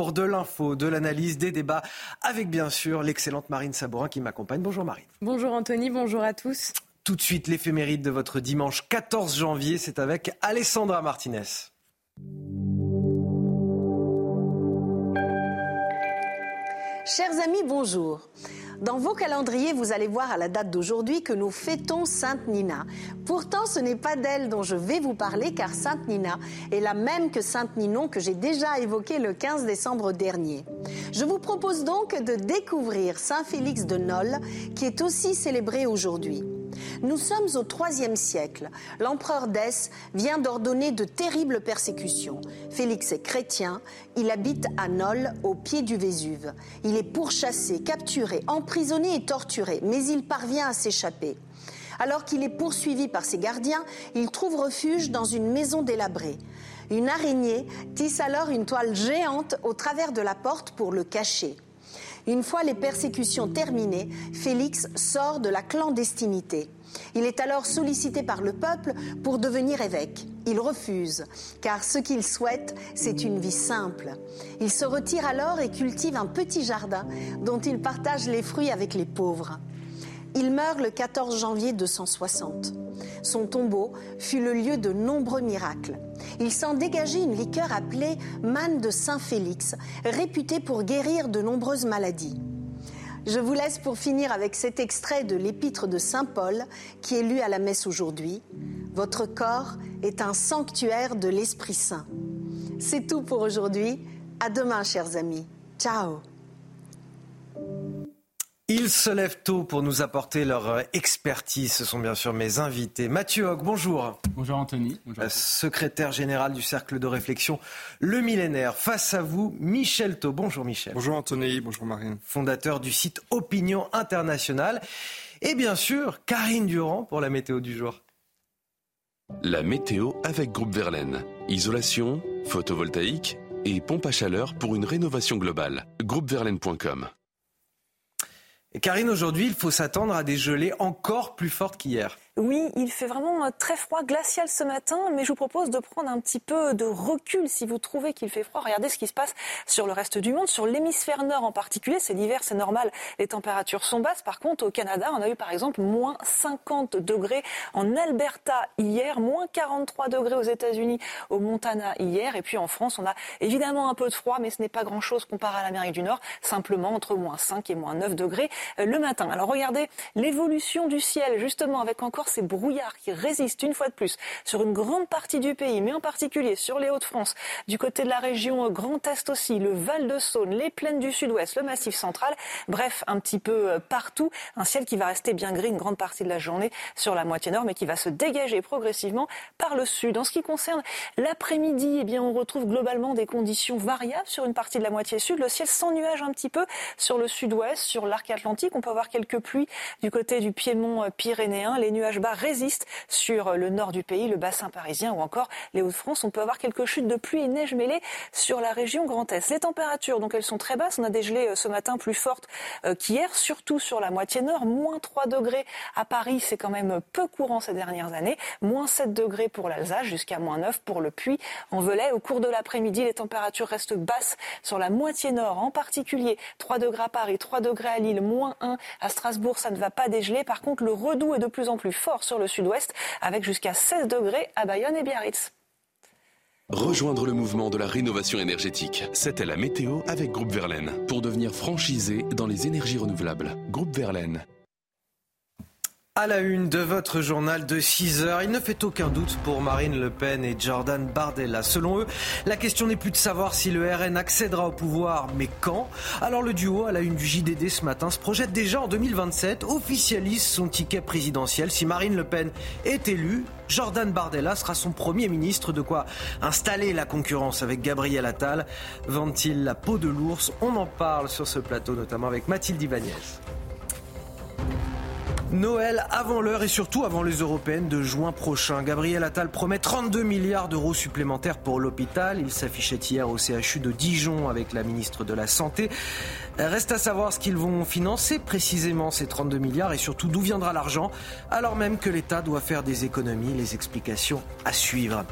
Pour de l'info, de l'analyse, des débats, avec bien sûr l'excellente Marine Sabourin qui m'accompagne. Bonjour Marine. Bonjour Anthony, bonjour à tous. Tout de suite, l'éphéméride de votre dimanche 14 janvier, c'est avec Alessandra Martinez. Chers amis, bonjour. Dans vos calendriers, vous allez voir à la date d'aujourd'hui que nous fêtons Sainte Nina. Pourtant, ce n'est pas d'elle dont je vais vous parler car Sainte Nina est la même que Sainte Ninon que j'ai déjà évoquée le 15 décembre dernier. Je vous propose donc de découvrir Saint Félix de Nol qui est aussi célébré aujourd'hui. Nous sommes au IIIe siècle. L'empereur Dès vient d'ordonner de terribles persécutions. Félix est chrétien, il habite à Nol, au pied du Vésuve. Il est pourchassé, capturé, emprisonné et torturé, mais il parvient à s'échapper. Alors qu'il est poursuivi par ses gardiens, il trouve refuge dans une maison délabrée. Une araignée tisse alors une toile géante au travers de la porte pour le cacher. Une fois les persécutions terminées, Félix sort de la clandestinité. Il est alors sollicité par le peuple pour devenir évêque. Il refuse, car ce qu'il souhaite, c'est une vie simple. Il se retire alors et cultive un petit jardin dont il partage les fruits avec les pauvres. Il meurt le 14 janvier 260. Son tombeau fut le lieu de nombreux miracles. Il s'en dégageait une liqueur appelée manne de Saint-Félix, réputée pour guérir de nombreuses maladies. Je vous laisse pour finir avec cet extrait de l'épître de Saint Paul qui est lu à la messe aujourd'hui. Votre corps est un sanctuaire de l'Esprit Saint. C'est tout pour aujourd'hui. À demain, chers amis. Ciao. Ils se lèvent tôt pour nous apporter leur euh, expertise. Ce sont bien sûr mes invités. Mathieu Hoc, bonjour. Bonjour Anthony. Bonjour. Euh, secrétaire général du Cercle de réflexion Le Millénaire. Face à vous, Michel Thau. Bonjour Michel. Bonjour Anthony, bonjour Marine. Fondateur du site Opinion Internationale. Et bien sûr, Karine Durand pour la météo du jour. La météo avec Groupe Verlaine. Isolation, photovoltaïque et pompe à chaleur pour une rénovation globale. Groupeverlaine.com Karine, aujourd'hui, il faut s'attendre à des gelées encore plus fortes qu'hier. Oui, il fait vraiment euh, très froid, glacial ce matin, mais je vous propose de prendre un petit peu de recul si vous trouvez qu'il fait froid. Regardez ce qui se passe sur le reste du monde, sur l'hémisphère nord en particulier. C'est l'hiver, c'est normal, les températures sont basses. Par contre, au Canada, on a eu par exemple moins 50 degrés en Alberta hier, moins 43 degrés aux États-Unis, au Montana hier, et puis en France, on a évidemment un peu de froid, mais ce n'est pas grand-chose comparé à l'Amérique du Nord, simplement entre moins 5 et moins 9 degrés euh, le matin. Alors regardez l'évolution du ciel, justement, avec encore ces brouillards qui résistent une fois de plus sur une grande partie du pays, mais en particulier sur les Hauts-de-France, du côté de la région Grand Est aussi, le Val-de-Saône, les plaines du Sud-Ouest, le Massif central, bref, un petit peu euh, partout, un ciel qui va rester bien gris une grande partie de la journée sur la moitié nord, mais qui va se dégager progressivement par le sud. En ce qui concerne l'après-midi, eh bien, on retrouve globalement des conditions variables sur une partie de la moitié sud, le ciel sans nuages un petit peu sur le sud-ouest, sur l'arc atlantique, on peut avoir quelques pluies du côté du piémont euh, pyrénéen, les nuages bas résiste sur le nord du pays, le bassin parisien ou encore les Hauts-de-France. On peut avoir quelques chutes de pluie et neige mêlées sur la région Grand Est. Les températures, donc elles sont très basses. On a des gelées euh, ce matin plus fortes euh, qu'hier, surtout sur la moitié nord. Moins 3 degrés à Paris, c'est quand même peu courant ces dernières années. Moins 7 degrés pour l'Alsace, jusqu'à moins 9 pour le Puy en Velay. Au cours de l'après-midi, les températures restent basses sur la moitié nord, en particulier 3 degrés à Paris, 3 degrés à Lille, moins 1 à Strasbourg. Ça ne va pas dégeler. Par contre, le redout est de plus en plus fort sur le sud-ouest, avec jusqu'à 16 degrés à Bayonne et Biarritz. Rejoindre le mouvement de la rénovation énergétique. C'était la météo avec Groupe Verlaine. Pour devenir franchisé dans les énergies renouvelables. Groupe Verlaine. À la une de votre journal de 6 heures, il ne fait aucun doute pour Marine Le Pen et Jordan Bardella. Selon eux, la question n'est plus de savoir si le RN accédera au pouvoir, mais quand. Alors le duo, à la une du JDD ce matin, se projette déjà en 2027, officialise son ticket présidentiel. Si Marine Le Pen est élue, Jordan Bardella sera son premier ministre. De quoi installer la concurrence avec Gabriel Attal. Vend-il la peau de l'ours? On en parle sur ce plateau, notamment avec Mathilde Ibanez. Noël avant l'heure et surtout avant les européennes de juin prochain. Gabriel Attal promet 32 milliards d'euros supplémentaires pour l'hôpital. Il s'affichait hier au CHU de Dijon avec la ministre de la Santé. Reste à savoir ce qu'ils vont financer précisément ces 32 milliards et surtout d'où viendra l'argent alors même que l'État doit faire des économies. Les explications à suivre.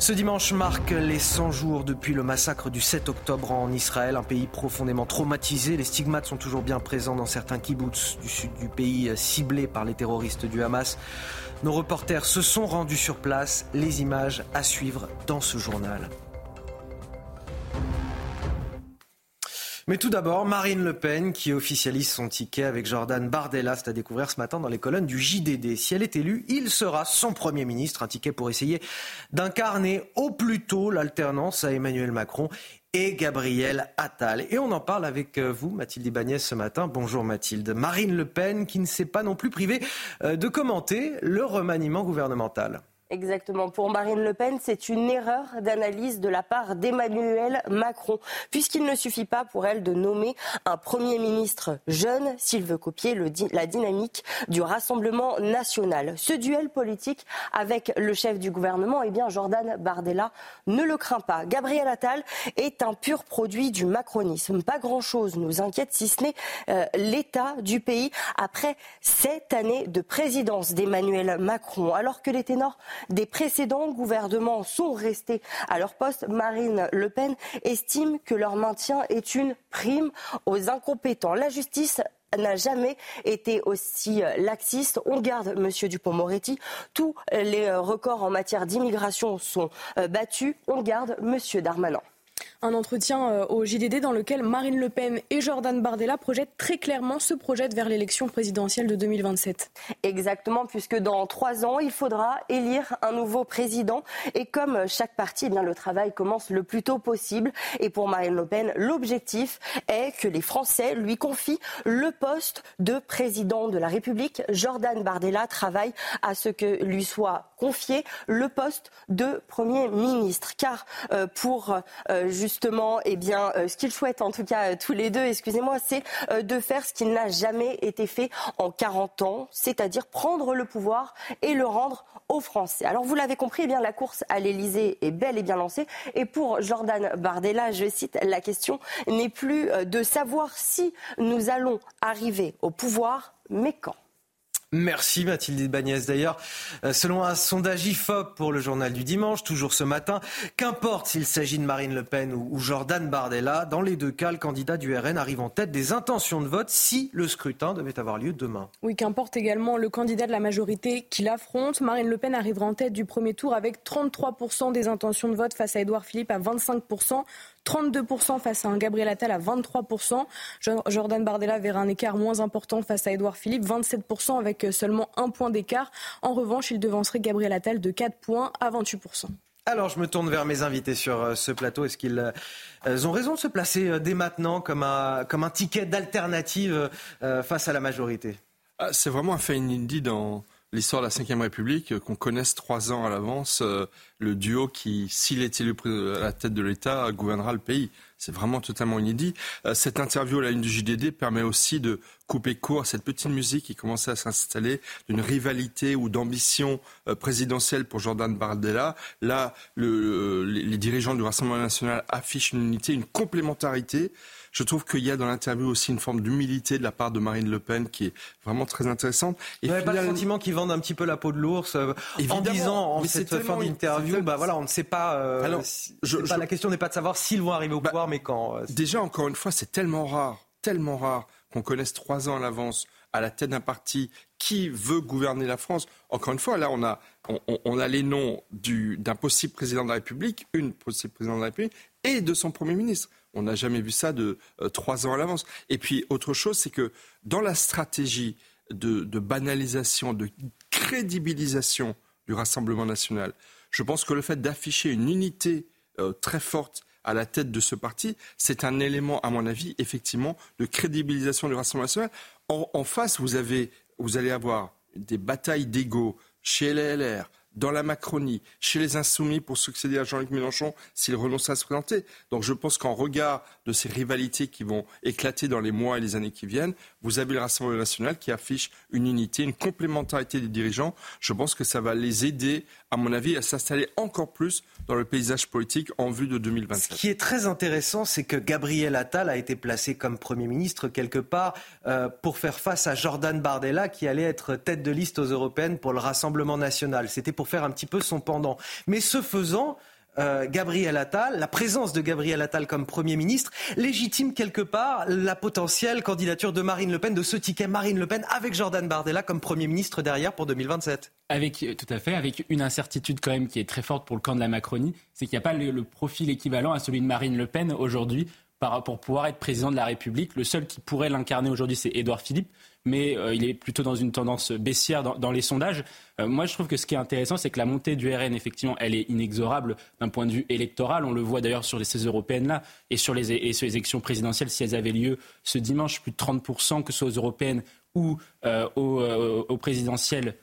Ce dimanche marque les 100 jours depuis le massacre du 7 octobre en Israël, un pays profondément traumatisé. Les stigmates sont toujours bien présents dans certains kibbutz du sud du pays ciblés par les terroristes du Hamas. Nos reporters se sont rendus sur place. Les images à suivre dans ce journal. Mais tout d'abord, Marine Le Pen qui officialise son ticket avec Jordan Bardella. C'est à découvrir ce matin dans les colonnes du JDD. Si elle est élue, il sera son Premier ministre. Un ticket pour essayer d'incarner au plus tôt l'alternance à Emmanuel Macron et Gabriel Attal. Et on en parle avec euh, vous, Mathilde Ibanez, ce matin. Bonjour Mathilde. Marine Le Pen qui ne s'est pas non plus privée euh, de commenter le remaniement gouvernemental. Exactement. Pour Marine Le Pen, c'est une erreur d'analyse de la part d'Emmanuel Macron, puisqu'il ne suffit pas pour elle de nommer un Premier ministre jeune s'il veut copier la dynamique du Rassemblement national. Ce duel politique avec le chef du gouvernement, eh bien, Jordan Bardella ne le craint pas. Gabriel Attal est un pur produit du macronisme. Pas grand-chose nous inquiète, si ce n'est euh, l'état du pays après sept années de présidence d'Emmanuel Macron, alors que les ténors des précédents gouvernements sont restés à leur poste, Marine Le Pen estime que leur maintien est une prime aux incompétents. La justice n'a jamais été aussi laxiste. On garde Monsieur Dupont-Moretti. Tous les records en matière d'immigration sont euh, battus. On garde Monsieur Darmanin un entretien euh, au JDD dans lequel Marine Le Pen et Jordan Bardella projettent très clairement ce projet vers l'élection présidentielle de 2027. Exactement, puisque dans trois ans, il faudra élire un nouveau président. Et comme chaque parti, eh bien, le travail commence le plus tôt possible. Et pour Marine Le Pen, l'objectif est que les Français lui confient le poste de président de la République. Jordan Bardella travaille à ce que lui soit confié le poste de Premier ministre. Car euh, pour euh, justement, eh bien, euh, ce qu'ils souhaitent, en tout cas euh, tous les deux, excusez-moi, c'est euh, de faire ce qui n'a jamais été fait en 40 ans, c'est-à-dire prendre le pouvoir et le rendre aux Français. Alors vous l'avez compris, eh la course à l'Elysée est bel et bien lancée. Et pour Jordan Bardella, je cite, la question n'est plus de savoir si nous allons arriver au pouvoir, mais quand. Merci Mathilde Bagnès. D'ailleurs, euh, selon un sondage IFOP pour le journal du dimanche, toujours ce matin, qu'importe s'il s'agit de Marine Le Pen ou Jordan Bardella, dans les deux cas, le candidat du RN arrive en tête des intentions de vote si le scrutin devait avoir lieu demain. Oui, qu'importe également le candidat de la majorité qui l'affronte. Marine Le Pen arrivera en tête du premier tour avec 33% des intentions de vote face à Édouard Philippe à 25%. 32% face à un Gabriel Attal à 23%. Jordan Bardella verra un écart moins important face à Édouard Philippe, 27% avec seulement un point d'écart. En revanche, il devancerait Gabriel Attal de 4 points à 28%. Alors, je me tourne vers mes invités sur euh, ce plateau. Est-ce qu'ils euh, ont raison de se placer euh, dès maintenant comme un, comme un ticket d'alternative face à la majorité? Ah, C'est vraiment un fait inédit dans, l'histoire de la Ve République, qu'on connaisse trois ans à l'avance euh, le duo qui, s'il est élu à la tête de l'État, gouvernera le pays. C'est vraiment totalement inédit. Euh, cette interview à la ligne du JDD permet aussi de couper court à cette petite musique qui commençait à s'installer d'une rivalité ou d'ambition euh, présidentielle pour Jordan Bardella. Là, le, les dirigeants du Rassemblement national affichent une unité, une complémentarité. Je trouve qu'il y a dans l'interview aussi une forme d'humilité de la part de Marine Le Pen qui est vraiment très intéressante. Et Vous n'avez pas le sentiment qu'ils vendent un petit peu la peau de l'ours euh, en disant en cette fin d'interview, bah voilà, on ne sait pas. Euh, Alors, je, la question n'est pas de savoir s'ils vont arriver au bah, pouvoir, mais quand. Euh, déjà, encore une fois, c'est tellement rare, tellement rare qu'on connaisse trois ans à l'avance à la tête d'un parti qui veut gouverner la France. Encore une fois, là, on a, on, a les noms d'un possible président de la République, une possible présidente de la République, et de son Premier ministre. On n'a jamais vu ça de euh, trois ans à l'avance. Et puis, autre chose, c'est que dans la stratégie de, banalisation, de crédibilisation du Rassemblement national. Je pense que le fait d'afficher une unité euh, très forte à la tête de ce parti, c'est un élément, à mon avis, effectivement, de crédibilisation du Rassemblement national. En, face, vous, avez, vous allez avoir des batailles d'ego chez les LR, dans la Macronie, chez les Insoumis pour succéder à Jean-Luc Mélenchon s'il renonce à se présenter. Donc je pense qu'en regard de ces rivalités qui vont éclater dans les mois et les années qui viennent, vous avez le Rassemblement national qui affiche une unité, une complémentarité des dirigeants. Je pense que ça va les aider, à mon avis, à s'installer encore plus dans le paysage politique en vue de 2027. Ce qui est très intéressant, c'est que Gabriel Attal a été placé comme Premier ministre quelque part euh, pour faire face à Jordan Bardella qui allait être tête de liste aux européennes pour le Rassemblement national. C'était pour faire un petit peu son pendant. Mais ce faisant, euh, Gabriel Attal, la présence de Gabriel Attal comme Premier ministre, légitime quelque part la potentielle candidature de Marine Le Pen, de ce ticket Marine Le Pen avec Jordan Bardella comme Premier ministre derrière pour 2027. Avec, euh, tout à fait, avec une incertitude quand même qui est très forte pour le camp de la Macronie, c'est qu'il n'y a pas le, profil équivalent à celui de Marine Le Pen aujourd'hui pour pouvoir être président de la République. Le seul qui pourrait l'incarner aujourd'hui, c'est Édouard Philippe mais euh, il est plutôt dans une tendance baissière dans, les sondages. Euh, moi, je trouve que ce qui est intéressant, c'est que la montée du RN, effectivement, elle est inexorable d'un point de vue électoral. On le voit d'ailleurs sur 16 européennes-là et sur les, élections présidentielles, si elles avaient lieu ce dimanche, plus de 30%, que ce soit aux européennes ou euh, aux, présidentielles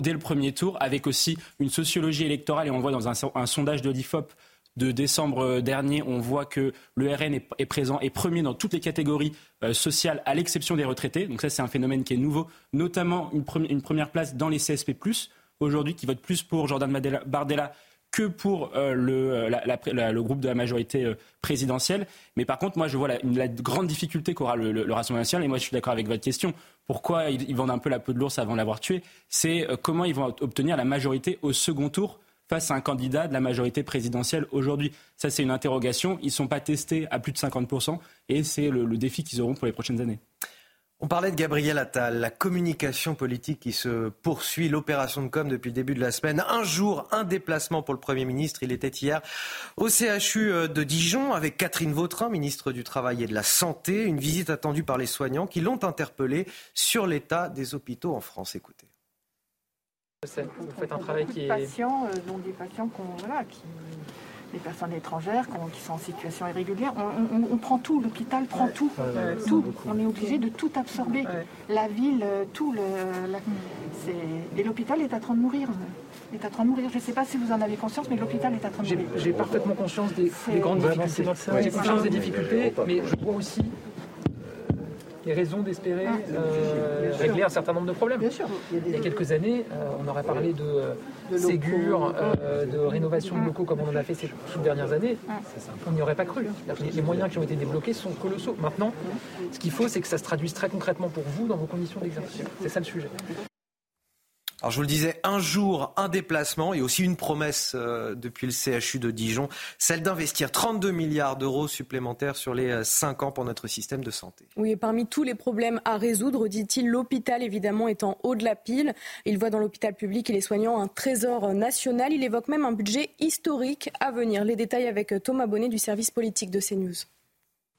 dès le premier tour, avec aussi une sociologie électorale. Et on voit dans un sondage de l'IFOP de décembre dernier, on voit que le RN est, présent et premier dans toutes les catégories euh, sociales, à l'exception des retraités. Donc ça, c'est un phénomène qui est nouveau, notamment une, première place dans les CSP+, aujourd'hui, qui votent plus pour Jordan Bardella que pour euh, le, groupe de la majorité euh, présidentielle. Mais par contre, moi, je vois la, grande difficulté qu'aura le, Rassemblement national, et moi, je suis d'accord avec votre question, pourquoi ils, ils vendent un peu la peau de l'ours avant de l'avoir tué, c'est comment ils vont obtenir la majorité au second tour face un candidat de la majorité présidentielle aujourd'hui Ça, c'est une interrogation. Ils ne sont pas testés à plus de 50% et c'est le, défi qu'ils auront pour les prochaines années. On parlait de Gabriel Attal, la communication politique qui se poursuit, l'opération de com depuis le début de la semaine. Un jour, un déplacement pour le Premier ministre. Il était hier au CHU euh, de Dijon avec Catherine Vautrin, ministre du Travail et de la Santé. Une visite attendue par les soignants qui l'ont interpellé sur l'état des hôpitaux en France. Écoutez. Vous faites un travail qui est... Patients, euh, dont des patients voilà, qui, des personnes étrangères qui sont en situation irrégulière. On, prend tout, l'hôpital prend tout, tout. On est obligé de tout absorber. La ville, euh, tout. Le, Et l'hôpital est en train de mourir. Est en train de mourir. Je ne sais pas si vous en avez conscience, mais l'hôpital est en train de mourir. J'ai parfaitement conscience des, des grandes difficultés. J'ai conscience des difficultés, mais je vois aussi les raisons d'espérer ah. euh, régler un certain nombre de problèmes. Il y a quelques années, euh, on aurait parlé de, Ségur, euh, de rénovation de locaux comme on en a fait ces, dernières années. On n'y aurait pas cru. Les, moyens qui ont été débloqués sont colossaux. Maintenant, ce qu'il faut, c'est que ça se traduise très concrètement pour vous dans vos conditions d'exercice. C'est ça le sujet. Alors je vous le disais, un jour, un déplacement et aussi une promesse euh, depuis le CHU de Dijon, celle d'investir 32 milliards d'euros supplémentaires sur les 5 euh, ans pour notre système de santé. Oui, et parmi tous les problèmes à résoudre, dit-il, l'hôpital évidemment est en haut de la pile. Il voit dans l'hôpital public et les soignants un trésor national. Il évoque même un budget historique à venir. Les détails avec Thomas Bonnet du service politique de CNews.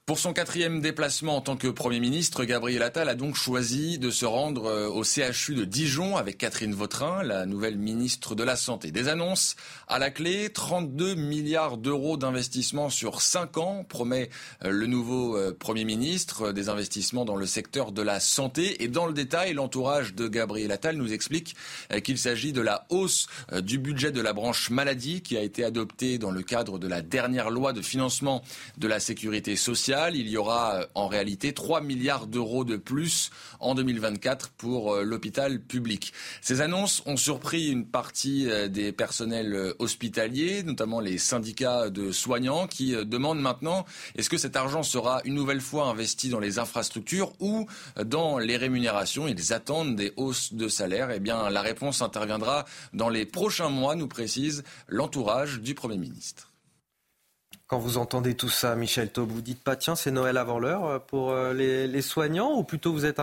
Pour son quatrième déplacement en tant que Premier ministre, Gabriel Attal a donc choisi de se rendre euh, au CHU de Dijon avec Catherine Vautrin, la nouvelle ministre de la Santé. Des annonces à la clé, 32 milliards d'euros d'investissement sur 5 ans, promet euh, le nouveau euh, Premier ministre, des investissements dans le secteur de la santé. Et dans le détail, l'entourage de Gabriel Attal nous explique qu'il s'agit de la hausse du budget de la branche maladie qui a été adoptée dans le cadre de la dernière loi de financement de la sécurité sociale il y aura euh, en réalité 3 milliards d'euros de plus en 2024 pour euh, l'hôpital public. Ces annonces ont surpris une partie euh, des personnels hospitaliers, notamment les syndicats de soignants, qui demandent maintenant est-ce que cet argent sera une nouvelle fois investi dans les infrastructures ou dans les rémunérations? Ils attendent des hausses de salaire. Eh bien, la réponse interviendra dans les prochains mois, nous précise l'entourage du Premier ministre. Quand vous entendez tout ça, Michel Taub, vous dites pas tiens c'est Noël avant l'heure euh, pour euh, les, soignants ou plutôt vous êtes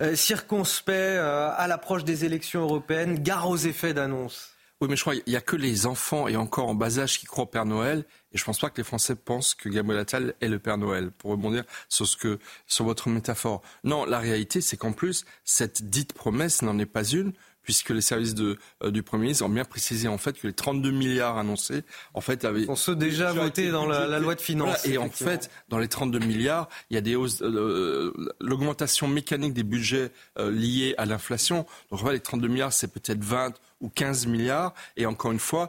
euh, circonspect à l'approche des élections européennes, gare aux effets d'annonce? Oui, mais je crois qu'il n'y a que les enfants et encore en bas âge qui croient au Père Noël. Et je ne pense pas que les Français pensent que Gabriel Attal est le Père Noël, pour rebondir sur, ce que, sur votre métaphore. Non, la réalité, c'est qu'en plus, cette dite promesse n'en est pas une, puisque les services de, euh, du Premier ministre ont bien précisé en fait que les 32 milliards annoncés, en fait, avaient... On se déjà voté dans la, loi de finances. et en fait, dans les 32 milliards, il y a des hausses, euh, l'augmentation mécanique des budgets euh, liés à l'inflation. Donc, en fait, les 32 milliards, c'est peut-être 20 ou 15 milliards. Et encore une fois,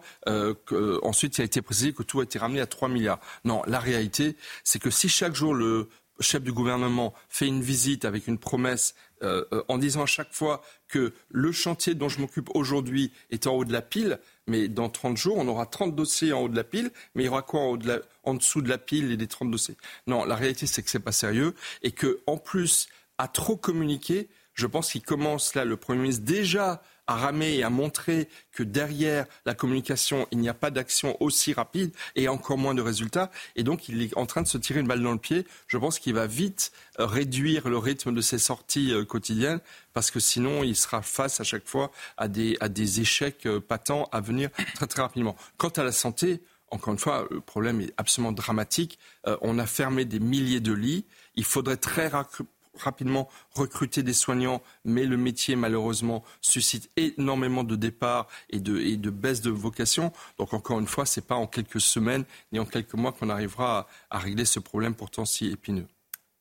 ensuite, il a été précisé que tout a été ramené à 3 milliards. Non, la réalité, c'est que si chaque jour le chef du gouvernement fait une visite avec une promesse euh, euh, en disant à chaque fois que le chantier dont je m'occupe aujourd'hui est en haut de la pile, mais dans 30 jours, on aura 30 dossiers en haut de la pile, mais il y aura quoi en, dessous de la pile et des 30 dossiers? Non, la réalité, c'est que ce n'est pas sérieux et que, en plus, à trop communiquer, je pense qu'il commence là, le Premier ministre, déjà à ramer et à montrer que derrière la communication, il n'y a pas d'action aussi rapide et encore moins de résultats. Et donc, il est en train de se tirer une balle dans le pied. Je pense qu'il va vite euh, réduire le rythme de ses sorties euh, quotidiennes parce que sinon, il sera face à chaque fois à des, à des échecs euh, patents à venir très très rapidement. Quant à la santé, encore une fois, le problème est absolument dramatique. on a fermé des milliers de lits. Il faudrait très rapidement recruter des soignants, mais le métier, malheureusement, suscite énormément de départs et de, et de vocation. Donc, encore une fois, ce n'est pas en quelques semaines ni en quelques mois qu'on arrivera à régler ce problème pourtant si épineux.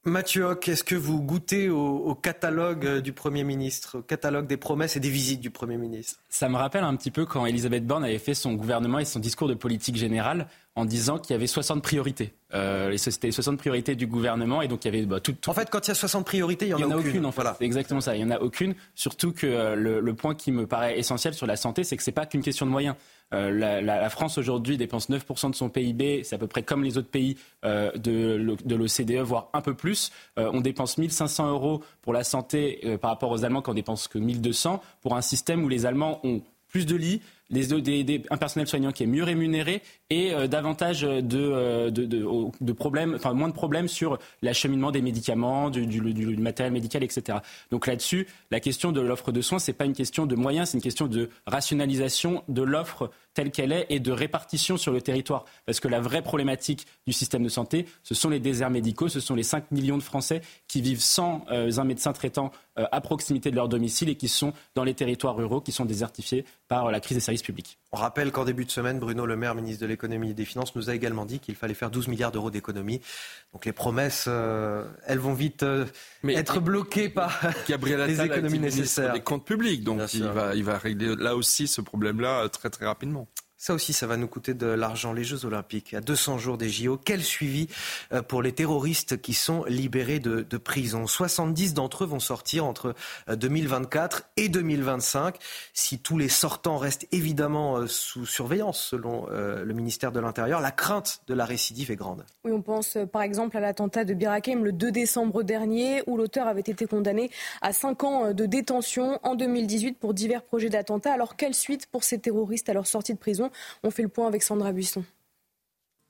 Mathieu Hoc, est-ce que vous goûtez au, catalogue euh, du Premier ministre, au catalogue des promesses et des visites du Premier ministre? Ça me rappelle un petit peu quand Elisabeth Borne avait fait son gouvernement et son discours de politique générale en disant qu'il y avait 60 priorités. Euh, C'était les 60 priorités du gouvernement et donc il y avait bah, tout, En fait, quand il y a 60 priorités, il y en, a, aucune. en fait. C'est exactement ça. Il y en a aucune. Surtout que euh, le, le, point qui me paraît essentiel sur la santé, c'est que c'est pas qu'une question de moyens. Euh, la, France aujourd'hui dépense 9% de son PIB, c'est à peu près comme les autres pays euh, de, de l'OCDE, voire un peu plus. Euh, on dépense 1500 euros pour la santé par rapport aux Allemands qui en dépensent que 1200 pour un système où les Allemands ont plus de lits, des, un personnel soignant qui est mieux rémunéré et euh, davantage de, euh, de, problèmes, enfin moins de problèmes sur l'acheminement des médicaments, du, du, du, matériel médical, etc. Donc là-dessus, la question de l'offre de soins, c'est pas une question de moyens, c'est une question de rationalisation de l'offre telle qu'elle est et de répartition sur le territoire. Parce que la vraie problématique du système de santé, ce sont les déserts médicaux, ce sont les 5 millions de Français qui vivent sans euh, un médecin traitant à proximité de leur domicile et qui sont dans les territoires ruraux, qui sont désertifiés par la crise des services publics. On rappelle qu'en début de semaine, Bruno Le Maire, ministre de l'économie et des finances, nous a également dit qu'il fallait faire 12 milliards d'euros d'économies. Donc les promesses, euh, elles vont vite euh, être bloquées par les économies nécessaires. Les comptes publics, donc il va, il va régler là aussi ce problème-là euh, très très rapidement. Ça aussi, ça va nous coûter de l'argent. Les Jeux Olympiques, à 200 jours des JO, quel suivi euh, pour les terroristes qui sont libérés de, de prison? 70 d'entre eux vont sortir entre 2024 euh, et 2025. Si tous les sortants restent évidemment euh, sous surveillance, selon le ministère de l'Intérieur, la crainte de la récidive est grande. Oui, on pense par exemple à l'attentat de Bir le 2 décembre dernier, où l'auteur avait été condamné à 5 ans de détention en 2018 pour divers projets d'attentat. Alors, quelle suite pour ces terroristes à leur sortie de prison? On fait le point avec Sandra Buisson.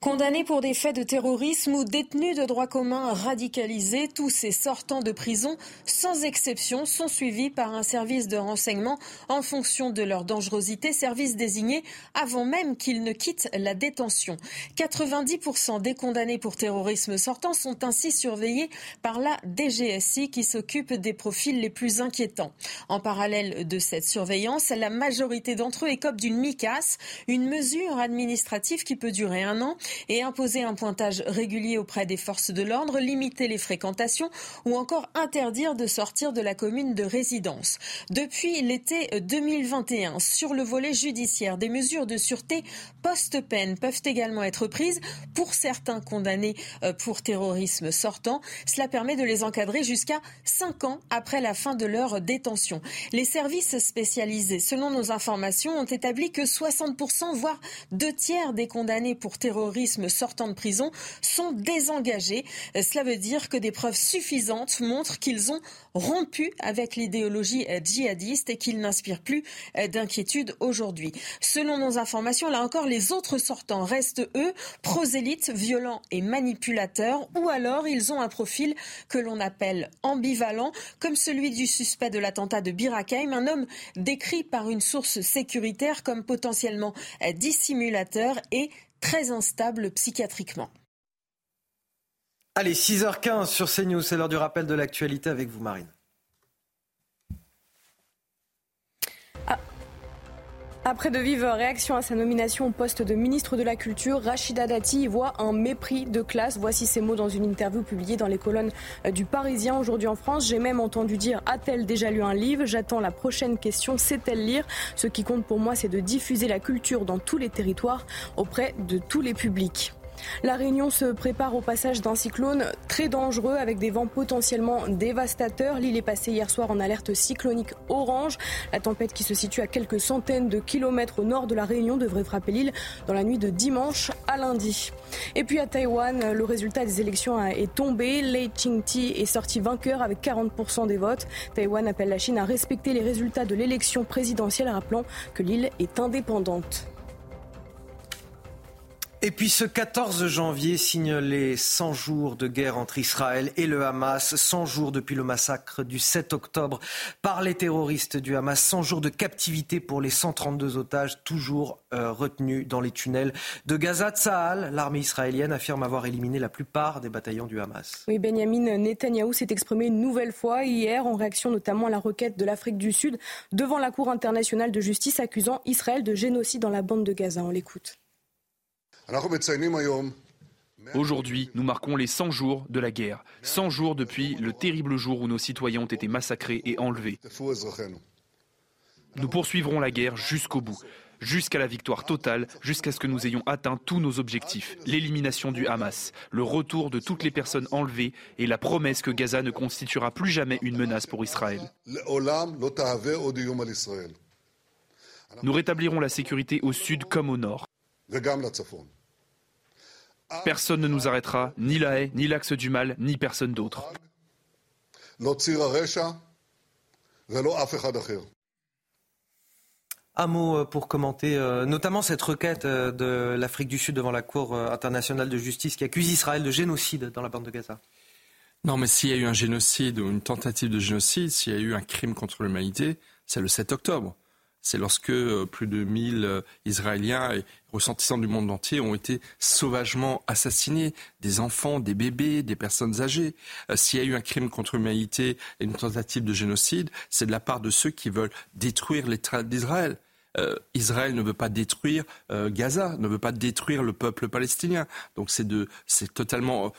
Condamnés pour des faits de terrorisme ou détenus de droit commun radicalisés, tous ces sortants de prison, sans exception, sont suivis par un service de renseignement en fonction de leur dangerosité, service désigné avant même qu'ils ne quittent la détention. 90% des condamnés pour terrorisme sortants sont ainsi surveillés par la DGSI qui s'occupe des profils les plus inquiétants. En parallèle de cette surveillance, la majorité d'entre eux écopent d'une MICAS, une mesure administrative qui peut durer un an et imposer un pointage régulier auprès des forces de l'ordre, limiter les fréquentations ou encore interdire de sortir de la commune de résidence. Depuis l'été 2021, sur le volet judiciaire, des mesures de sûreté post-peine peuvent également être prises pour certains condamnés euh, pour terrorisme sortant. Cela permet de les encadrer jusqu'à 5 ans après la fin de leur détention. Les services spécialisés, selon nos informations, ont établi que 60%, voire deux tiers des condamnés pour terrorisme sortant de prison sont désengagés. Cela veut dire que des preuves suffisantes montrent qu'ils ont rompu avec l'idéologie djihadiste et qu'ils n'inspirent plus d'inquiétude aujourd'hui. Selon nos informations, là encore, les autres sortants restent, eux, prosélytes, violents et manipulateurs, ou alors ils ont un profil que l'on appelle ambivalent, comme celui du suspect de l'attentat de Birakeim, un homme décrit par une source sécuritaire comme potentiellement dissimulateur et très instable psychiatriquement. Allez, 6h15 sur CNews, c'est l'heure du rappel de l'actualité avec vous, Marine. Après de vives réactions à sa nomination au poste de ministre de la Culture, Rachida Dati voit un mépris de classe. Voici ses mots dans une interview publiée dans les colonnes du Parisien aujourd'hui en France. J'ai même entendu dire a-t-elle déjà lu un livre? J'attends la prochaine question, sait-elle lire? Ce qui compte pour moi, c'est de diffuser la culture dans tous les territoires auprès de tous les publics. La Réunion se prépare au passage d'un cyclone très dangereux avec des vents potentiellement dévastateurs. L'île est passée hier soir en alerte cyclonique orange. La tempête qui se situe à quelques centaines de kilomètres au nord de la Réunion devrait frapper l'île dans la nuit de dimanche à lundi. Et puis à Taïwan, le résultat des élections est tombé. Lei Ching-ti est sorti vainqueur avec 40% des votes. Taïwan appelle la Chine à respecter les résultats de l'élection présidentielle, rappelant que l'île est indépendante. Et puis ce 14 janvier signe les 100 jours de guerre entre Israël et le Hamas, 100 jours depuis le massacre du 7 octobre par les terroristes du Hamas, 100 jours de captivité pour les 132 otages toujours euh, retenus dans les tunnels de Gaza. Tsahal, l'armée israélienne, affirme avoir éliminé la plupart des bataillons du Hamas. Oui, Benjamin Netanyahou s'est exprimé une nouvelle fois hier en réaction notamment à la requête de l'Afrique du Sud devant la Cour internationale de justice accusant Israël de génocide dans la bande de Gaza. On l'écoute. Aujourd'hui, nous marquons les 100 jours de la guerre, 100 jours depuis le terrible jour où nos citoyens ont été massacrés et enlevés. Nous poursuivrons la guerre jusqu'au bout, jusqu'à la victoire totale, jusqu'à ce que nous ayons atteint tous nos objectifs, l'élimination du Hamas, le retour de toutes les personnes enlevées et la promesse que Gaza ne constituera plus jamais une menace pour Israël. Nous rétablirons la sécurité au sud comme au nord. Personne ne nous arrêtera, ni la haie, ni l'axe du mal, ni personne d'autre. Un mot pour commenter notamment cette requête de l'Afrique du Sud devant la Cour internationale de justice qui accuse Israël de génocide dans la bande de Gaza. Non, mais s'il y a eu un génocide ou une tentative de génocide, s'il y a eu un crime contre l'humanité, c'est le 7 octobre. C'est lorsque plus de 1000 Israéliens et ressentissants du monde entier ont été sauvagement assassinés. Des enfants, des bébés, des personnes âgées. S'il y a eu un crime contre l'humanité et une tentative de génocide, c'est de la part de ceux qui veulent détruire l'État d'Israël. Israël ne veut pas détruire Gaza, ne veut pas détruire le peuple palestinien. Donc c'est totalement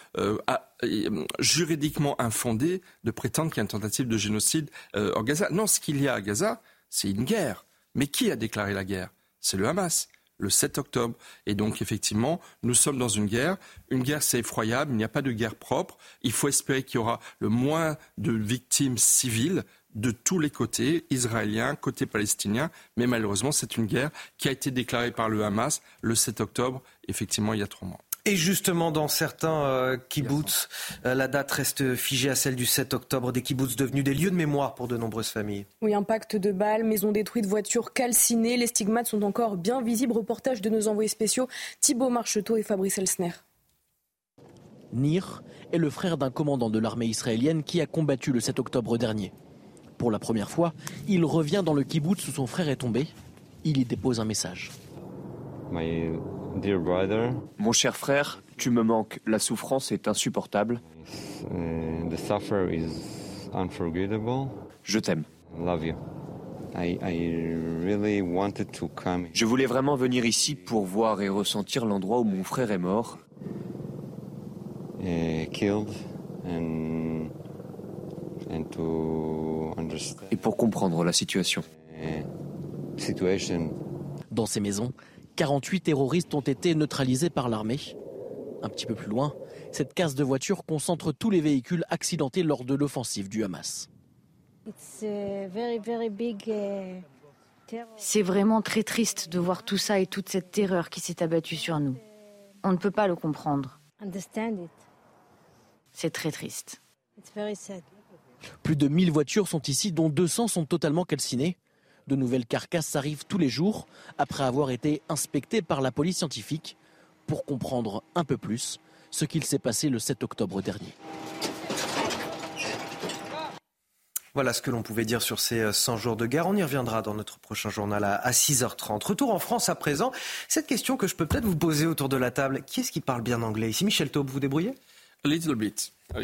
juridiquement infondé de prétendre qu'il y a une tentative de génocide en Gaza. Non, ce qu'il y a à Gaza, c'est une guerre. Mais qui a déclaré la guerre? C'est le Hamas le 7 octobre. Et donc, effectivement, nous sommes dans une guerre. Une guerre, c'est effroyable. Il n'y a pas de guerre propre. Il faut espérer qu'il y aura le moins de victimes civiles de tous les côtés, israéliens, côté palestinien. Mais malheureusement, c'est une guerre qui a été déclarée par le Hamas le 7 octobre, effectivement, il y a trois mois. Et justement, dans certains euh, kibbutz, euh, la date reste figée à celle du 7 octobre, des kibbutz devenus des lieux de mémoire pour de nombreuses familles. Oui, impact de balles, maisons détruites, voitures calcinées, les stigmates sont encore bien visibles. Reportage de nos envoyés spéciaux Thibault Marcheteau et Fabrice Elsner. Nir est le frère d'un commandant de l'armée israélienne qui a combattu le 7 octobre dernier. Pour la première fois, il revient dans le kibbutz où son frère est tombé. Il y dépose un message. Mon cher frère, tu me manques. La souffrance est insupportable. Je t'aime. Je voulais vraiment venir ici pour voir et ressentir l'endroit où mon frère est mort. Et pour comprendre la situation. Dans ces maisons, 48 terroristes ont été neutralisés par l'armée. Un petit peu plus loin, cette case de voitures concentre tous les véhicules accidentés lors de l'offensive du Hamas. C'est vraiment très triste de voir tout ça et toute cette terreur qui s'est abattue sur nous. On ne peut pas le comprendre. C'est très triste. Plus de 1000 voitures sont ici, dont 200 sont totalement calcinées. De nouvelles carcasses arrivent tous les jours, après avoir été inspectées par la police scientifique, pour comprendre un peu plus ce qu'il s'est passé le 7 octobre dernier. Voilà ce que l'on pouvait dire sur ces 100 jours de guerre. On y reviendra dans notre prochain journal à 6h30. Retour en France à présent. Cette question que je peux peut-être vous poser autour de la table. Qui est-ce qui parle bien anglais? Ici, Michel Taube, vous débrouillez? A little bit.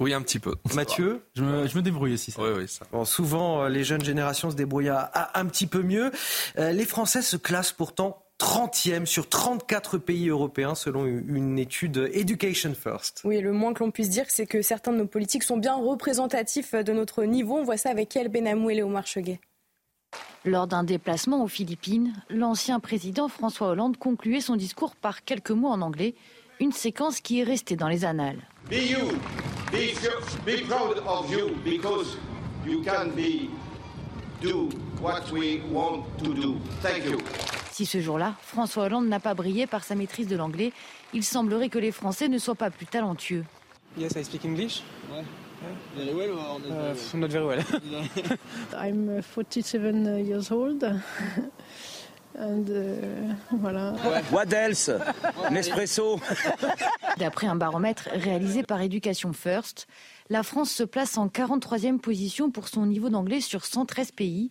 Oui, un petit peu. Mathieu je me, débrouille aussi. Oui, oui, ça. Bon, souvent, les jeunes générations se débrouillent un petit peu mieux. Euh, les Français se classent pourtant 30e sur 34 pays européens selon une étude Education First. Oui, le moins que l'on puisse dire, c'est que certains de nos politiques sont bien représentatifs de notre niveau. On voit ça avec El Benamou et Léomar Cheguet. Lors d'un déplacement aux Philippines, l'ancien président François Hollande concluait son discours par quelques mots en anglais, une séquence qui est restée dans les annales. Be you, be, be proud of you because you can be do what we want to do. Thank you. Si ce jour-là, François Hollande n'a pas brillé par sa maîtrise de l'anglais, il semblerait que les Français ne soient pas plus talentueux. Yes, I speak English. Ouais. Very well or not uh, not very well. I'm 47 uh, years old. And, uh, voilà. What else? Nespresso? D'après un baromètre réalisé par Education First, la France se place en 43e position pour son niveau d'anglais sur 113 pays.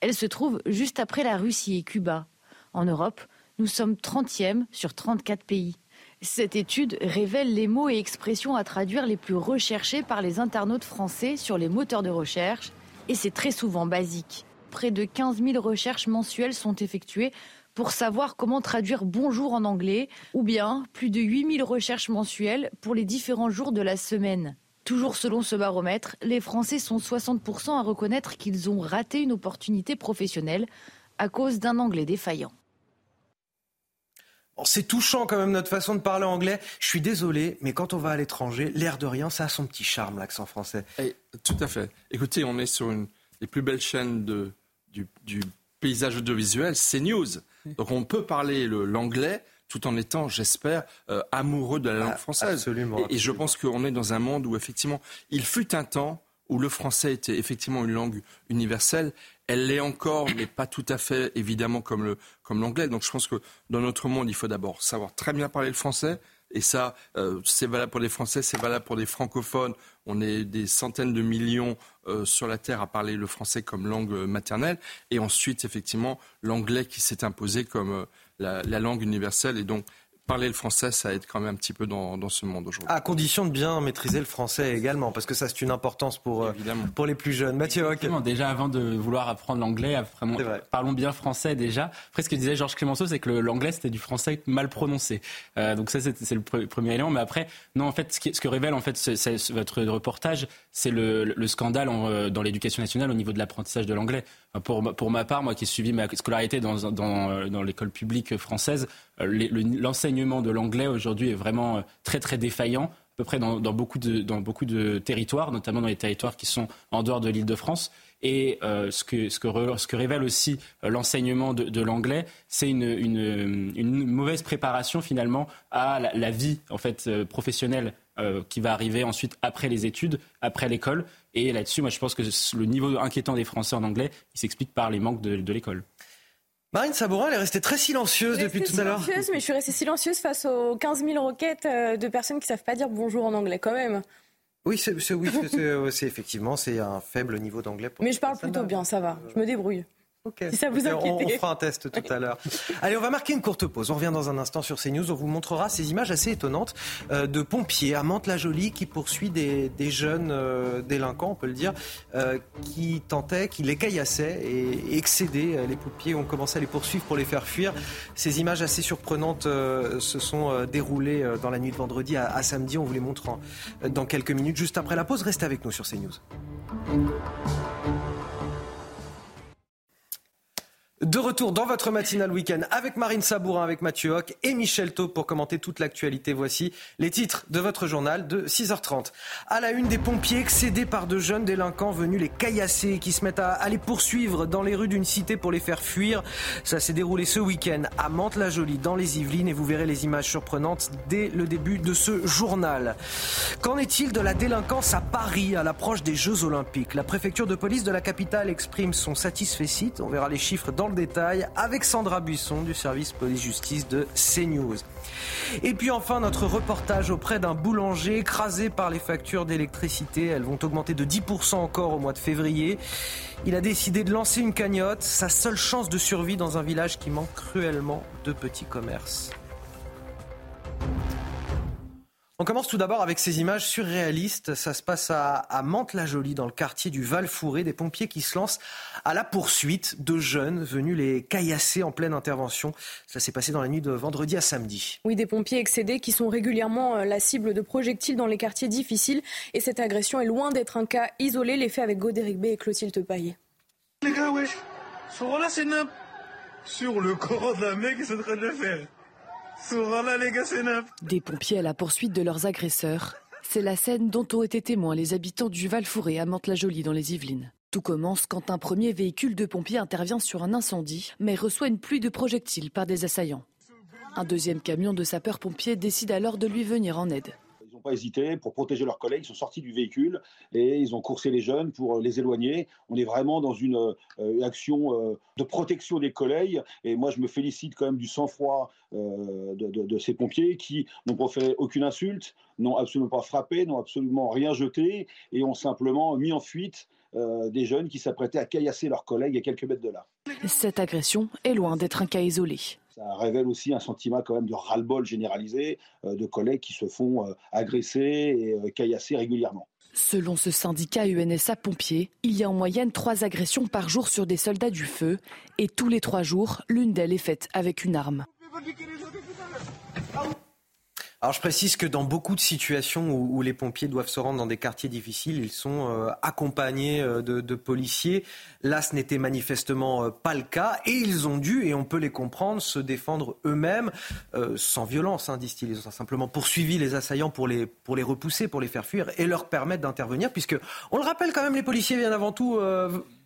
Elle se trouve juste après la Russie et Cuba. En Europe, nous sommes 30e sur 34 pays. Cette étude révèle les mots et expressions à traduire les plus recherchés par les internautes français sur les moteurs de recherche, et c'est très souvent basique. Près de 15 000 recherches mensuelles sont effectuées pour savoir comment traduire bonjour en anglais, ou bien plus de 8 000 recherches mensuelles pour les différents jours de la semaine. Toujours selon ce baromètre, les Français sont 60% à reconnaître qu'ils ont raté une opportunité professionnelle à cause d'un anglais défaillant c'est touchant quand même notre façon de parler anglais. Je suis désolé, mais quand on va à l'étranger, l'air de rien, ça a son petit charme, l'accent français. Eh, tout à fait. Écoutez, on est sur une des plus belles chaînes de, du, paysage audiovisuel, c'est News. Donc on peut parler l'anglais tout en étant, j'espère, euh, amoureux de la langue ah, française. Absolument, Et, je pense qu'on est dans un monde où effectivement, il fut un temps où le français était effectivement une langue universelle elle l'est encore, mais pas tout à fait, évidemment, comme, le, comme l'anglais. Donc je pense que dans notre monde, il faut d'abord savoir très bien parler le français. Et ça, euh, c'est valable pour les Français, c'est valable pour les francophones. On est des centaines de millions euh, sur la Terre à parler le français comme langue maternelle. Et ensuite, effectivement, l'anglais qui s'est imposé comme euh, la, la, langue universelle. Et donc, parler le français, ça aide quand même un petit peu dans, dans ce monde aujourd'hui. À condition de bien maîtriser le français également, parce que ça c'est une importance pour, euh, pour les plus jeunes. Mathieu Déjà avant de vouloir apprendre l'anglais, parlons bien français déjà. Après ce que disait Georges Clémenceau, c'est que l'anglais c'était du français mal prononcé. Euh, donc ça c'est le premier élément. Mais après, non en fait, ce, qui, ce que révèle en fait votre reportage, c'est le, le, scandale euh, dans l'éducation nationale au niveau de l'apprentissage de l'anglais. Pour, pour ma part, moi qui ai suivi ma scolarité dans, dans l'école publique française, l'enseignement de l'anglais aujourd'hui est vraiment euh, très très défaillant à peu près dans, beaucoup de, dans beaucoup de territoires, notamment dans les territoires qui sont en dehors de l'île de France. Et euh, ce, que, ce, que ce, que, révèle aussi euh, l'enseignement de, l'anglais, c'est une, une, une, mauvaise préparation finalement à la, vie en fait professionnelle qui va arriver ensuite après les études, après l'école. Et là-dessus, moi, je pense que le niveau inquiétant des Français en anglais, il s'explique par les manques de, de l'école. Marine Sabourin, elle est restée très silencieuse depuis tout à l'heure. silencieuse, mais je suis restée silencieuse face aux 15 000 requêtes euh, de personnes qui ne savent pas dire bonjour en anglais quand même. Oui, c'est oui, c'est effectivement c'est un faible niveau d'anglais. Mais je parle plutôt bien, ça va. Je me débrouille. Si ça vous on, on, fera un test tout à l'heure. Allez, on va marquer une courte pause. On revient dans un instant sur CNews. On vous montrera ces images assez étonnantes euh, de pompiers à Mantes-la-Jolie qui poursuit des, jeunes euh, délinquants, on peut le dire, euh, qui tentaient, qui les caillassaient et, excédaient. Les pompiers ont commencé à les poursuivre pour les faire fuir. Ces images assez surprenantes se sont déroulées dans la nuit de vendredi à, à samedi. On vous les montre dans quelques minutes, juste après la pause. Restez avec nous sur CNews. De retour dans votre matinale week-end avec Marine Sabourin, avec Mathieu Hoc et Michel Taub pour commenter toute l'actualité. Voici les titres de votre journal de 6h30. À la une des pompiers excédés par de jeunes délinquants venus les caillasser qui se mettent à, les poursuivre dans les rues d'une cité pour les faire fuir. Ça s'est déroulé ce week-end à Mantes-la-Jolie dans les Yvelines et vous verrez les images surprenantes dès le début de ce journal. Qu'en est-il de la délinquance à Paris à l'approche des Jeux Olympiques? La préfecture de police de la capitale exprime son satisfait. On verra les chiffres dans le détail avec Sandra Buisson du service police-justice de CNews. Et puis enfin, notre reportage auprès d'un boulanger écrasé par les factures d'électricité. Elles vont augmenter de 10% encore au mois de février. Il a décidé de lancer une cagnotte, sa seule chance de survie dans un village qui manque cruellement de petits commerces. On commence tout d'abord avec ces images surréalistes. Ça se passe à, Mantes-la-Jolie, dans le quartier du Val-Fouré. Des pompiers qui se lancent à la poursuite de jeunes venus les caillasser en pleine intervention. Ça s'est passé dans la nuit de vendredi à samedi. Oui, des pompiers excédés qui sont régulièrement euh, la cible de projectiles dans les quartiers difficiles. Et cette agression est loin d'être un cas isolé. Les faits avec Godéric B et Clotilde Paillet. Les gars, wesh, c'est Sur le corps d'un mec, ils sont en train de le faire. Des pompiers à la poursuite de leurs agresseurs. C'est la scène dont ont été témoins les habitants du Val-Fouré à Mantes-la-Jolie dans les Yvelines. Tout commence quand un premier véhicule de pompiers intervient sur un incendie, mais reçoit une pluie de projectiles par des assaillants. Un deuxième camion de sapeurs-pompiers décide alors de lui venir en aide pas hésité pour protéger leurs collègues. Ils sont sortis du véhicule et ils ont coursé les jeunes pour les éloigner. On est vraiment dans une, euh, action euh, de protection des collègues. Et moi, je me félicite quand même du sang-froid euh, de, ces pompiers qui n'ont proféré aucune insulte, n'ont absolument pas frappé, n'ont absolument rien jeté et ont simplement mis en fuite des jeunes qui s'apprêtaient à caillasser leurs collègues à quelques mètres de là. Cette agression est loin d'être un cas isolé. Ça révèle aussi un sentiment quand même de ras-le-bol généralisé euh, de collègues qui se font euh, agresser et euh, caillasser régulièrement. Selon ce syndicat UNSA Pompiers, il y a en moyenne trois agressions par jour sur des soldats du feu et tous les trois jours, l'une d'elles est faite avec une arme. Alors je précise que dans beaucoup de situations où, les pompiers doivent se rendre dans des quartiers difficiles, ils sont euh, accompagnés euh, de, policiers. Là, ce n'était manifestement euh, pas le cas et ils ont dû, et on peut les comprendre, se défendre eux-mêmes sans violence, hein, disent-ils. Ils ont simplement poursuivi les assaillants pour les, pour les repousser, pour les faire fuir et leur permettre d'intervenir, puisque, on le rappelle quand même, les policiers viennent avant tout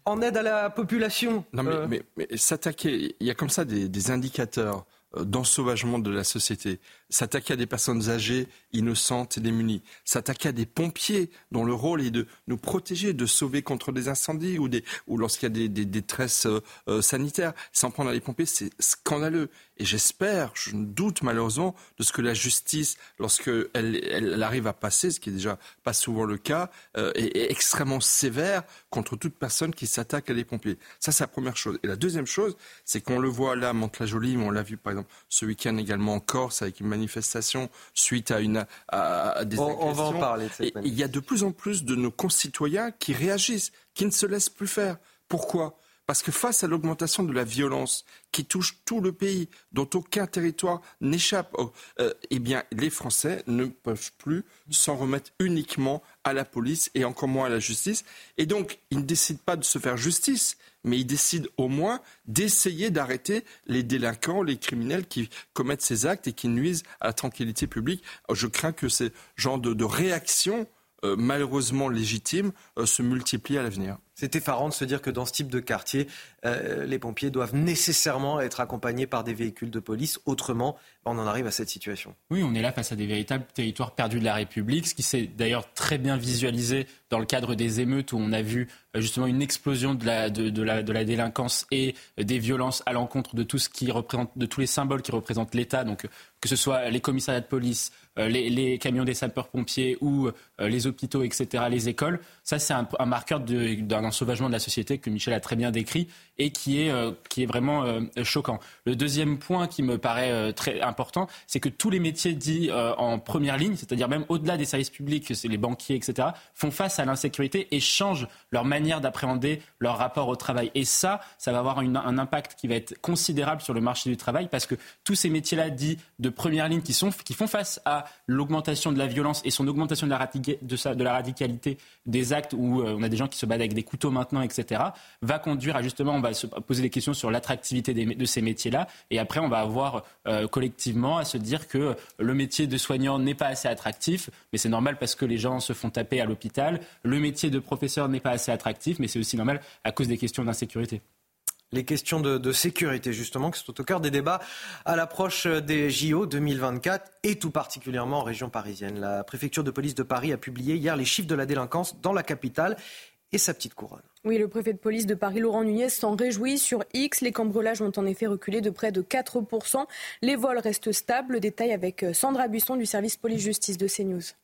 en aide à la population. Non mais, mais, s'attaquer, il y a comme ça des indicateurs d'ensauvagement de la société s'attaquer à des personnes âgées, innocentes et démunies, s'attaquer à des pompiers dont le rôle est de nous protéger, de sauver contre des incendies ou, des, ou lorsqu'il y a des, des détresses euh, euh, sanitaires. S'en prendre à les pompiers, c'est scandaleux. Et j'espère, je doute malheureusement de ce que la justice, lorsqu'elle elle, arrive à passer, ce qui est déjà pas souvent le cas, euh, est, extrêmement sévère contre toute personne qui s'attaque à des pompiers. Ça, c'est la première chose. Et la deuxième chose, c'est qu'on le voit là, à la jolie mais on l'a vu par exemple ce week-end également en Corse avec une manifestation suite à, une, à, des on, va en parler. il y a de plus en plus de nos concitoyens qui réagissent, qui ne se laissent plus faire. Pourquoi? Parce que face à l'augmentation de la violence qui touche tout le pays, dont aucun territoire n'échappe, euh, eh bien, les Français ne peuvent plus s'en remettre uniquement à la police et encore moins à la justice. Et donc, ils ne décident pas de se faire justice, mais ils décident au moins d'essayer d'arrêter les délinquants, les criminels qui commettent ces actes et qui nuisent à la tranquillité publique. Je crains que ces genres de, de réactions, euh, malheureusement légitimes, euh, se multiplient à l'avenir. C'est effarant de se dire que dans ce type de quartier, euh, les pompiers doivent nécessairement être accompagnés par des véhicules de police. Autrement, on en arrive à cette situation. Oui, on est là face à des véritables territoires perdus de la République, ce qui s'est d'ailleurs très bien visualisé dans le cadre des émeutes où on a vu euh, justement une explosion de la, de, la, de la délinquance et des violences à l'encontre de tout ce qui représente, de tous les symboles qui représentent l'État, donc que ce soit les commissariats de police, euh, les, camions des sapeurs-pompiers ou les hôpitaux, etc., les écoles. Ça, c'est un marqueur d'un sauvagement de la société que Michel a très bien décrit et qui est, euh, qui est vraiment euh, choquant. Le deuxième point qui me paraît euh, très important, c'est que tous les métiers dits en première ligne, c'est-à-dire même au-delà des services publics, les banquiers, etc., font face à l'insécurité et changent leur manière d'appréhender leur rapport au travail. Et ça, ça va avoir un impact qui va être considérable sur le marché du travail parce que tous ces métiers-là dits de première ligne qui, sont, qui font face à l'augmentation de la violence et son augmentation de la radicalité des actes où on a des gens qui se battent avec des couteaux maintenant, etc., va conduire à justement, on va se poser des questions sur l'attractivité de ces métiers-là. Et après, on va avoir euh, collectivement à se dire que le métier de soignant n'est pas assez attractif, mais c'est normal parce que les gens se font taper à l'hôpital. Le métier de professeur n'est pas assez attractif, mais c'est aussi normal à cause des questions d'insécurité les questions de, sécurité, justement, qui sont au cœur des débats à l'approche des JO 2024 et tout particulièrement en région parisienne. La préfecture de police de Paris a publié hier les chiffres de la délinquance dans la capitale et sa petite couronne. Oui, le préfet de police de Paris, Laurent Nunez, s'en réjouit. Sur X, les cambriolages ont en effet reculé de près de 4%. Les vols restent stables. Détail avec Sandra Buisson du service police-justice de CNews.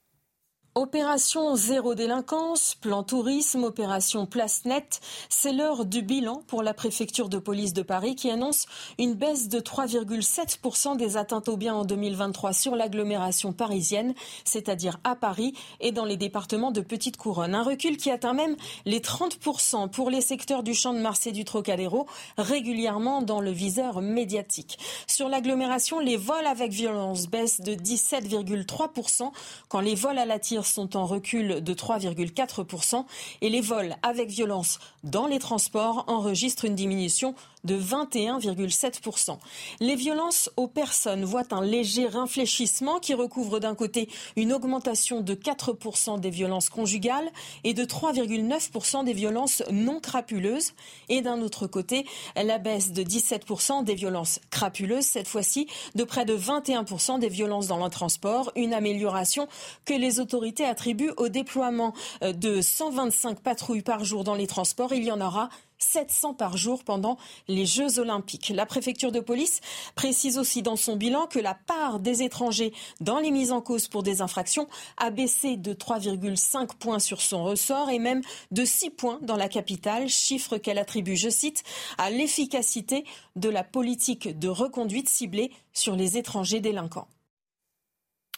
Opération zéro délinquance, plan tourisme, opération place nette, c'est l'heure du bilan pour la préfecture de police de Paris qui annonce une baisse de 3,7% des atteintes aux biens en 2023 sur l'agglomération parisienne, c'est-à-dire à Paris et dans les départements de Petite Couronne. Un recul qui atteint même les 30% pour les secteurs du champ de Mars et du Trocadéro, régulièrement dans le viseur médiatique. Sur l'agglomération, les vols avec violence baissent de 17,3% quand les vols à la tire sont en recul de 3,4% et les vols avec violence dans les transports enregistrent une diminution de 21,7%. Les violences aux personnes voient un léger infléchissement qui recouvre d'un côté une augmentation de 4% des violences conjugales et de 3,9% des violences non crapuleuses et d'un autre côté la baisse de 17% des violences crapuleuses, cette fois-ci de près de 21% des violences dans le transport, une amélioration que les autorités attribuent au déploiement euh, de 125 patrouilles par jour dans les transports. Il y en aura 700 par jour pendant les Jeux olympiques. La préfecture de police précise aussi dans son bilan que la part des étrangers dans les mises en cause pour des infractions a baissé de 3,5 points sur son ressort et même de 6 points dans la capitale, chiffre qu'elle attribue, je cite, à l'efficacité de la politique de reconduite ciblée sur les étrangers délinquants.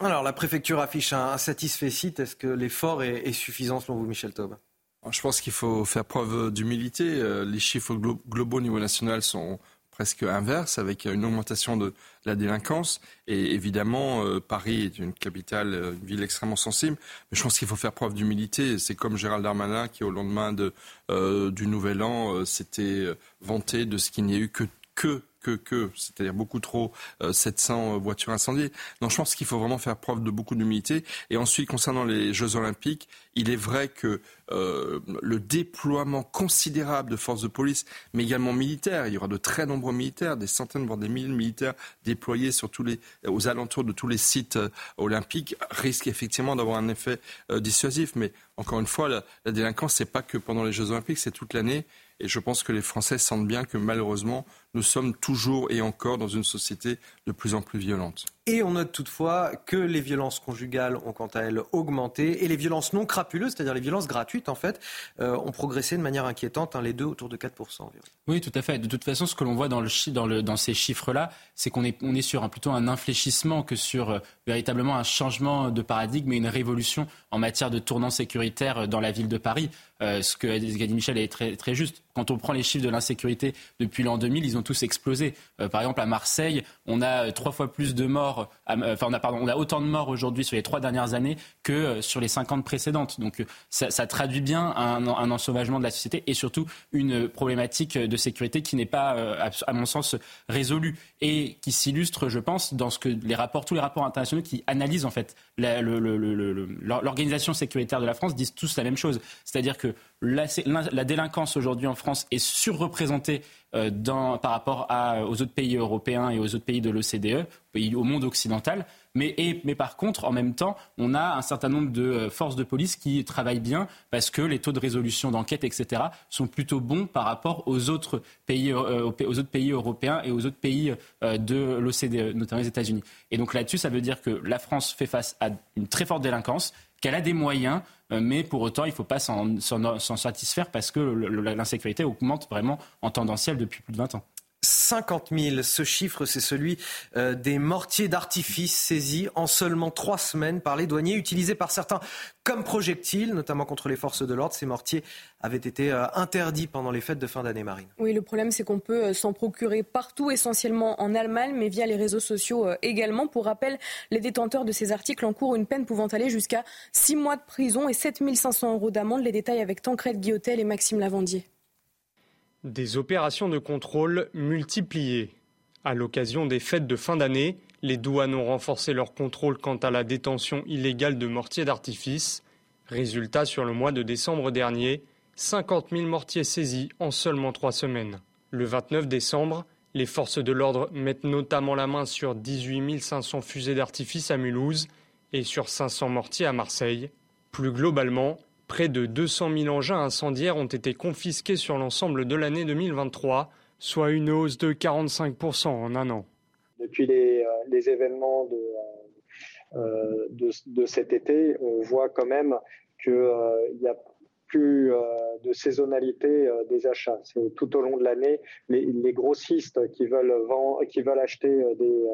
Alors la préfecture affiche un satisfait site. Est-ce que l'effort est, suffisant selon vous, Michel Taube? Je pense qu'il faut faire preuve d'humilité. Euh, les chiffres globaux au niveau national sont presque inverses, avec une augmentation de la délinquance. Et évidemment, euh, Paris est une capitale, euh, une ville extrêmement sensible. Mais je pense qu'il faut faire preuve d'humilité. C'est comme Gérald Darmanin qui, au lendemain de, du Nouvel An, s'était vanté de ce qu'il n'y a eu que que, que c'est-à-dire beaucoup trop, 700 euh, voitures incendiées. Non, je pense qu'il faut vraiment faire preuve de beaucoup d'humilité. Et ensuite, concernant les Jeux Olympiques, il est vrai que euh, le déploiement considérable de forces de police, mais également militaires, il y aura de très nombreux militaires, des centaines, voire des milliers de militaires déployés sur tous les, aux alentours de tous les sites euh, olympiques, risque effectivement d'avoir un effet dissuasif. Mais encore une fois, la, la délinquance, c'est pas que pendant les Jeux Olympiques, c'est toute l'année. Et je pense que les Français sentent bien que malheureusement, nous sommes toujours et encore dans une société de plus en plus violente. Et on note toutefois que les violences conjugales ont quant à elles augmenté et les violences non crapuleuses, c'est-à-dire les violences gratuites en fait, euh, ont progressé de manière inquiétante, hein, les deux autour de 4% environ. Oui, tout à fait. De toute façon, ce que l'on voit dans, le, dans, le, dans ces chiffres-là, c'est qu'on est, on est sur un, plutôt un infléchissement que sur euh, véritablement un changement de paradigme et une révolution en matière de tournant sécuritaire dans la ville de Paris. Euh, ce que dit Michel est très, très juste. Quand on prend les chiffres de l'insécurité depuis l'an 2000, ils ont tous. Euh, par exemple, à Marseille, on a trois fois plus de morts, euh, enfin, on a, pardon, on a autant de morts aujourd'hui sur les trois dernières années que euh, sur les 50 précédentes. Donc, ça, ça traduit bien un, un, ensauvagement de la société et surtout une problématique de sécurité qui n'est pas, à mon sens, résolue et qui s'illustre, je pense, dans ce que les rapports, tous les rapports internationaux qui analysent en fait l'organisation sécuritaire de la France disent tous la même chose. C'est-à-dire que la, délinquance aujourd'hui en France est surreprésentée euh, par rapport à, aux autres pays européens et aux autres pays de l'OCDE, au monde occidental. Mais, par contre, en même temps, on a un certain nombre de euh, forces de police qui travaillent bien parce que les taux de résolution d'enquête, etc., sont plutôt bons par rapport aux autres pays, euh, européens et aux autres pays de l'OCDE, notamment les États-Unis. Et donc là-dessus, ça veut dire que la France fait face à une très forte délinquance, qu'elle a des moyens, euh, mais pour autant, il ne faut pas s'en satisfaire parce que l'insécurité augmente vraiment en tendanciel depuis plus de 20 ans. 50 000. Ce chiffre, c'est celui euh, des mortiers d'artifice saisis en seulement trois semaines par les douaniers, utilisés par certains comme projectiles, notamment contre les forces de l'ordre. Ces mortiers avaient été euh, interdits pendant les fêtes de fin d'année, Marine. Oui, le problème, c'est qu'on peut euh, s'en procurer partout, essentiellement en Allemagne, mais via les réseaux sociaux également. Pour rappel, les détenteurs de ces articles encourent une peine pouvant aller jusqu'à six mois de prison et 7 500 euros d'amende. Les détails avec Tancred Guillotel et Maxime Lavandier. Des opérations de contrôle multipliées. À l'occasion des fêtes de fin d'année, les douanes ont renforcé leur contrôle quant à la détention illégale de mortiers d'artifice. Résultat, sur le mois de décembre dernier, 50 000 mortiers saisis en seulement trois semaines. Le 29 décembre, les forces de l'ordre mettent notamment la main sur 18 500 fusées d'artifice à Mulhouse et sur 500 mortiers à Marseille. Plus globalement, Près de 200 000 engins incendiaires ont été confisqués sur l'ensemble de l'année 2023, soit une hausse de 45% en un an. Depuis les, euh, événements euh, de, cet été, on voit quand même qu'il euh, n'y a plus de saisonnalité des achats. C'est tout au long de l'année les, grossistes qui veulent, qui veulent acheter des,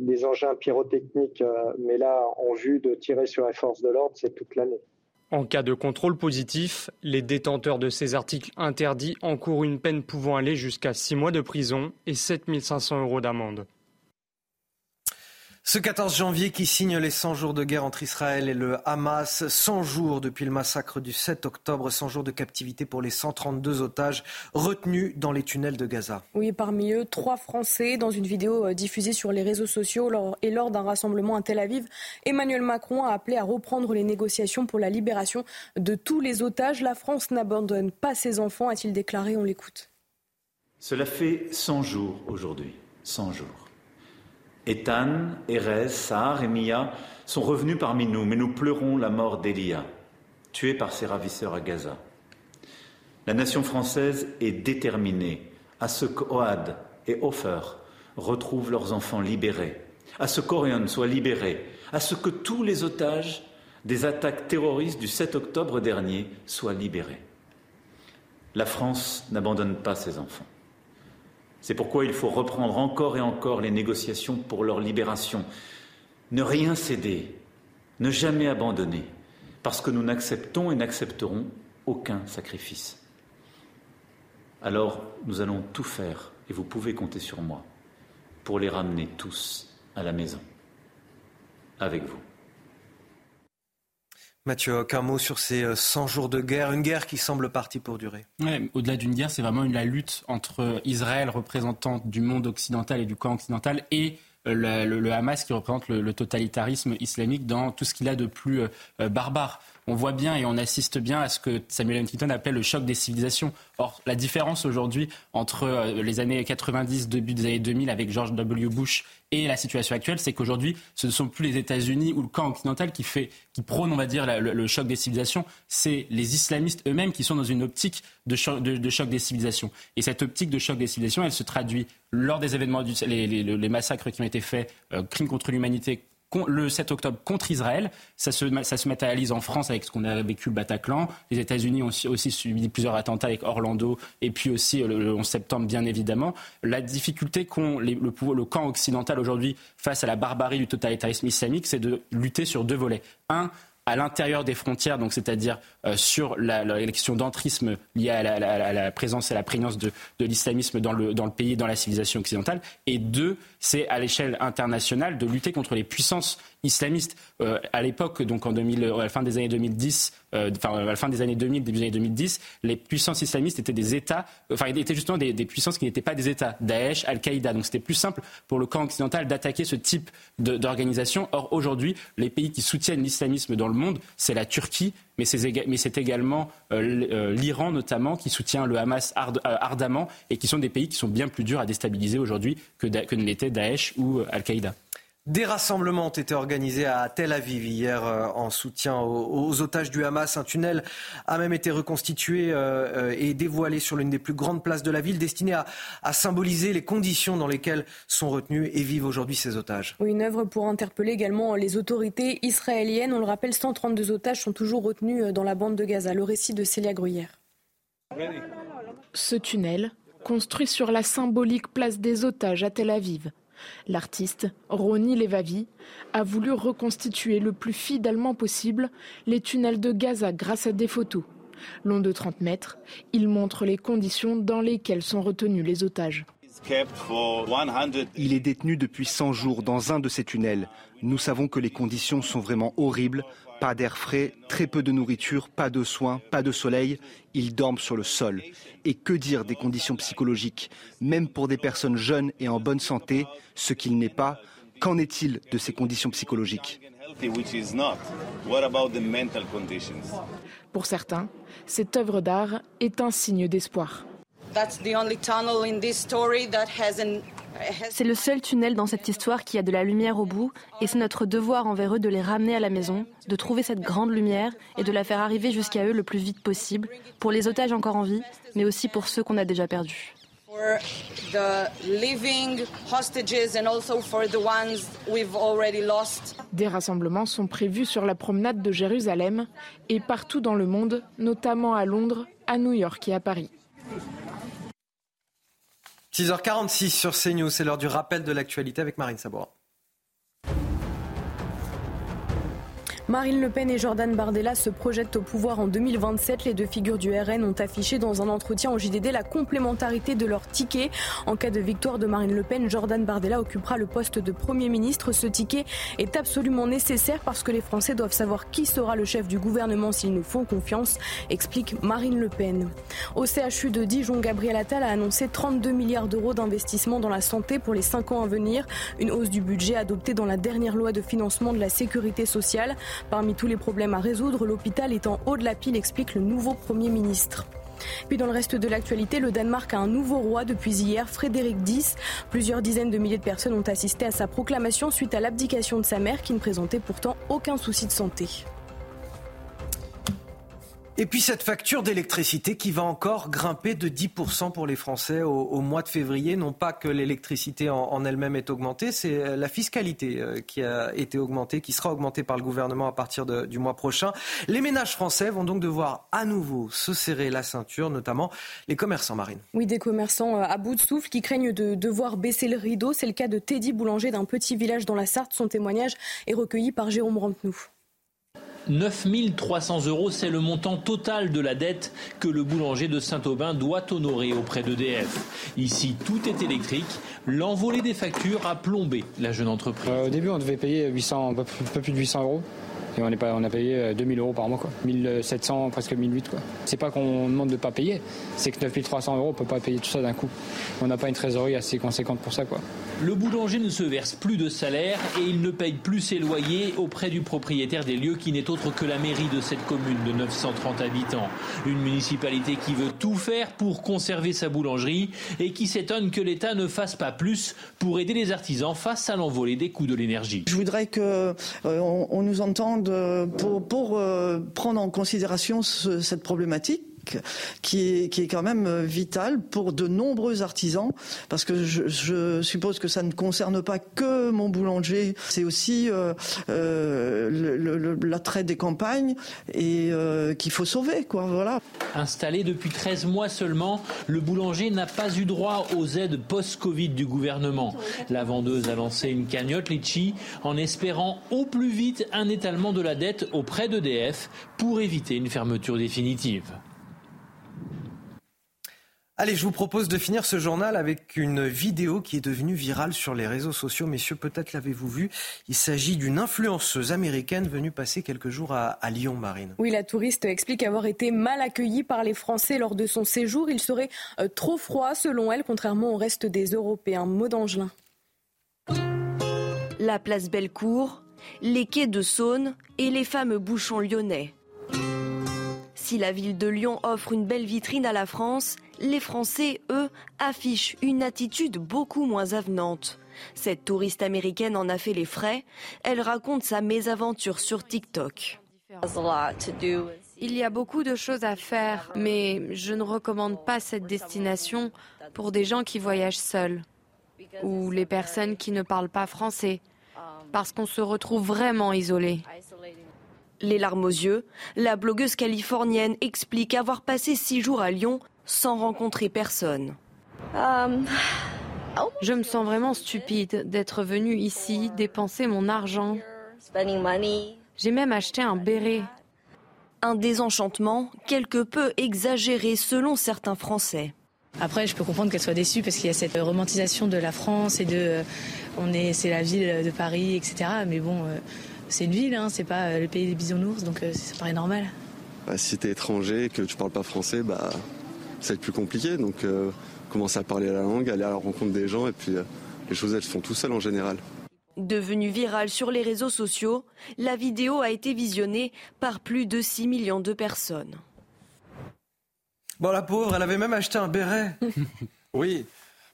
des engins pyrotechniques, mais là en vue de tirer sur les forces de l'ordre, c'est toute l'année. En cas de contrôle positif, les détenteurs de ces articles interdits encourent une peine pouvant aller jusqu'à 6 mois de prison et 7 500 euros d'amende. Ce 14 janvier qui signe les 100 jours de guerre entre Israël et le Hamas, 100 jours depuis le massacre du 7 octobre, 100 jours de captivité pour les 132 otages retenus dans les tunnels de Gaza. Oui, parmi eux, trois Français dans une vidéo euh, diffusée sur les réseaux sociaux et lors d'un rassemblement à Tel Aviv. Emmanuel Macron a appelé à reprendre les négociations pour la libération de tous les otages. La France n'abandonne pas ses enfants, a-t-il déclaré. On l'écoute. Cela fait 100 jours aujourd'hui. 100 jours. Ethan, Erez, Sahar et Mia sont revenus parmi nous, mais nous pleurons la mort d'Elia, tué par ses ravisseurs à Gaza. La nation française est déterminée à ce qu'Oad et Ofer retrouvent leurs enfants libérés, à ce qu'Orion soit libéré, à ce que tous les otages des attaques terroristes du 7 octobre dernier soient libérés. La France n'abandonne pas ses enfants. C'est pourquoi il faut reprendre encore et encore les négociations pour leur libération. Ne rien céder, ne jamais abandonner, parce que nous n'acceptons et n'accepterons aucun sacrifice. Alors nous allons tout faire, et vous pouvez compter sur moi, pour les ramener tous à la maison, avec vous. Mathieu, un mot sur ces 100 euh, jours de guerre, une guerre qui semble partie pour durer. Au-delà d'une guerre, c'est vraiment la lutte entre Israël, représentant du monde occidental et du camp occidental, et euh, le, Hamas qui représente le, totalitarisme islamique dans tout ce qu'il a de plus euh, barbare on voit bien et on assiste bien à ce que Samuel Huntington appelle le choc des civilisations. Or, la différence aujourd'hui entre euh, les années 90, début des années 2000 avec George W. Bush et la situation actuelle, c'est qu'aujourd'hui, ce ne sont plus les États-Unis ou le camp occidental qui, fait, qui prône, on va dire, le, choc des civilisations, c'est les islamistes eux-mêmes qui sont dans une optique de choc, des civilisations. Et cette optique de choc des civilisations, elle se traduit lors des événements, les, massacres qui ont été faits, euh, crimes contre l'humanité le 7 octobre contre Israël. Ça se, matérialise en France avec ce qu'on a vécu le Bataclan. Les États-Unis ont aussi, subi plusieurs attentats avec Orlando et puis aussi euh, le, 11 septembre, bien évidemment. La difficulté qu'ont le, le camp occidental aujourd'hui face à la barbarie du totalitarisme islamique, c'est de lutter sur deux volets. Un, à l'intérieur des frontières, donc c'est-à-dire euh, sur l'élection d'entrisme liée à la, présence et à la prégnance de, l'islamisme dans le, dans le pays dans la civilisation occidentale. Et deux, c'est à l'échelle internationale de lutter contre les puissances islamistes. Euh, à l'époque, donc en 2000, à la fin des années 2010, euh, enfin à la fin des années 2000, début des années 2010, les puissances islamistes étaient des États, enfin étaient justement des, puissances qui n'étaient pas des États, Daesh, Al-Qaïda. Donc c'était plus simple pour le camp occidental d'attaquer ce type d'organisation. Or aujourd'hui, les pays qui soutiennent l'islamisme dans le monde, c'est la Turquie, mais c'est également euh, l'Iran notamment qui soutient le Hamas ardemment et qui sont des pays qui sont bien plus durs à déstabiliser aujourd'hui que, que ne l'était Daesh ou Al-Qaïda. Des rassemblements ont été organisés à Tel Aviv hier euh, en soutien aux, otages du Hamas. Un tunnel a même été reconstitué euh, euh, et dévoilé sur l'une des plus grandes places de la ville, destiné à, symboliser les conditions dans lesquelles sont retenus et vivent aujourd'hui ces otages. une œuvre pour interpeller également les autorités israéliennes. On le rappelle, 132 otages sont toujours retenus dans la bande de Gaza. Le récit de Célia Gruyère. Ce tunnel construit sur la symbolique place des otages à Tel Aviv. L'artiste, Roni Levavi, a voulu reconstituer le plus fidèlement possible les tunnels de Gaza grâce à des photos. Long de 30 mètres, il montre les conditions dans lesquelles sont retenus les otages. Il est détenu depuis 100 jours dans un de ces tunnels. Nous savons que les conditions sont vraiment horribles. Pas d'air frais, très peu de nourriture, pas de soins, pas de soleil. Ils dorment sur le sol. Et que dire des conditions psychologiques? Même pour des personnes jeunes et en bonne santé, ce qu'il n'est pas, qu'en est-il de ces conditions psychologiques? Pour certains, cette œuvre d'art est un signe d'espoir. C'est le seul tunnel dans cette histoire qui a de la lumière au bout et c'est notre devoir envers eux de les ramener à la maison, de trouver cette grande lumière et de la faire arriver jusqu'à eux le plus vite possible, pour les otages encore en vie, mais aussi pour ceux qu'on a déjà perdus. Des rassemblements sont prévus sur la promenade de Jérusalem et partout dans le monde, notamment à Londres, à New York et à Paris. 6h46 sur CNews, c'est l'heure du rappel de l'actualité avec Marine Sabora. Marine Le Pen et Jordan Bardella se projettent au pouvoir en 2027. Les deux figures du RN ont affiché dans un entretien au JDD la complémentarité de leur ticket. En cas de victoire de Marine Le Pen, Jordan Bardella occupera le poste de Premier ministre. Ce ticket est absolument nécessaire parce que les Français doivent savoir qui sera le chef du gouvernement s'ils nous font confiance, explique Marine Le Pen. Au CHU de Dijon, Gabriel Attal a annoncé 32 milliards d'euros d'investissement dans la santé pour les 5 ans à venir. Une hausse du budget adoptée dans la dernière loi de financement de la sécurité sociale. Parmi tous les problèmes à résoudre, l'hôpital est en haut de la pile, explique le nouveau Premier ministre. Puis dans le reste de l'actualité, le Danemark a un nouveau roi depuis hier, Frédéric X. Plusieurs dizaines de milliers de personnes ont assisté à sa proclamation suite à l'abdication de sa mère qui ne présentait pourtant aucun souci de santé. Et puis cette facture d'électricité qui va encore grimper de 10% pour les Français au, mois de février. Non pas que l'électricité en, elle-même est augmentée, c'est euh, la fiscalité euh, qui a été augmentée, qui sera augmentée par le gouvernement à partir du mois prochain. Les ménages français vont donc devoir à nouveau se serrer la ceinture, notamment les commerçants marines. Oui, des commerçants euh, à bout de souffle qui craignent de devoir baisser le rideau. C'est le cas de Teddy Boulanger d'un petit village dans la Sarthe. Son témoignage est recueilli par Jérôme Rampenou. 9 300 euros, c'est le montant total de la dette que le boulanger de Saint-Aubin doit honorer auprès d'EDF. Ici, tout est électrique. L'envolée des factures a plombé la jeune entreprise. Euh, au début, on devait payer 800, un peu plus de 800 euros. Et on, est pas, on a payé 2000 euh, euros par mois, quoi. 1700, presque 1008, quoi. C'est pas qu'on demande de pas payer, c'est que 9300 euros, on peut pas payer tout ça d'un coup. On n'a pas une trésorerie assez conséquente pour ça, quoi. Le boulanger ne se verse plus de salaire et il ne paye plus ses loyers auprès du propriétaire des lieux qui n'est autre que la mairie de cette commune de 930 habitants. Une municipalité qui veut tout faire pour conserver sa boulangerie et qui s'étonne que l'État ne fasse pas plus pour aider les artisans face à l'envolée des coûts de l'énergie. Je voudrais qu'on euh, on nous entende pour, pour euh, prendre en considération cette problématique qui est, qui est quand même euh, vital pour de nombreux artisans, parce que je, suppose que ça ne concerne pas que mon boulanger, c'est aussi euh, euh, l'attrait des campagnes et qu'il faut sauver, quoi. Voilà. Installé depuis 13 mois seulement, le boulanger n'a pas eu droit aux aides post-Covid du gouvernement. La vendeuse a lancé une cagnotte Litchi en espérant au plus vite un étalement de la dette auprès d'EDF pour éviter une fermeture définitive. Allez, je vous propose de finir ce journal avec une vidéo qui est devenue virale sur les réseaux sociaux. Messieurs, peut-être l'avez-vous vu. Il s'agit d'une influenceuse américaine venue passer quelques jours à, Lyon, Marine. Oui, la touriste explique avoir été mal accueillie par les Français lors de son séjour. Il serait euh, trop froid, selon elle, contrairement au reste des Européens. Maud d'Angelin. La place Bellecour, les quais de Saône et les fameux bouchons lyonnais. Si la ville de Lyon offre une belle vitrine à la France, les Français, eux, affichent une attitude beaucoup moins avenante. Cette touriste américaine en a fait les frais. Elle raconte sa mésaventure sur TikTok. Il y a beaucoup de choses à faire, mais je ne recommande pas cette destination pour des gens qui voyagent seuls ou les personnes qui ne parlent pas français, parce qu'on se retrouve vraiment isolé. Les larmes aux yeux, la blogueuse californienne explique avoir passé six jours à Lyon sans rencontrer personne. Je me sens vraiment stupide d'être venue ici dépenser mon argent. J'ai même acheté un béret. Un désenchantement quelque peu exagéré selon certains Français. Après, je peux comprendre qu'elle soit déçue parce qu'il y a cette romantisation de la France et de, euh, on est, c'est la ville de Paris, etc. Mais bon, euh, c'est une ville, hein, c'est pas euh, le pays des bisounours, donc ça paraît normal. Bah, si t'es étranger et que tu parles pas français, bah, ça va être plus compliqué. Donc, commencer à parler la langue, aller à la rencontre des gens, et puis les choses elles se font tout seules en général. Devenue virale sur les réseaux sociaux, la vidéo a été visionnée par plus de 6 millions de personnes. Bon, la pauvre, elle avait même acheté un béret. oui.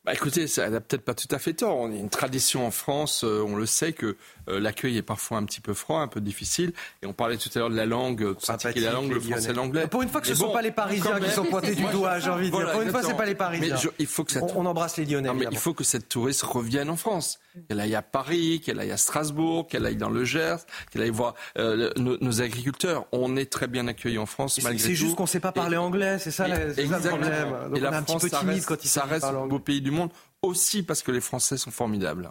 Bah écoutez, ça n'a peut-être pas tout à fait tort. On a une tradition en France, euh, on le sait, que euh, l'accueil est parfois un petit peu froid, un peu difficile. Et on parlait tout à l'heure de la langue, de pratiquer la langue, le français, l'anglais. Pour une fois que ce ne sont pas les Parisiens qui sont pointés du doigt, j'ai envie de dire. Pour une fois, ce pas les Parisiens. Mais il faut que on, embrasse les Lyonnais. mais il faut que cette touriste revienne en France. Qu'elle aille à Paris, qu'elle aille à Strasbourg, qu'elle aille dans le Gers, qu'elle aille voir euh, nos, agriculteurs. On est très bien accueillis en France, malgré tout. C'est juste qu'on ne sait pas parler anglais, c'est ça, le problème. Donc et la on est un France, petit peu timide quand il ça reste un beau pays du monde aussi parce que les Français sont formidables.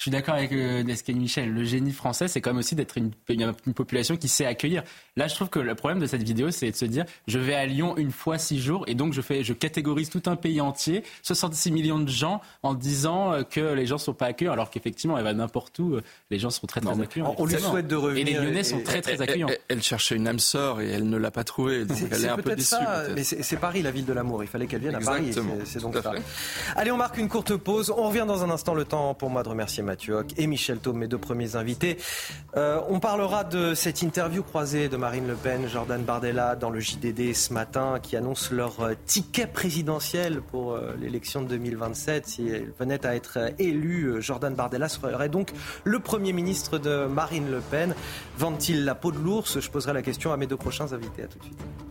Je suis d'accord avec euh, Michel. Le génie français, c'est quand même aussi d'être une, une, population qui sait accueillir. Là, je trouve que le problème de cette vidéo, c'est de se dire, je vais à Lyon une fois six jours, et donc je fais, je catégorise tout un pays entier, 66 millions de gens, en disant euh, que les gens sont pas accueillis, alors qu'effectivement, elle va n'importe où, euh, les gens seront très très accueillants. On lui souhaite de revenir. Et les Lyonnais sont très très accueillants. Elle, cherchait une âme sœur et elle ne l'a pas trouvée, donc elle est, un peu déçue. Ça, mais c'est Paris, la ville de l'amour. Il fallait qu'elle vienne à Paris. C'est donc ça. Allez, on marque une courte pause. On revient dans un instant. Le temps pour moi de remercier Mathieu Hoc et Michel mes deux premiers invités. Euh, on parlera de cette interview croisée de Marine Le Pen, Jordan Bardella dans le JDD ce matin, qui annonce leur euh, ticket présidentiel pour euh, l'élection de 2027. Si elle venait à être élue, Jordan Bardella serait donc le Premier ministre de Marine Le Pen. Vend-il la peau de l'ours? Je poserai la question à mes deux prochains invités. À tout de suite.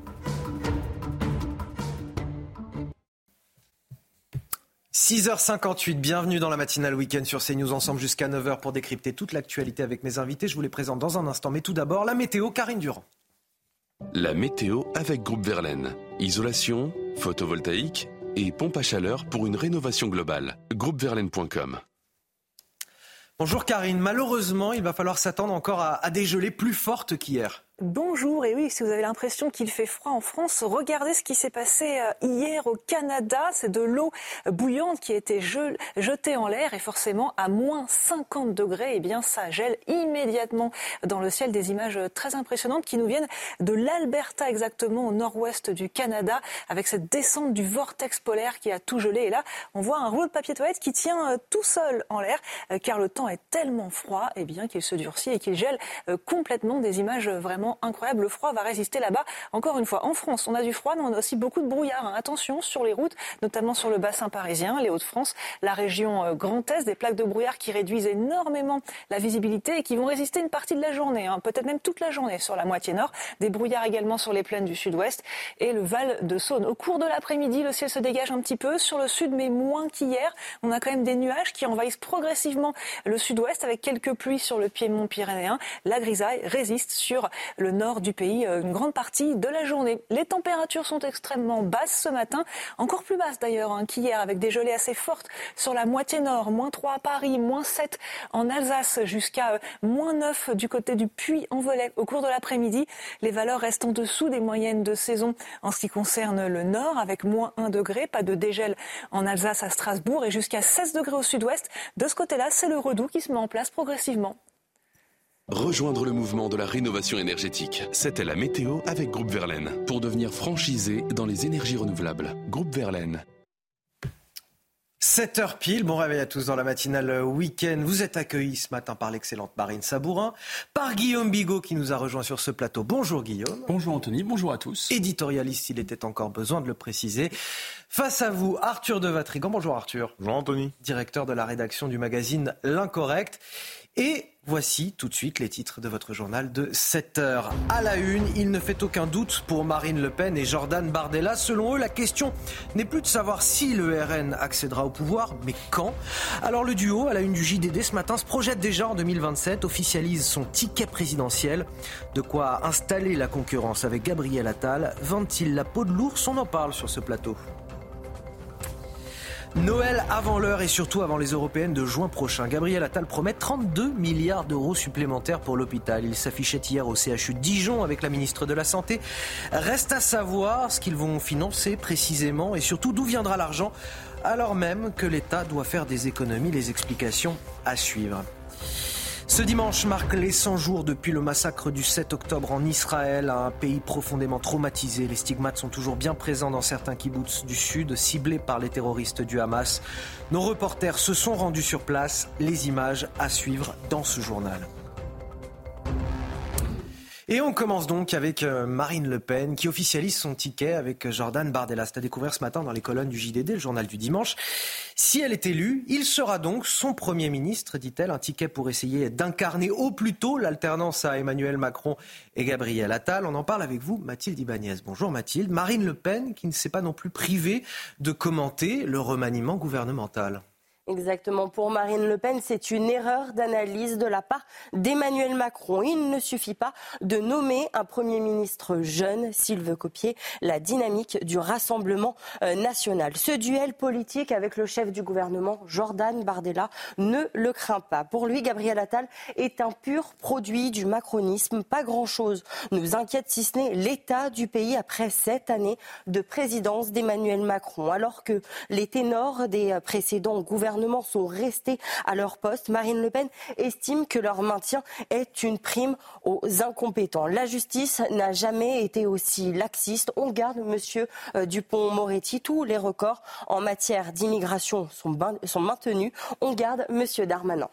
6h58, bienvenue dans la matinale week-end sur CNews ensemble jusqu'à 9h pour décrypter toute l'actualité avec mes invités. Je vous les présente dans un instant, mais tout d'abord la météo, Karine Durand. La météo avec Groupe Verlaine. Isolation, photovoltaïque et pompe à chaleur pour une rénovation globale. Groupeverlaine.com Bonjour Karine, malheureusement il va falloir s'attendre encore à, à des gelées plus fortes qu'hier. Bonjour, et oui, si vous avez l'impression qu'il fait froid en France, regardez ce qui s'est passé euh, hier au Canada. C'est de l'eau bouillante qui a été jetée en l'air et forcément à moins 50 degrés, eh bien ça gèle immédiatement dans le ciel. Des images très impressionnantes qui nous viennent de l'Alberta exactement au nord-ouest du Canada avec cette descente du vortex polaire qui a tout gelé. Et là, on voit un rouleau de papier toilette qui tient euh, tout seul en l'air euh, car le temps est tellement froid eh bien qu'il se durcit et qu'il gèle complètement. Des images vraiment incroyable. Le froid va résister là-bas. Encore une fois, en France, on a du froid, mais on a aussi beaucoup de brouillard. Hein. Attention sur les routes, notamment sur le bassin parisien, les Hauts-de-France, la région euh, Grand Est, des plaques de brouillard qui réduisent énormément la visibilité et qui vont résister une partie de la journée, hein. peut-être même toute la journée sur la moitié nord. Des brouillards également sur les plaines du sud-ouest et le Val de Saône. Au cours de l'après-midi, le ciel se dégage un petit peu sur le sud, mais moins qu'hier. On a quand même des nuages qui envahissent progressivement le sud-ouest avec quelques pluies sur le piémont pyrénéen. La grisaille résiste sur le nord du pays euh, une grande partie de la journée. Les températures sont extrêmement basses ce matin, encore plus basses d'ailleurs hein, qu'hier, avec des gelées assez fortes sur la moitié nord, moins 3 à Paris, moins 7 en Alsace, jusqu'à euh, moins 9 du côté du Puy-en-Velay. Au cours de l'après-midi, les valeurs restent en dessous des moyennes de saison en ce qui concerne le nord, avec moins 1 degré, pas de dégel en Alsace à Strasbourg et jusqu'à 16 degrés au sud-ouest. De ce côté-là, c'est le redout qui se met en place progressivement. Rejoindre le mouvement de la rénovation énergétique. C'était la météo avec Groupe Verlaine. Pour devenir franchisé dans les énergies renouvelables. Groupe Verlaine. 7h pile, bon réveil à tous dans la matinale week-end. Vous êtes accueillis ce matin par l'excellente Marine Sabourin, par Guillaume Bigot qui nous a rejoint sur ce plateau. Bonjour Guillaume. Bonjour Anthony, bonjour à tous. Éditorialiste, il était encore besoin de le préciser. Face à vous, Arthur de Vatrigan. Bonjour Arthur. Bonjour Anthony. Directeur de la rédaction du magazine L'Incorrect. Et voici tout de suite les titres de votre journal de 7 heures. À la une, il ne fait aucun doute pour Marine Le Pen et Jordan Bardella. Selon eux, la question n'est plus de savoir si le RN accédera au pouvoir, mais quand. Alors le duo, à la une du JDD ce matin, se projette déjà en 2027, officialise son ticket présidentiel. De quoi installer la concurrence avec Gabriel Attal. Vend-il la peau de l'ours? On en parle sur ce plateau. Noël avant l'heure et surtout avant les européennes de juin prochain. Gabriel Attal promet 32 milliards d'euros supplémentaires pour l'hôpital. Il s'affichait hier au CHU Dijon avec la ministre de la Santé. Reste à savoir ce qu'ils vont financer précisément et surtout d'où viendra l'argent alors même que l'État doit faire des économies. Les explications à suivre. Ce dimanche marque les 100 jours depuis le massacre du 7 octobre en Israël, un pays profondément traumatisé. Les stigmates sont toujours bien présents dans certains kibbutz du sud, ciblés par les terroristes du Hamas. Nos reporters se sont rendus sur place. Les images à suivre dans ce journal. Et on commence donc avec euh, Marine Le Pen qui officialise son ticket avec euh, Jordan Bardella. C'est à découvrir ce matin dans les colonnes du JDD, le journal du dimanche. Si elle est élue, il sera donc son Premier ministre, dit-elle, un ticket pour essayer d'incarner au plus tôt l'alternance à Emmanuel Macron et Gabriel Attal. On en parle avec vous, Mathilde Ibanez. Bonjour Mathilde. Marine Le Pen qui ne s'est pas non plus privée de commenter le remaniement gouvernemental. Exactement. Pour Marine Le Pen, c'est une erreur d'analyse de la part d'Emmanuel Macron. Il ne suffit pas de nommer un Premier ministre jeune s'il veut copier la dynamique du Rassemblement euh, national. Ce duel politique avec le chef du gouvernement, Jordan Bardella, ne le craint pas. Pour lui, Gabriel Attal est un pur produit du macronisme. Pas grand-chose nous inquiète si ce n'est l'état du pays après sept années de présidence d'Emmanuel Macron. Alors que les ténors des précédents gouvernements sont restés à leur poste. Marine Le Pen estime que leur maintien est une prime aux incompétents. La justice n'a jamais été aussi laxiste. On garde Monsieur euh, Dupont-Moretti. Tous les records en matière d'immigration sont, sont maintenus. On garde Monsieur Darmanin.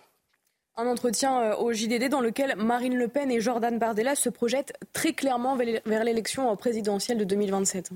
Un entretien euh, au JDD dans lequel Marine Le Pen et Jordan Bardella se projettent très clairement vers l'élection présidentielle de 2027.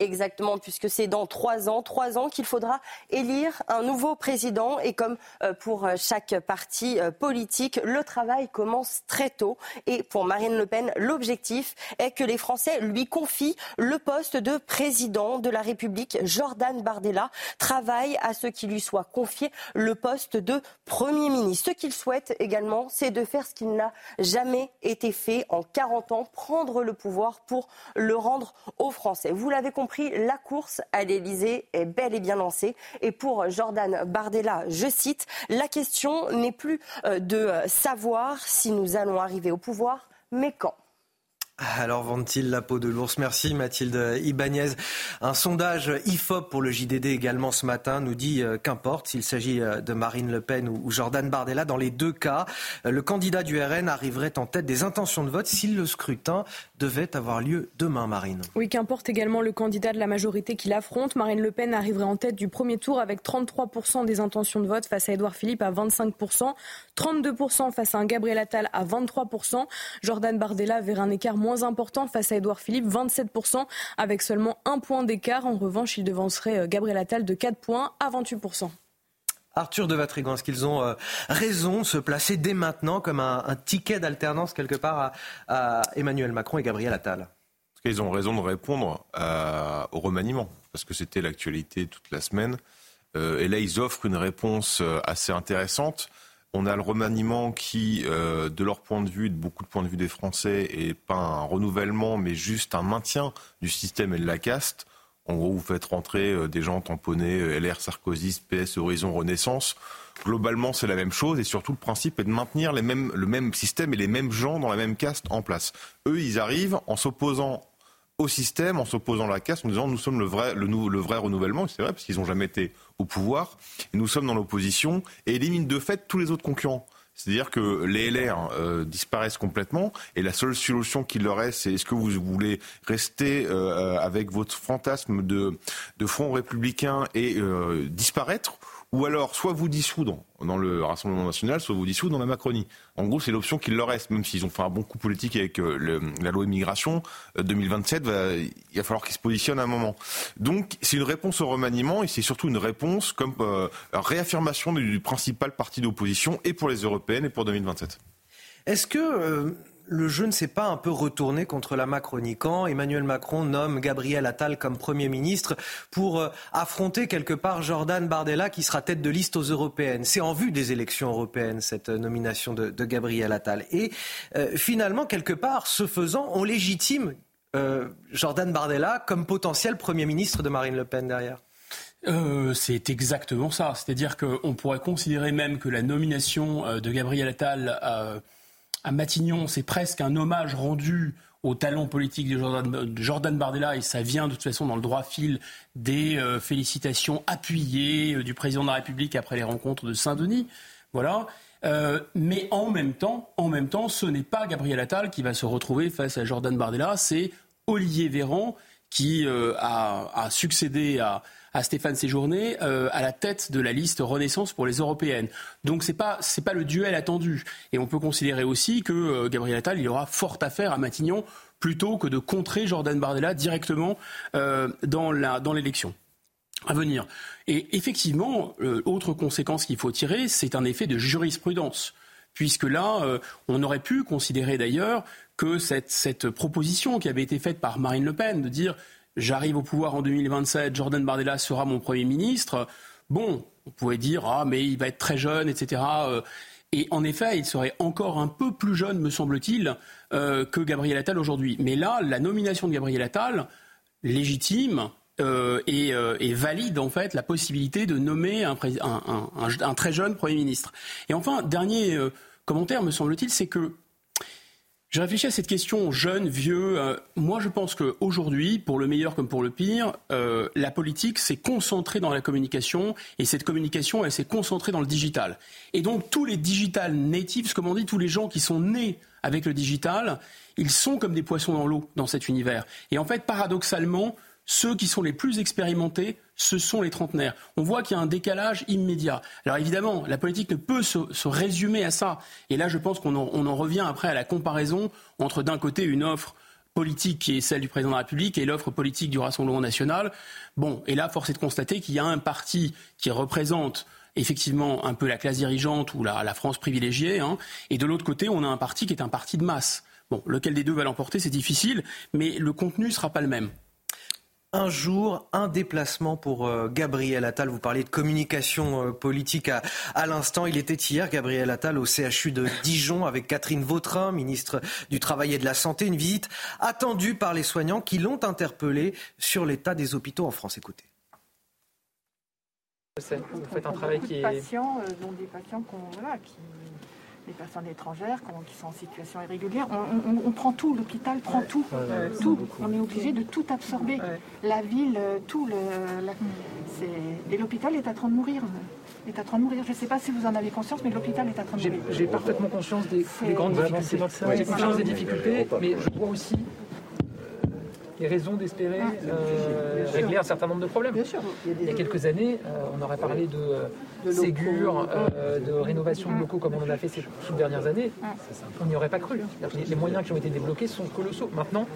Exactement, puisque c'est dans trois ans, trois ans qu'il faudra élire un nouveau président. Et comme euh, pour euh, chaque parti euh, politique, le travail commence très tôt. Et pour Marine Le Pen, l'objectif est que les Français lui confient le poste de président de la République. Jordan Bardella travaille à ce qu'il lui soit confié le poste de Premier ministre. Ce qu'il souhaite également, c'est de faire ce qu'il n'a jamais été fait en 40 ans, prendre le pouvoir pour le rendre aux Français. Vous l'avez compris la course à l'Elysée est bel et bien lancée. Et pour Jordan Bardella, je cite, la question n'est plus euh, de savoir si nous allons arriver au pouvoir, mais quand. Alors vend-il la peau de l'ours Merci Mathilde Ibanez. Un sondage IFOP pour le JDD également ce matin nous dit euh, qu'importe s'il s'agit euh, de Marine Le Pen ou Jordan Bardella, dans les deux cas, euh, le candidat du RN arriverait en tête des intentions de vote si le scrutin devait avoir lieu demain, Marine. Oui, qu'importe également le candidat de la majorité qui l'affronte. Marine Le Pen arriverait en tête du premier tour avec 33% des intentions de vote face à Édouard Philippe à 25%, 32% face à un Gabriel Attal à 23%. Jordan Bardella verrait un écart moins important face à Édouard Philippe, 27%, avec seulement un point d'écart. En revanche, il devancerait euh, Gabriel Attal de 4 points à 28%. Arthur de Vatrigan, est-ce qu'ils ont euh, raison de se placer dès maintenant comme un, ticket d'alternance quelque part à, Emmanuel Macron et Gabriel Attal? Ils ont raison de répondre euh, au remaniement, parce que c'était l'actualité toute la semaine. et là, ils offrent une réponse assez intéressante. On a le remaniement qui, euh, de leur point de vue, de beaucoup de points de vue des Français, est pas un renouvellement, mais juste un maintien du système et de la caste. En gros, vous faites rentrer euh, des gens tamponnés euh, LR, Sarkozy, PS, Horizon, Renaissance. Globalement, c'est la même chose et surtout le principe est de maintenir le même système et les mêmes gens dans la même caste en place. Eux, ils arrivent en s'opposant au système, en s'opposant à la caste, en disant nous sommes le vrai, le, le vrai renouvellement. C'est vrai parce qu'ils n'ont jamais été au pouvoir. Et nous sommes dans l'opposition et éliminent de fait tous les autres concurrents. C'est-à-dire que les LR euh, disparaissent complètement et la seule solution qu'il leur reste, c'est est-ce que vous voulez rester euh, avec votre fantasme de, front républicain et euh, disparaître ou alors soit vous dissoudre dans le Rassemblement national, soit vous dissoudre dans la Macronie. En gros, c'est l'option qu'il leur reste, même s'ils ont fait un bon coup politique avec euh, la loi immigration. 2027, euh, il va falloir qu'ils se positionnent à un moment. Donc, c'est une réponse au remaniement et c'est surtout une réponse comme euh, réaffirmation du principal parti d'opposition et pour les européennes et pour 2027. Est-ce que le jeu ne s'est pas un peu retourné contre la Macronie quand Emmanuel Macron nomme Gabriel Attal comme Premier ministre pour euh, affronter quelque part Jordan Bardella qui sera tête de liste aux européennes. C'est en vue des élections européennes cette euh, nomination de, Gabriel Attal. Et euh, finalement, quelque part, ce faisant, on légitime Jordan Bardella comme potentiel Premier ministre de Marine Le Pen derrière. c'est exactement ça. C'est-à-dire qu'on pourrait considérer même que la nomination de Gabriel Attal à Matignon, c'est presque un hommage rendu au talent politique de Jordan, Bardella et ça vient de toute façon dans le droit fil des euh, félicitations appuyées euh, du président de la République après les rencontres de Saint-Denis. Voilà. Euh, mais en même temps, en même temps, ce n'est pas Gabriel Attal qui va se retrouver face à Jordan Bardella, c'est Olivier Véran qui a, succédé à, Stéphane Séjourné à la tête de la liste Renaissance pour les européennes. Donc c'est pas pas le duel attendu. Et on peut considérer aussi que Gabriel Attal aura fort à faire à Matignon plutôt que de contrer Jordan Bardella directement euh, dans l'élection à venir. Et effectivement, euh, autre conséquence qu'il faut tirer, c'est un effet de jurisprudence. Puisque là, euh, on aurait pu considérer d'ailleurs que cette, proposition qui avait été faite par Marine Le Pen de dire j'arrive au pouvoir en 2027, Jordan Bardella sera mon Premier ministre, bon, on pouvait dire ah mais il va être très jeune, etc. Et en effet, il serait encore un peu plus jeune, me semble-t-il, euh, que Gabriel Attal aujourd'hui. Mais là, la nomination de Gabriel Attal, légitime, euh, euh, et, valide en fait la possibilité de nommer un, très jeune Premier ministre. Et enfin, dernier commentaire, me semble-t-il, c'est que j'ai réfléchi à cette question jeune, vieux. Euh, moi, je pense qu'aujourd'hui, pour le meilleur comme pour le pire, euh, la politique s'est concentrée dans la communication et cette communication, elle s'est concentrée dans le digital. Et donc, tous les digital natives, comme on dit, tous les gens qui sont nés avec le digital, ils sont comme des poissons dans l'eau dans cet univers. Et en fait, paradoxalement, ceux qui sont les plus expérimentés, ce sont les trentenaires. On voit qu'il y a un décalage immédiat. Alors évidemment, la politique ne peut se, résumer à ça. Et là, je pense qu'on en, revient après à la comparaison entre d'un côté une offre politique qui est celle du président de la République et l'offre politique du Rassemblement national. Bon, et là, force est de constater qu'il y a un parti qui représente effectivement un peu la classe dirigeante ou la, France privilégiée, hein, et de l'autre côté, on a un parti qui est un parti de masse. Bon, lequel des deux va l'emporter, c'est difficile, mais le contenu ne sera pas le même un jour, un déplacement pour euh, Gabriel Attal. Vous parliez de communication euh, politique à, l'instant. Il était hier, Gabriel Attal, au CHU de Dijon avec Catherine Vautrin, ministre du Travail et de la Santé. Une visite attendue par les soignants qui l'ont interpellé sur l'état des hôpitaux en France. Écoutez. Vous faites un travail qui est... patients, euh, dont des patients qui les personnes étrangères qui sont en situation irrégulière. On, prend tout, l'hôpital prend tout, tout. On est obligé de tout absorber. La ville, tout. Le, et l'hôpital est en train de mourir. Est en train de mourir. Je ne sais pas si vous en avez conscience, mais l'hôpital est en train de mourir. J'ai parfaitement conscience des, grandes difficultés. J'ai conscience des difficultés, mais je vois aussi les raisons d'espérer ah. euh, régler un certain nombre de problèmes. Il y a quelques années, euh, on aurait parlé de, Ségur, euh, de rénovation de locaux comme on en a fait ces, dernières années. On n'y aurait pas cru. Les, moyens qui ont été débloqués sont colossaux. Maintenant,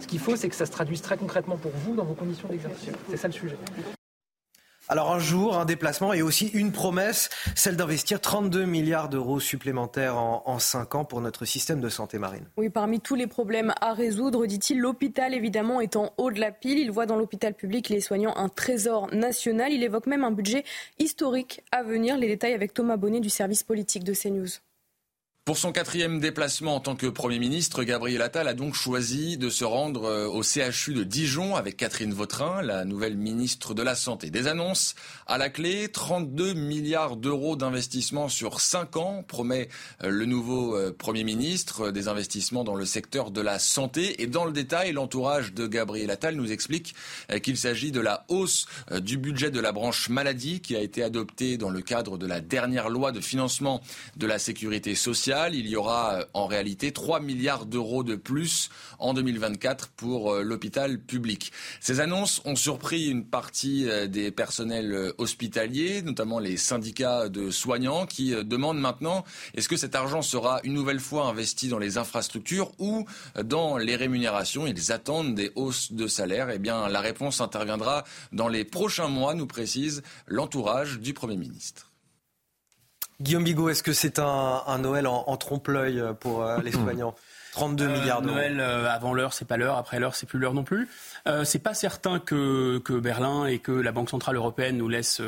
ce qu'il faut, c'est que ça se traduise très concrètement pour vous dans vos conditions d'exercice. C'est ça le sujet. Alors un jour, un déplacement et aussi une promesse, celle d'investir 32 milliards d'euros supplémentaires en, en 5 ans pour notre système de santé marine. Oui, parmi tous les problèmes à résoudre, dit-il, l'hôpital évidemment est en haut de la pile. Il voit dans l'hôpital public les soignants un trésor national. Il évoque même un budget historique à venir. Les détails avec Thomas Bonnet du service politique de CNews. Pour son quatrième déplacement en tant que Premier ministre, Gabriel Attal a donc choisi de se rendre euh, au CHU de Dijon avec Catherine Vautrin, la nouvelle ministre de la Santé. Des annonces à la clé, 32 milliards d'euros d'investissement sur 5 ans, promet euh, le nouveau euh, Premier ministre, des investissements dans le secteur de la santé. Et dans le détail, l'entourage de Gabriel Attal nous explique qu'il s'agit de la hausse du budget de la branche maladie qui a été adoptée dans le cadre de la dernière loi de financement de la sécurité sociale il y aura euh, en réalité 3 milliards d'euros de plus en 2024 pour euh, l'hôpital public. Ces annonces ont surpris une partie euh, des personnels hospitaliers, notamment les syndicats de soignants, qui demandent maintenant est-ce que cet argent sera une nouvelle fois investi dans les infrastructures ou dans les rémunérations? Ils attendent des hausses de salaire. Eh bien, la réponse interviendra dans les prochains mois, nous précise l'entourage du Premier ministre. Guillaume Bigot, est-ce que c'est un, Noël en, trompe-l'œil pour euh, les soignants? 32 euh, milliards d'euros. Noël euh, avant l'heure, c'est pas l'heure. Après l'heure, c'est plus l'heure non plus. Euh, c'est pas certain que, Berlin et que la Banque centrale européenne nous laissent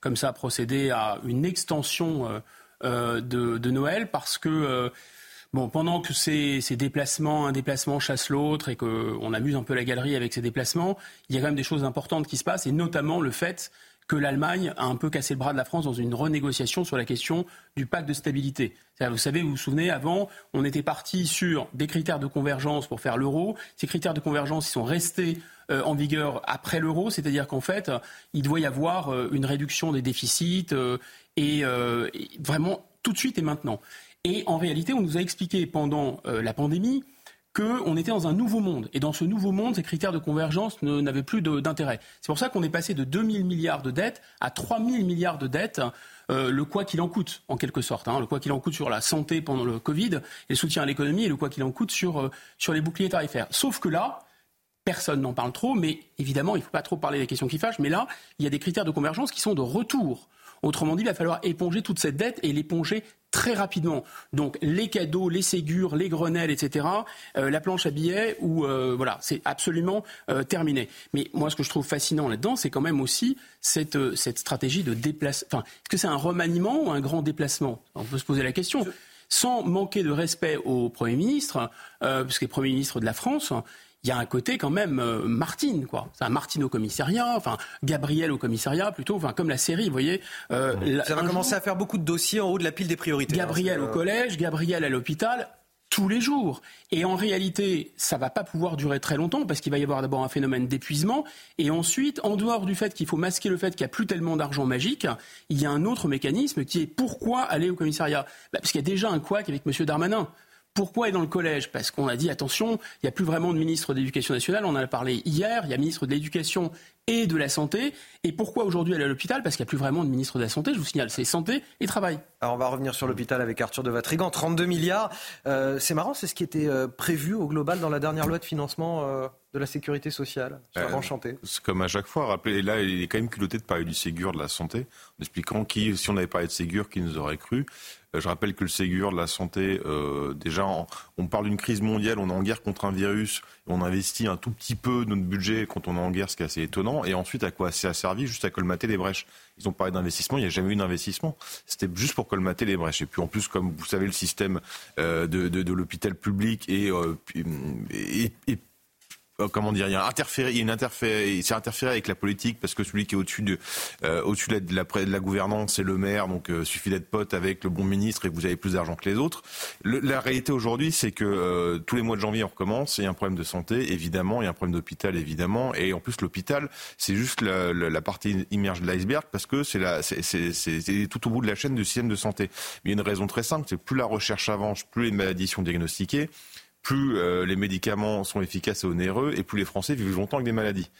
comme ça procéder à une extension de, Noël parce que bon, pendant que ces, ces, déplacements, un déplacement chasse l'autre et qu'on amuse un peu la galerie avec ces déplacements, il y a quand même des choses importantes qui se passent et notamment le fait que l'Allemagne a un peu cassé le bras de la France dans une renégociation sur la question du pacte de stabilité. Vous savez, vous vous souvenez, avant, on était parti sur des critères de convergence pour faire l'euro. Ces critères de convergence, ils sont restés euh, en vigueur après l'euro, c'est-à-dire qu'en fait, il doit y avoir euh, une réduction des déficits euh, et, vraiment tout de suite et maintenant. Et en réalité, on nous a expliqué pendant la pandémie qu'on était dans un nouveau monde. Et dans ce nouveau monde, ces critères de convergence n'avaient plus d'intérêt. C'est pour ça qu'on est passé de 2 000 milliards de dettes à 3 000 milliards de dettes euh, le quoi qu'il en coûte, en quelque sorte. Hein. le quoi qu'il en coûte sur la santé pendant le Covid, et le soutien à l'économie, et le quoi qu'il en coûte sur, euh, sur les boucliers tarifaires. Sauf que là, personne n'en parle trop, mais évidemment, il ne faut pas trop parler des questions qui fâchent, mais là, il y a des critères de convergence qui sont de retour. Autrement dit, il va falloir éponger toute cette dette et l'éponger très rapidement. Donc les cadeaux, les ségures, les Grenelles, etc., euh, la planche à billets, ou euh, voilà, c'est absolument euh, terminé. Mais moi, ce que je trouve fascinant là-dedans, c'est quand même aussi cette, cette stratégie de déplacement. Enfin, est-ce que c'est un remaniement ou un grand déplacement? On peut se poser la question. Sans manquer de respect au Premier ministre, puisqu'il est Premier ministre de la France, il y a un côté quand même euh, Martine, quoi. C'est un Martine au commissariat, enfin Gabriel au commissariat plutôt, enfin comme la série, vous voyez. Euh, Ça va commencer à faire beaucoup de dossiers en haut de la pile des priorités. Hein, Gabriel au collège, Gabriel à l'hôpital tous les jours. Et en réalité, ça va pas pouvoir durer très longtemps parce qu'il va y avoir d'abord un phénomène d'épuisement et ensuite, en dehors du fait qu'il faut masquer le fait qu'il n'y a plus tellement d'argent magique, il y a un autre mécanisme qui est pourquoi aller au commissariat? Bah, Parce qu'il y a déjà un couac avec M. Darmanin. Pourquoi est dans le collège? Parce qu'on a dit attention, il n'y a plus vraiment de ministre de l'Éducation nationale. On en a parlé hier. Il y a ministre de l'Éducation et de la Santé. Et pourquoi aujourd'hui elle est à l'hôpital? Parce qu'il n'y a plus vraiment de ministre de la Santé. Je vous signale, c'est santé et travail. Alors on va revenir sur l'hôpital avec Arthur de Vatrigan. 32 milliards. Euh, c'est marrant, c'est ce qui était euh, prévu au global dans la dernière loi de financement. Euh, de la sécurité sociale. C'est enchanté. C'est comme à chaque fois. Rappelez, là, il est quand même culotté de parler du Ségur de la santé, en expliquant qui, si on avait parlé de Ségur, qui nous aurait cru. Euh, je rappelle que le Ségur de la santé, euh, déjà, on parle d'une crise mondiale, on est en guerre contre un virus, on investit un tout petit peu notre budget quand on est en guerre, ce qui est assez étonnant. Et ensuite, à quoi ça a servi? Juste à colmater les brèches. Ils ont parlé d'investissement, il n'y a jamais eu d'investissement. C'était juste pour colmater les brèches. Et puis en plus, comme vous savez, le système euh, de, de, de l'hôpital public est, est, est euh, comment dire, il y a interféré, il y a une interféré, c'est interféré avec la politique parce que celui qui est au-dessus de, euh, au-dessus de la, de la, gouvernance, c'est le maire, donc euh, suffit d'être pote avec le bon ministre et vous avez plus d'argent que les autres. la réalité aujourd'hui, c'est que tous les mois de janvier on recommence, il y a un problème de santé, évidemment, il y a un problème d'hôpital, évidemment, et en plus l'hôpital, c'est juste la, la, partie immerge de l'iceberg parce que c'est, la, c'est, c'est, c'est tout au bout de la chaîne du système de santé. Mais il y a une raison très simple, c'est plus la recherche avance, plus les maladies sont diagnostiquées, plus euh, les médicaments sont efficaces et onéreux, et plus les Français vivent longtemps avec des maladies.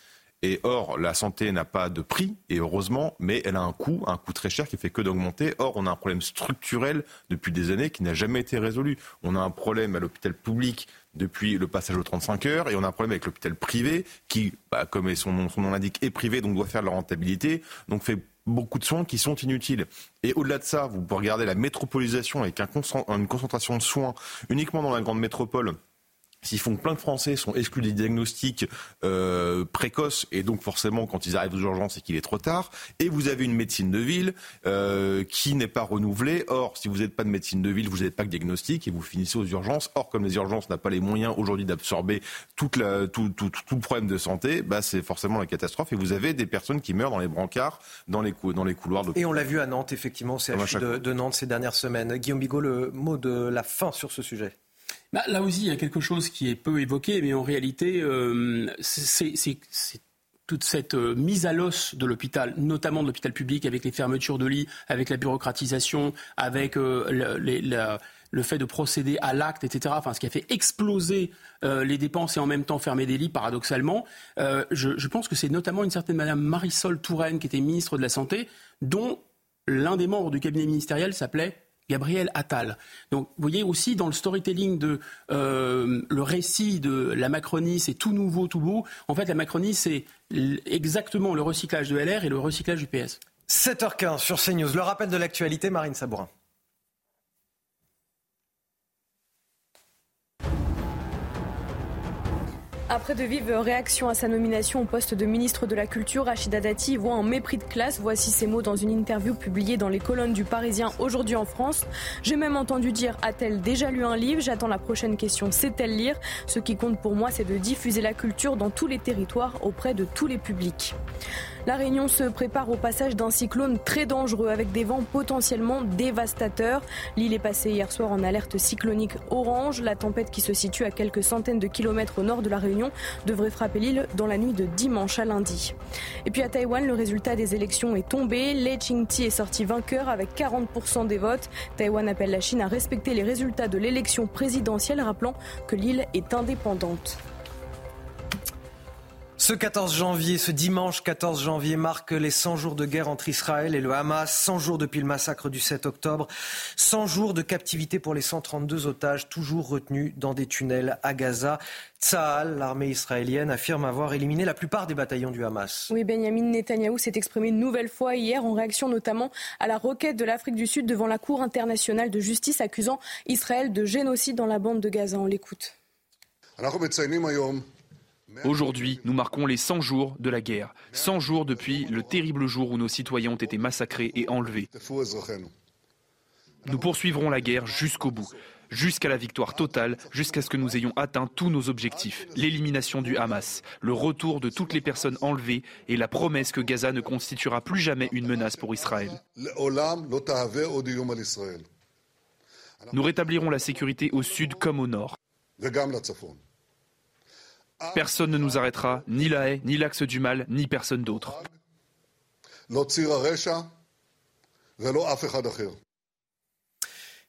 Et or, la santé n'a pas de prix, et heureusement, mais elle a un coût, un coût très cher qui fait que d'augmenter. Or, on a un problème structurel depuis des années qui n'a jamais été résolu. On a un problème à l'hôpital public depuis le passage aux 35 heures, et on a un problème avec l'hôpital privé qui, bah, comme son nom, son nom l'indique, est privé, donc doit faire de la rentabilité, donc fait beaucoup de soins qui sont inutiles. Et au-delà de ça, vous pouvez regarder la métropolisation avec une concentration de soins uniquement dans la grande métropole S'ils font que plein de Français sont exclus des diagnostics euh, précoces et donc forcément quand ils arrivent aux urgences c'est qu'il est trop tard. Et vous avez une médecine de ville euh, qui n'est pas renouvelée. Or, si vous n'êtes pas de médecine de ville, vous n'êtes pas de diagnostic et vous finissez aux urgences. Or, comme les urgences n'ont pas les moyens aujourd'hui d'absorber tout, tout, tout, tout, le problème de santé, bah, c'est forcément la catastrophe. Et vous avez des personnes qui meurent dans les brancards, dans les, dans les couloirs. Et on l'a vu à Nantes, effectivement, c'est de, de Nantes ces dernières semaines. Guillaume Bigot, le mot de la fin sur ce sujet. Bah, là aussi, il y a quelque chose qui est peu évoqué, mais en réalité, euh, c'est toute cette euh, mise à l'os de l'hôpital, notamment de l'hôpital public, avec les fermetures de lits, avec la bureaucratisation, avec euh, le, fait de procéder à l'acte, etc. Enfin, ce qui a fait exploser les dépenses et en même temps fermer des lits, paradoxalement. Je, je, pense que c'est notamment une certaine Madame Marisol Touraine, qui était ministre de la Santé, dont l'un des membres du cabinet ministériel s'appelait Gabriel Attal. Donc, vous voyez aussi dans le storytelling de euh, le récit de la Macronie, c'est tout nouveau, tout beau. En fait, la Macronie, c'est exactement le recyclage de LR et le recyclage du PS. 7h15 sur CNews. Le rappel de l'actualité, Marine Sabourin. Après de vives réactions à sa nomination au poste de ministre de la Culture, Rachida Dati voit un mépris de classe. Voici ses mots dans une interview publiée dans les colonnes du Parisien aujourd'hui en France. J'ai même entendu dire a-t-elle déjà lu un livre? J'attends la prochaine question, sait-elle lire? Ce qui compte pour moi, c'est de diffuser la culture dans tous les territoires auprès de tous les publics. La Réunion se prépare au passage d'un cyclone très dangereux avec des vents potentiellement dévastateurs. L'île est passée hier soir en alerte cyclonique orange. La tempête qui se situe à quelques centaines de kilomètres au nord de la Réunion devrait frapper l'île dans la nuit de dimanche à lundi. Et puis à Taïwan, le résultat des élections est tombé. Lei Ching-ti est sorti vainqueur avec 40% des votes. Taïwan appelle la Chine à respecter les résultats de l'élection présidentielle, rappelant que l'île est indépendante. Ce 14 janvier, ce dimanche 14 janvier marque les 100 jours de guerre entre Israël et le Hamas, 100 jours depuis le massacre du 7 octobre, 100 jours de captivité pour les 132 otages toujours retenus dans des tunnels à Gaza. Tsahal, l'armée israélienne, affirme avoir éliminé la plupart des bataillons du Hamas. Oui, Benjamin Netanyahou s'est exprimé une nouvelle fois hier en réaction notamment à la requête de l'Afrique du Sud devant la Cour internationale de justice accusant Israël de génocide dans la bande de Gaza. On l'écoute. Aujourd'hui, nous marquons les 100 jours de la guerre. 100 jours depuis le terrible jour où nos citoyens ont été massacrés et enlevés. Nous poursuivrons la guerre jusqu'au bout, jusqu'à la victoire totale, jusqu'à ce que nous ayons atteint tous nos objectifs. L'élimination du Hamas, le retour de toutes les personnes enlevées et la promesse que Gaza ne constituera plus jamais une menace pour Israël. Nous rétablirons la sécurité au sud comme au nord. Personne ne nous arrêtera, ni la haie, ni l'axe du mal, ni personne d'autre.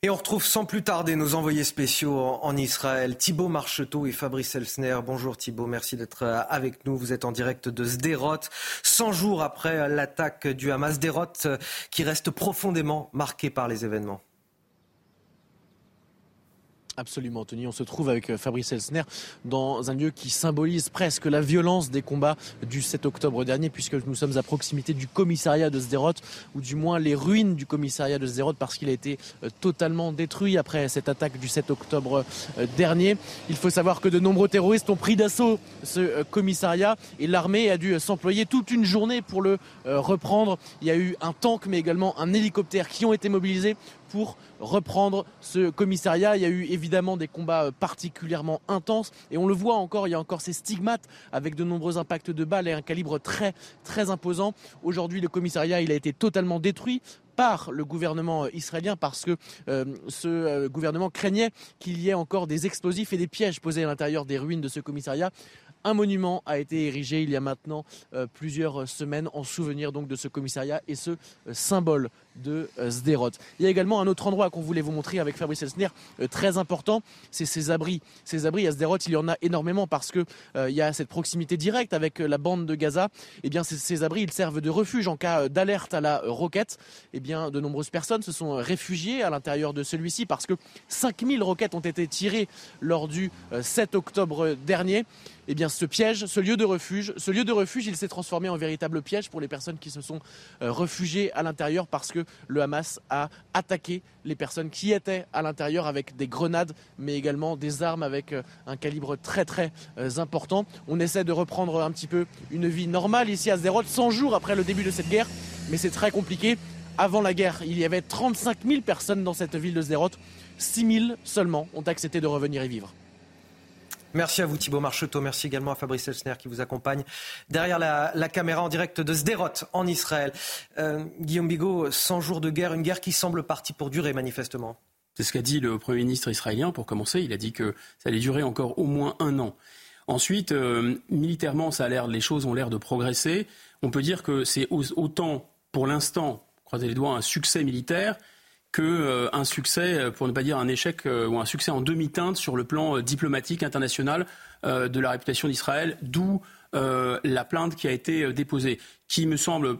Et on retrouve sans plus tarder nos envoyés spéciaux en, Israël, Thibault Marcheteau et Fabrice Elsner. Bonjour Thibault, merci d'être euh, avec nous. Vous êtes en direct de Sderot, 100 jours après l'attaque du Hamas. Sderot euh, qui reste profondément marqué par les événements. Absolument, Tony. On se trouve avec euh, Fabrice Elsner dans un lieu qui symbolise presque la violence des combats du 7 octobre dernier, puisque nous sommes à proximité du commissariat de Sderot, ou du moins les ruines du commissariat de Sderot, parce qu'il a été euh, totalement détruit après cette attaque du 7 octobre euh, dernier. Il faut savoir que de nombreux terroristes ont pris d'assaut ce commissariat et l'armée a dû s'employer toute une journée pour le reprendre. Il y a eu un tank, mais également un hélicoptère qui ont été mobilisés pour reprendre ce commissariat. Il y a eu évidemment des combats euh, particulièrement intenses et on le voit encore, il y a encore ces stigmates avec de nombreux impacts de balles et un calibre très très imposant. Aujourd'hui, le commissariat, a été totalement détruit par le gouvernement euh, israélien parce que euh, ce gouvernement craignait qu'il y ait encore des explosifs et des pièges posés à l'intérieur des ruines de ce commissariat. Un monument a été érigé il y a maintenant plusieurs semaines en souvenir de ce commissariat et ce symbole de euh, Sderot. Il y a également un autre endroit qu'on voulait vous montrer avec Fabrice Elsner, euh, très important, c'est ces abris. Ces abris à Sderot, il y en a énormément parce que euh, il y a cette proximité directe avec la bande de Gaza. Et eh bien ces, abris, ils servent de refuge en cas d'alerte à la roquette. Et eh bien de nombreuses personnes se sont réfugiées à l'intérieur de celui-ci parce que 5000 roquettes ont été tirées lors du 7 octobre dernier. Eh bien, ce piège, ce lieu de refuge, ce lieu de refuge, il s'est transformé en véritable piège pour les personnes qui se sont réfugiées à l'intérieur parce que le Hamas a attaqué les personnes qui étaient à l'intérieur avec des grenades, mais également des armes avec euh, un calibre très très euh, important. On essaie de reprendre un petit peu une vie normale ici à Sderot, 100 jours après le début de cette guerre, mais c'est très compliqué. Avant la guerre, il y avait 35 000 personnes dans cette ville de Sderot. 6 000 seulement ont accepté de revenir y vivre. Merci à vous Thibault Marcheteau, merci également à Fabrice Elsner qui vous accompagne derrière la, caméra en direct de Sderot en Israël. Euh, Guillaume Bigot, 100 jours de guerre, une guerre qui semble partie pour durer manifestement. C'est ce qu'a dit le Premier ministre israélien pour commencer. Il a dit que ça allait durer encore au moins un an. Ensuite, euh, militairement, ça a l'air, les choses ont l'air de progresser. On peut dire que c'est autant, pour l'instant, croisez les doigts, un succès militaire qu'un euh, succès, euh, pour ne pas dire un échec euh, ou un succès en demi-teinte sur le plan diplomatique international de la réputation d'Israël, d'où la plainte qui a été déposée, qui me semble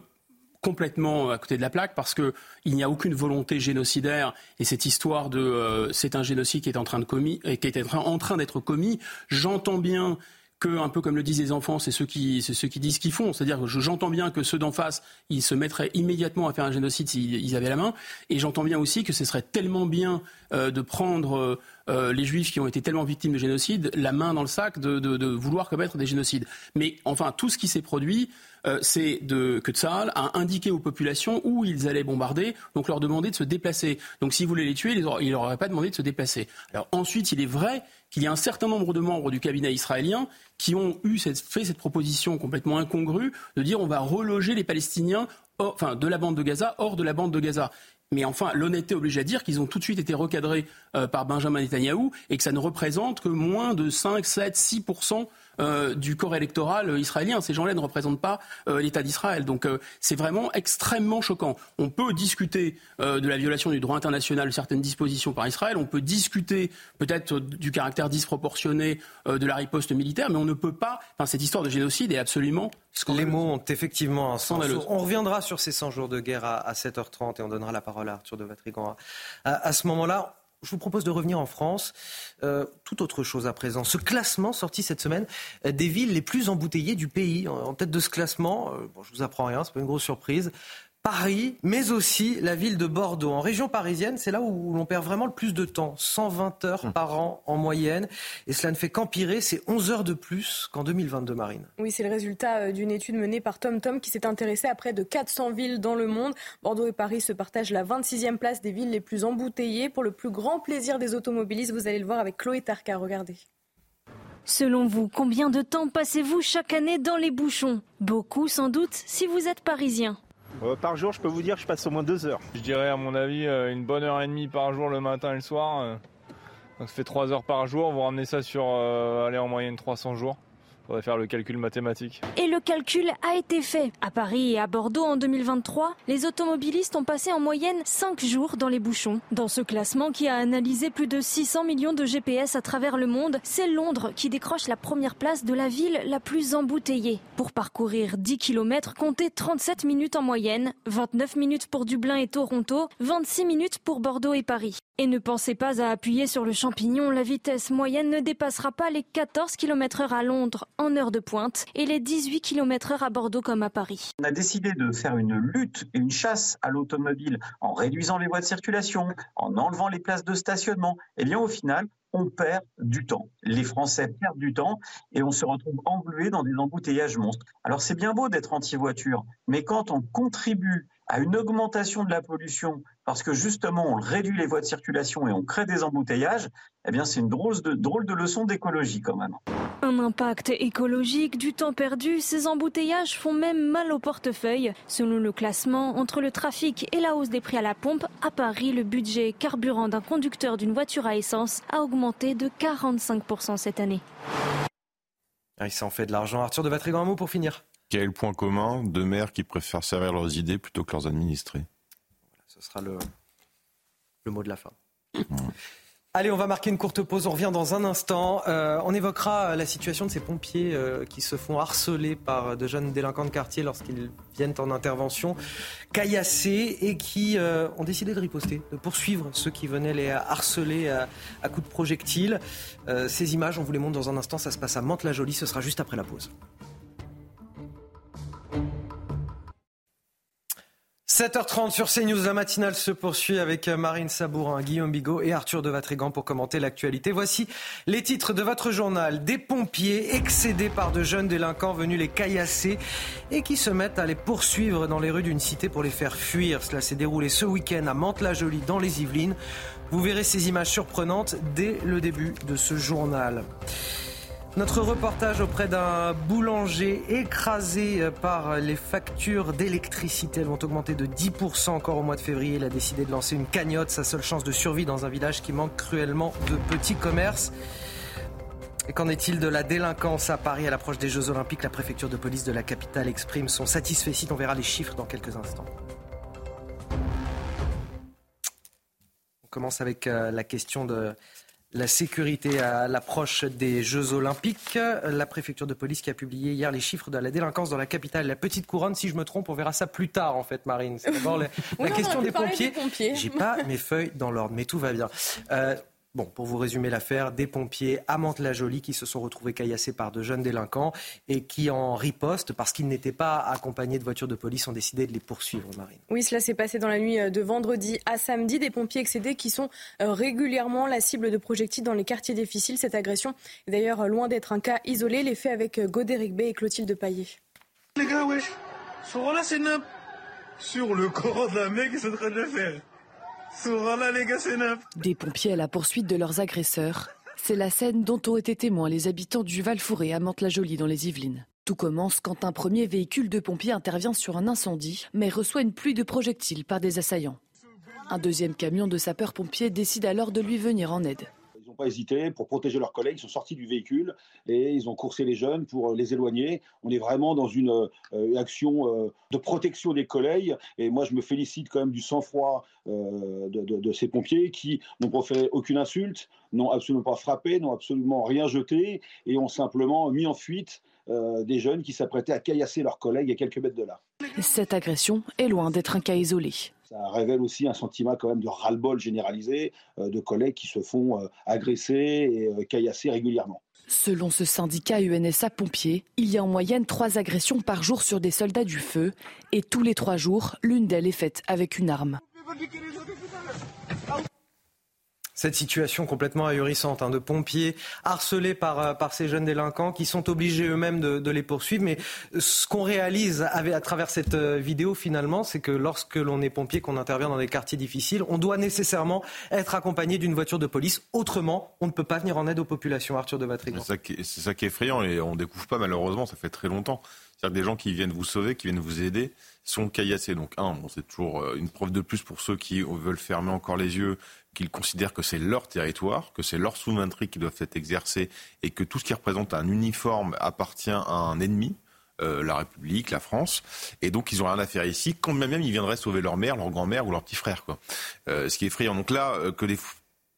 complètement à côté de la plaque parce qu'il n'y a aucune volonté génocidaire et cette histoire de c'est un génocide qui est en train de commis, qui est en train d'être commis. J'entends bien que, un peu comme le disent les enfants, c'est ceux qui, c'est ceux qui disent qu'ils font. C'est-à-dire que j'entends bien que ceux d'en face, ils se mettraient immédiatement à faire un génocide s'ils avaient la main. Et j'entends bien aussi que ce serait tellement bien euh, de prendre euh, euh, les juifs qui ont été tellement victimes de génocide la main dans le sac de, vouloir commettre des génocides. Mais enfin, tout ce qui s'est produit, c'est que Tsahal a indiqué aux populations où ils allaient bombarder, donc leur demander de se déplacer. Donc s'ils voulaient les tuer, il ne leur aurait pas demandé de se déplacer. Alors ensuite, il est vrai qu'il y a un certain nombre de membres du cabinet israélien qui ont eu fait cette proposition complètement incongrue de dire on va reloger les Palestiniens enfin, de la bande de Gaza hors de la bande de Gaza. Mais enfin, l'honnêteté oblige à dire qu'ils ont tout de suite été recadrés euh, par Benjamin Netanyahou et que ça ne représente que moins de 5, 7, 6 euh, du corps électoral israélien. Ces gens-là ne représentent pas euh, l'État d'Israël. Donc c'est vraiment extrêmement choquant. On peut discuter de la violation du droit international de certaines dispositions par Israël. On peut discuter peut-être du caractère disproportionné de la riposte militaire, mais on ne peut pas. Enfin, cette histoire de génocide est absolument les mots ont effectivement un sens. On reviendra sur ces 100 jours de guerre à, 7h30 et on donnera la parole à Arthur de Vatrigan. À, ce moment-là, je vous propose de revenir en France. Euh, tout autre chose à présent. Ce classement sorti cette semaine euh, des villes les plus embouteillées du pays. En, tête de ce classement, euh, bon, je vous apprends rien, c'est pas une grosse surprise. Paris, mais aussi la ville de Bordeaux. En région parisienne, c'est là où l'on perd vraiment le plus de temps, 120 heures par an en moyenne. Et cela ne fait qu'empirer, c'est 11 heures de plus qu'en 2022, Marine. Oui, c'est le résultat euh, d'une étude menée par TomTom qui s'est intéressée à près de 400 villes dans le monde. Bordeaux et Paris se partagent la 26e place des villes les plus embouteillées. Pour le plus grand plaisir des automobilistes, vous allez le voir avec Chloé Tarka. Regardez. Selon vous, combien de temps passez-vous chaque année dans les bouchons? Beaucoup sans doute si vous êtes parisien. Euh, par jour, je peux vous dire je passe au moins deux heures. Je dirais à mon avis euh, une bonne heure et demie par jour le matin et le soir. Euh. Donc ça fait trois heures par jour. Vous ramenez ça sur aller en moyenne 300 jours faudrait faire le calcul mathématique. Et le calcul a été fait. À Paris et à Bordeaux en 2023, les automobilistes ont passé en moyenne 5 jours dans les bouchons. Dans ce classement qui a analysé plus de 600 millions de GPS à travers le monde, c'est Londres qui décroche la première place de la ville la plus embouteillée. Pour parcourir 10 km, comptez 37 minutes en moyenne, 29 minutes pour Dublin et Toronto, 26 minutes pour Bordeaux et Paris. Et ne pensez pas à appuyer sur le champignon, la vitesse moyenne ne dépassera pas les 14 km h à Londres en heure de pointe et les 18 km h à Bordeaux comme à Paris. On a décidé de faire une lutte et une chasse à l'automobile en réduisant les voies de circulation, en enlevant les places de stationnement. Et eh bien au final, on perd du temps. Les Français perdent du temps et on se retrouve englué dans des embouteillages monstres. Alors c'est bien beau d'être anti-voiture, mais quand on contribue à une augmentation de la pollution parce que justement on réduit les voies de circulation et on crée des embouteillages, eh bien c'est une drôle de, drôle de leçon d'écologie quand même. Un impact écologique, du temps perdu, ces embouteillages font même mal au portefeuille. Selon le classement, entre le trafic et la hausse des prix à la pompe, à Paris, le budget carburant d'un conducteur d'une voiture à essence a augmenté de 45% cette année. Ah, il s'en fait de l'argent. Arthur de Vatrigan, un mot pour finir. Quel point commun de maires qui préfèrent servir leurs idées plutôt que leurs administrés? Ce sera le, mot de la fin. Allez, on va marquer une courte pause. On revient dans un instant. Euh, on évoquera la situation de ces pompiers euh, qui se font harceler par de jeunes délinquants de quartier lorsqu'ils viennent en intervention, caillassés et qui euh, ont décidé de riposter, de poursuivre ceux qui venaient les harceler à, à coups de projectiles. ces images, on vous les montre dans un instant. Ça se passe à Mantes-la-Jolie. Ce sera juste après la pause. 7h30 sur CNews, la matinale se poursuit avec Marine Sabourin, Guillaume Bigot et Arthur de Vatrigan pour commenter l'actualité. Voici les titres de votre journal. Des pompiers excédés par de jeunes délinquants venus les caillasser et qui se mettent à les poursuivre dans les rues d'une cité pour les faire fuir. Cela s'est déroulé ce week-end à Mantes-la-Jolie dans les Yvelines. Vous verrez ces images surprenantes dès le début de ce journal. Notre reportage auprès d'un boulanger écrasé par les factures d'électricité. Elles vont augmenter de 10% encore au mois de février. Il a décidé de lancer une cagnotte, sa seule chance de survie dans un village qui manque cruellement de petits commerces. Et qu'en est-il de la délinquance à Paris? À l'approche des Jeux Olympiques La préfecture de police de la capitale exprime son satisfait. On verra les chiffres dans quelques instants. On commence avec euh, la question de la sécurité à l'approche des Jeux Olympiques. La préfecture de police qui a publié hier les chiffres de la délinquance dans la capitale, la Petite Couronne. Si je me trompe, on verra ça plus tard, en fait, Marine. C'est d'abord la, question des pompiers. pompiers. J'ai pas mes feuilles dans l'ordre, mais tout va bien. Euh, Bon, pour vous résumer l'affaire, des pompiers à Mantes-la-Jolie qui se sont retrouvés caillassés par de jeunes délinquants et qui, en riposte, parce qu'ils n'étaient pas accompagnés de voitures de police, ont décidé de les poursuivre, Marine. Oui, cela s'est passé dans la nuit de vendredi à samedi. Des pompiers excédés qui sont euh, régulièrement la cible de projectiles dans les quartiers difficiles. Cette agression est d'ailleurs loin d'être un cas isolé. Les faits avec euh, Godéric B et Clotilde Paillet. Les gars, wesh, là, c'est Sur le corps d'un mec, ils sont en train de le faire. Des pompiers à la poursuite de leurs agresseurs. C'est la scène dont ont été témoins les habitants du Val-Fouré à Mantes-la-Jolie dans les Yvelines. Tout commence quand un premier véhicule de pompiers intervient sur un incendie, mais reçoit une pluie de projectiles par des assaillants. Un deuxième camion de sapeurs-pompiers décide alors de lui venir en aide n'ont pas hésité pour protéger leurs collègues. Ils sont sortis du véhicule et ils ont coursé les jeunes pour euh, les éloigner. On est vraiment dans une, euh, action euh, de protection des collègues. Et moi, je me félicite quand même du sang-froid de, ces pompiers qui n'ont fait aucune insulte, n'ont absolument pas frappé, n'ont absolument rien jeté et ont simplement mis en fuite des jeunes qui s'apprêtaient à caillasser leurs collègues à quelques mètres de là. Cette agression est loin d'être un cas isolé. Ça révèle aussi un sentiment quand même de ras-le-bol généralisé euh, de collègues qui se font euh, agresser et euh, caillasser régulièrement. Selon ce syndicat UNSA Pompiers, il y a en moyenne trois agressions par jour sur des soldats du feu et tous les trois jours, l'une d'elles est faite avec une arme. Cette situation complètement ahurissante hein, de pompiers harcelés par, euh, par ces jeunes délinquants qui sont obligés eux-mêmes de, les poursuivre. Mais ce qu'on réalise à travers cette euh, vidéo finalement, c'est que lorsque l'on est pompier, qu'on intervient dans des quartiers difficiles, on doit nécessairement être accompagné d'une voiture de police. Autrement, on ne peut pas venir en aide aux populations. Arthur de Vatrigan. C'est ça, qui est effrayant et on découvre pas malheureusement, ça fait très longtemps. C'est-à-dire des gens qui viennent vous sauver, qui viennent vous aider, sont caillassés. Donc un, c'est toujours euh, une preuve de plus pour ceux qui veulent fermer encore les yeux qu'ils considèrent que c'est leur territoire, que c'est leur souveraineté qui doivent être exercée et que tout ce qui représente un uniforme appartient à un ennemi. Euh, la République, la France, et donc ils ont rien à faire ici, quand même ils viendraient sauver leur mère, leur grand-mère ou leur petit frère, quoi. Euh, ce qui est effrayant. Donc là, euh, que les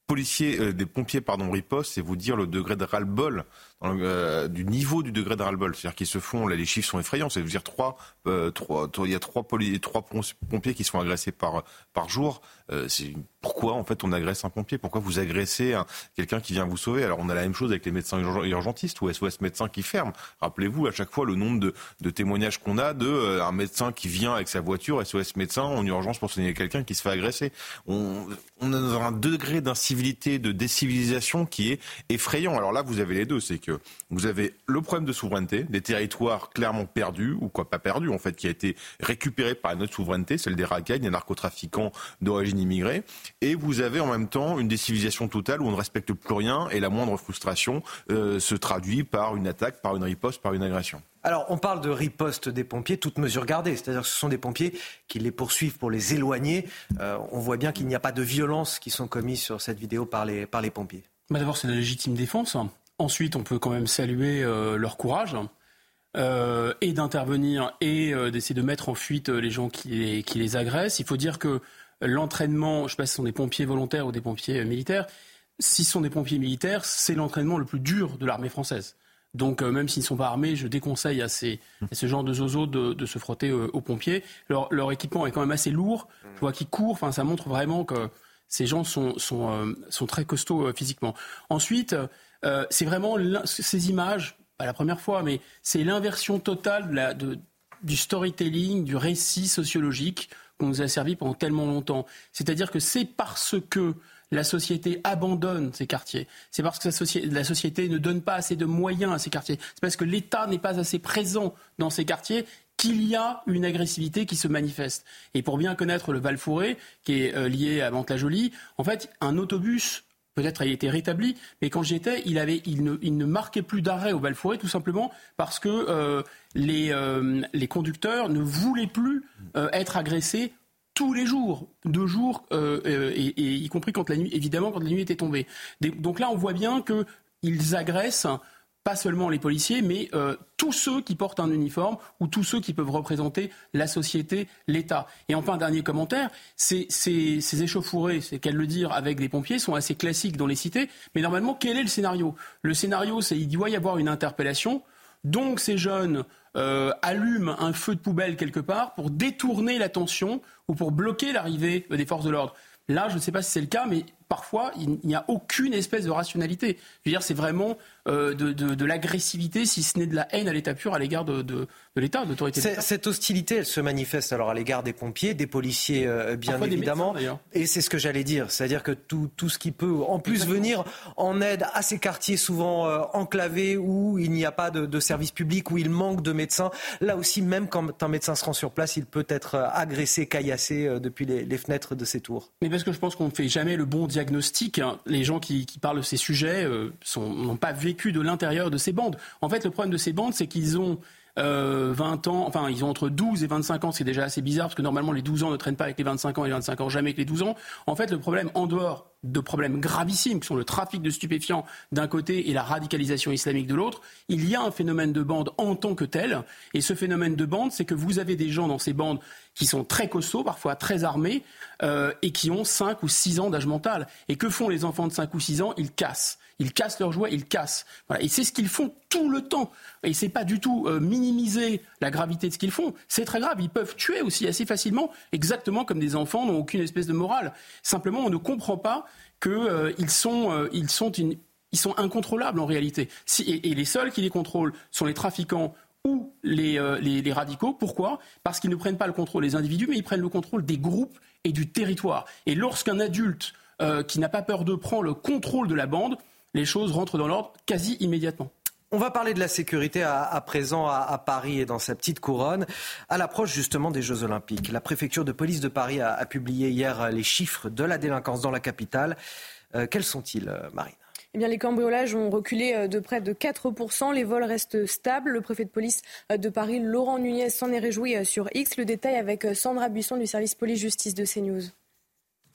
policiers, des pompiers, pardon, ripostent, c'est vous dire le degré de ras-le-bol euh, du niveau du degré de ras-le-bol. C'est-à-dire qu'ils se font, là, les chiffres sont effrayants. C'est dire trois, euh, trois, il y a trois, pompiers qui sont agressés par par jour. Euh, pourquoi en fait on agresse un pompier? Pourquoi vous agressez quelqu'un qui vient vous sauver? Alors on a la même chose avec les médecins urgentistes ou SOS médecins qui ferment. Rappelez-vous à chaque fois le nombre de, témoignages qu'on a de euh, un médecin qui vient avec sa voiture SOS médecin en urgence pour soigner quelqu'un qui se fait agresser. On, on a un degré d'incivilité, de décivilisation qui est effrayant. Alors là vous avez les deux, c'est vous avez le problème de souveraineté, des territoires clairement perdus, ou quoi pas perdus en fait, qui a été récupéré par notre souveraineté, celle des racailles, des narcotrafiquants d'origine immigrée, et vous avez en même temps une décivilisation totale où on ne respecte plus rien et la moindre frustration euh, se traduit par une attaque, par une riposte, par une agression. Alors, on parle de riposte des pompiers, toutes mesures gardées. C'est-à-dire que ce sont des pompiers qui les poursuivent pour les éloigner. Euh, on voit bien qu'il n'y a pas de violences qui sont commises sur cette vidéo par les, par les pompiers. Bah, d'abord, c'est la légitime défense. Ensuite, on peut quand même saluer euh, leur courage. Euh, et d'intervenir et euh, d'essayer de mettre en fuite les gens qui les, agressent. Il faut dire que l'entraînement, je ne sais pas si ce sont des pompiers volontaires ou des pompiers militaires, si ce sont des pompiers militaires, c'est l'entraînement le plus dur de l'armée française. Donc même s'ils ne sont pas armés, je déconseille à, ces, ce genre de zozo de, de se frotter aux pompiers. Leur, leur, équipement est quand même assez lourd. Je vois qu'ils courent, enfin, ça montre vraiment que ces gens sont, sont, sont très costauds physiquement. Ensuite, euh, c'est vraiment ces images, pas la première fois, mais c'est l'inversion totale du storytelling, du récit sociologique qu'on nous a servi pendant tellement longtemps. C'est-à-dire que c'est parce que la société abandonne ces quartiers, c'est parce que la société, ne donne pas assez de moyens à ces quartiers, c'est parce que l'État n'est pas assez présent dans ces quartiers qu'il y a une agressivité qui se manifeste. Et pour bien connaître le val qui est euh, lié à Mantes-la-Jolie, en fait, un autobus peut-être a été rétabli, mais quand j'étais, il, avait, il, ne, marquait plus d'arrêt au val tout simplement parce que euh, les, euh, les conducteurs ne voulaient plus euh, être agressés tous les jours, deux jours, et, y compris évidemment, quand la nuit était tombée. donc là, on voit bien qu'ils agressent pas seulement les policiers, mais euh, tous ceux qui portent un uniforme ou tous ceux qui peuvent représenter la société, l'État. Et enfin, dernier commentaire, ces, ces, ces échauffourées, c'est qu'elle le dire, avec des pompiers, sont assez classiques dans les cités. Mais normalement, quel est le scénario? Le scénario, c'est qu'il doit y avoir une interpellation. Donc ces jeunes euh, allument un feu de poubelle quelque part pour détourner l'attention ou pour bloquer l'arrivée des forces de l'ordre. Là, je ne sais pas si c'est le cas, mais parfois, il n'y a aucune espèce de rationalité. Je veux dire, c'est vraiment euh, de, de, l'agressivité, si ce n'est de la haine à l'état pur à l'égard de, de, l'État, de l'autorité Cette hostilité, elle se manifeste alors à l'égard des pompiers, des policiers, euh, bien évidemment. et c'est ce que j'allais dire, c'est-à-dire que tout, tout, ce qui peut, en plus, venir en aide à ces quartiers souvent euh, enclavés où il n'y a pas de, service public, où il manque de médecins. Là aussi, même quand un médecin se rend sur place, il peut être agressé, caillassé depuis les, les, fenêtres de ses tours. Mais parce que je pense qu'on ne fait jamais le bon diagnostic. Hein. Les gens qui, parlent de ces sujets n'ont pas vécu de l'intérieur de ces bandes. En fait, le problème de ces bandes, c'est qu'ils ont 20 euh, ans, enfin ils ont entre 12 et 25 ans, c'est déjà assez bizarre parce que normalement les 12 ans ne traînent pas avec les 25 ans et les 25 ans jamais avec les 12 ans. En fait, le problème en dehors de problèmes gravissimes qui sont le trafic de stupéfiants d'un côté et la radicalisation islamique de l'autre, il y a un phénomène de bande en tant que tel. Et ce phénomène de bande, c'est que vous avez des gens dans ces bandes qui sont très costauds, parfois très armés, euh, et qui ont 5 ou 6 ans d'âge mental. Et que font les enfants de 5 ou 6 ans? Ils cassent. Ils cassent leurs jouets, ils cassent. Et c'est ce qu'ils font tout le temps. Et c'est pas du tout euh, minimiser la gravité de ce qu'ils font. C'est très grave. Ils peuvent tuer aussi assez facilement, exactement comme des enfants n'ont aucune espèce de morale. Simplement, on ne comprend pas qu'ils euh, sont, euh, sont, incontrôlables en réalité. Et, les seuls qui les contrôlent sont les trafiquants ou les, les radicaux. Pourquoi? Parce qu'ils ne prennent pas le contrôle des individus, mais ils prennent le contrôle des groupes et du territoire. Et lorsqu'un adulte qui n'a pas peur de prendre le contrôle de la bande, les choses rentrent dans l'ordre quasi immédiatement. On va parler de la sécurité à, présent à, Paris et dans sa petite couronne, à l'approche justement des Jeux Olympiques. La préfecture de police de Paris a, publié hier les chiffres de la délinquance dans la capitale. Euh, quels sont-ils, euh, Marine? Eh bien, les cambriolages ont reculé euh, de près de 4%. Les vols restent stables. Le préfet de police de Paris, Laurent Nunez, s'en est réjoui sur X. Le détail avec Sandra Buisson du service police-justice de CNews.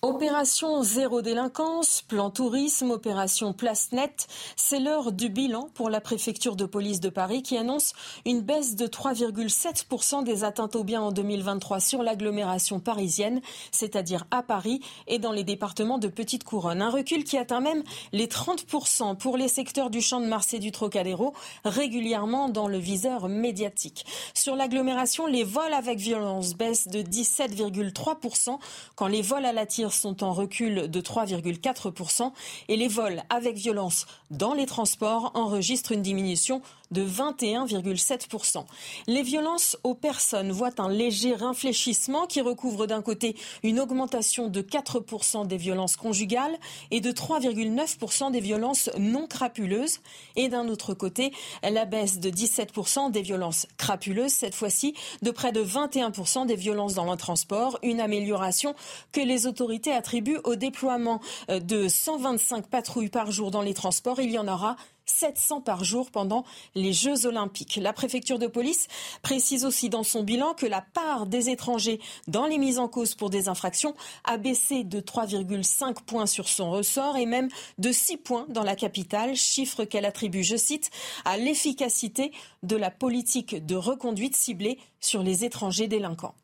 Opération zéro délinquance, plan tourisme, opération place nette, c'est l'heure du bilan pour la préfecture de police de Paris qui annonce une baisse de 3,7% des atteintes aux biens en 2023 sur l'agglomération parisienne, c'est-à-dire à Paris et dans les départements de Petite Couronne. Un recul qui atteint même les 30% pour les secteurs du Champ de Mars et du Trocadéro, régulièrement dans le viseur médiatique. Sur l'agglomération, les vols avec violence baissent de 17,3% quand les vols à la tire sont en recul de 3,4% et les vols avec violence dans les transports enregistrent une diminution de 21,7%. Les violences aux personnes voient un léger infléchissement qui recouvre d'un côté une augmentation de 4% des violences conjugales et de 3,9% des violences non crapuleuses et d'un autre côté la baisse de 17% des violences crapuleuses, cette fois-ci de près de 21% des violences dans le transport, une amélioration que les autorités attribuent au déploiement euh, de 125 patrouilles par jour dans les transports. Il y en aura 700 par jour pendant les Jeux olympiques. La préfecture de police précise aussi dans son bilan que la part des étrangers dans les mises en cause pour des infractions a baissé de 3,5 points sur son ressort et même de 6 points dans la capitale, chiffre qu'elle attribue, je cite, à l'efficacité de la politique de reconduite ciblée sur les étrangers délinquants.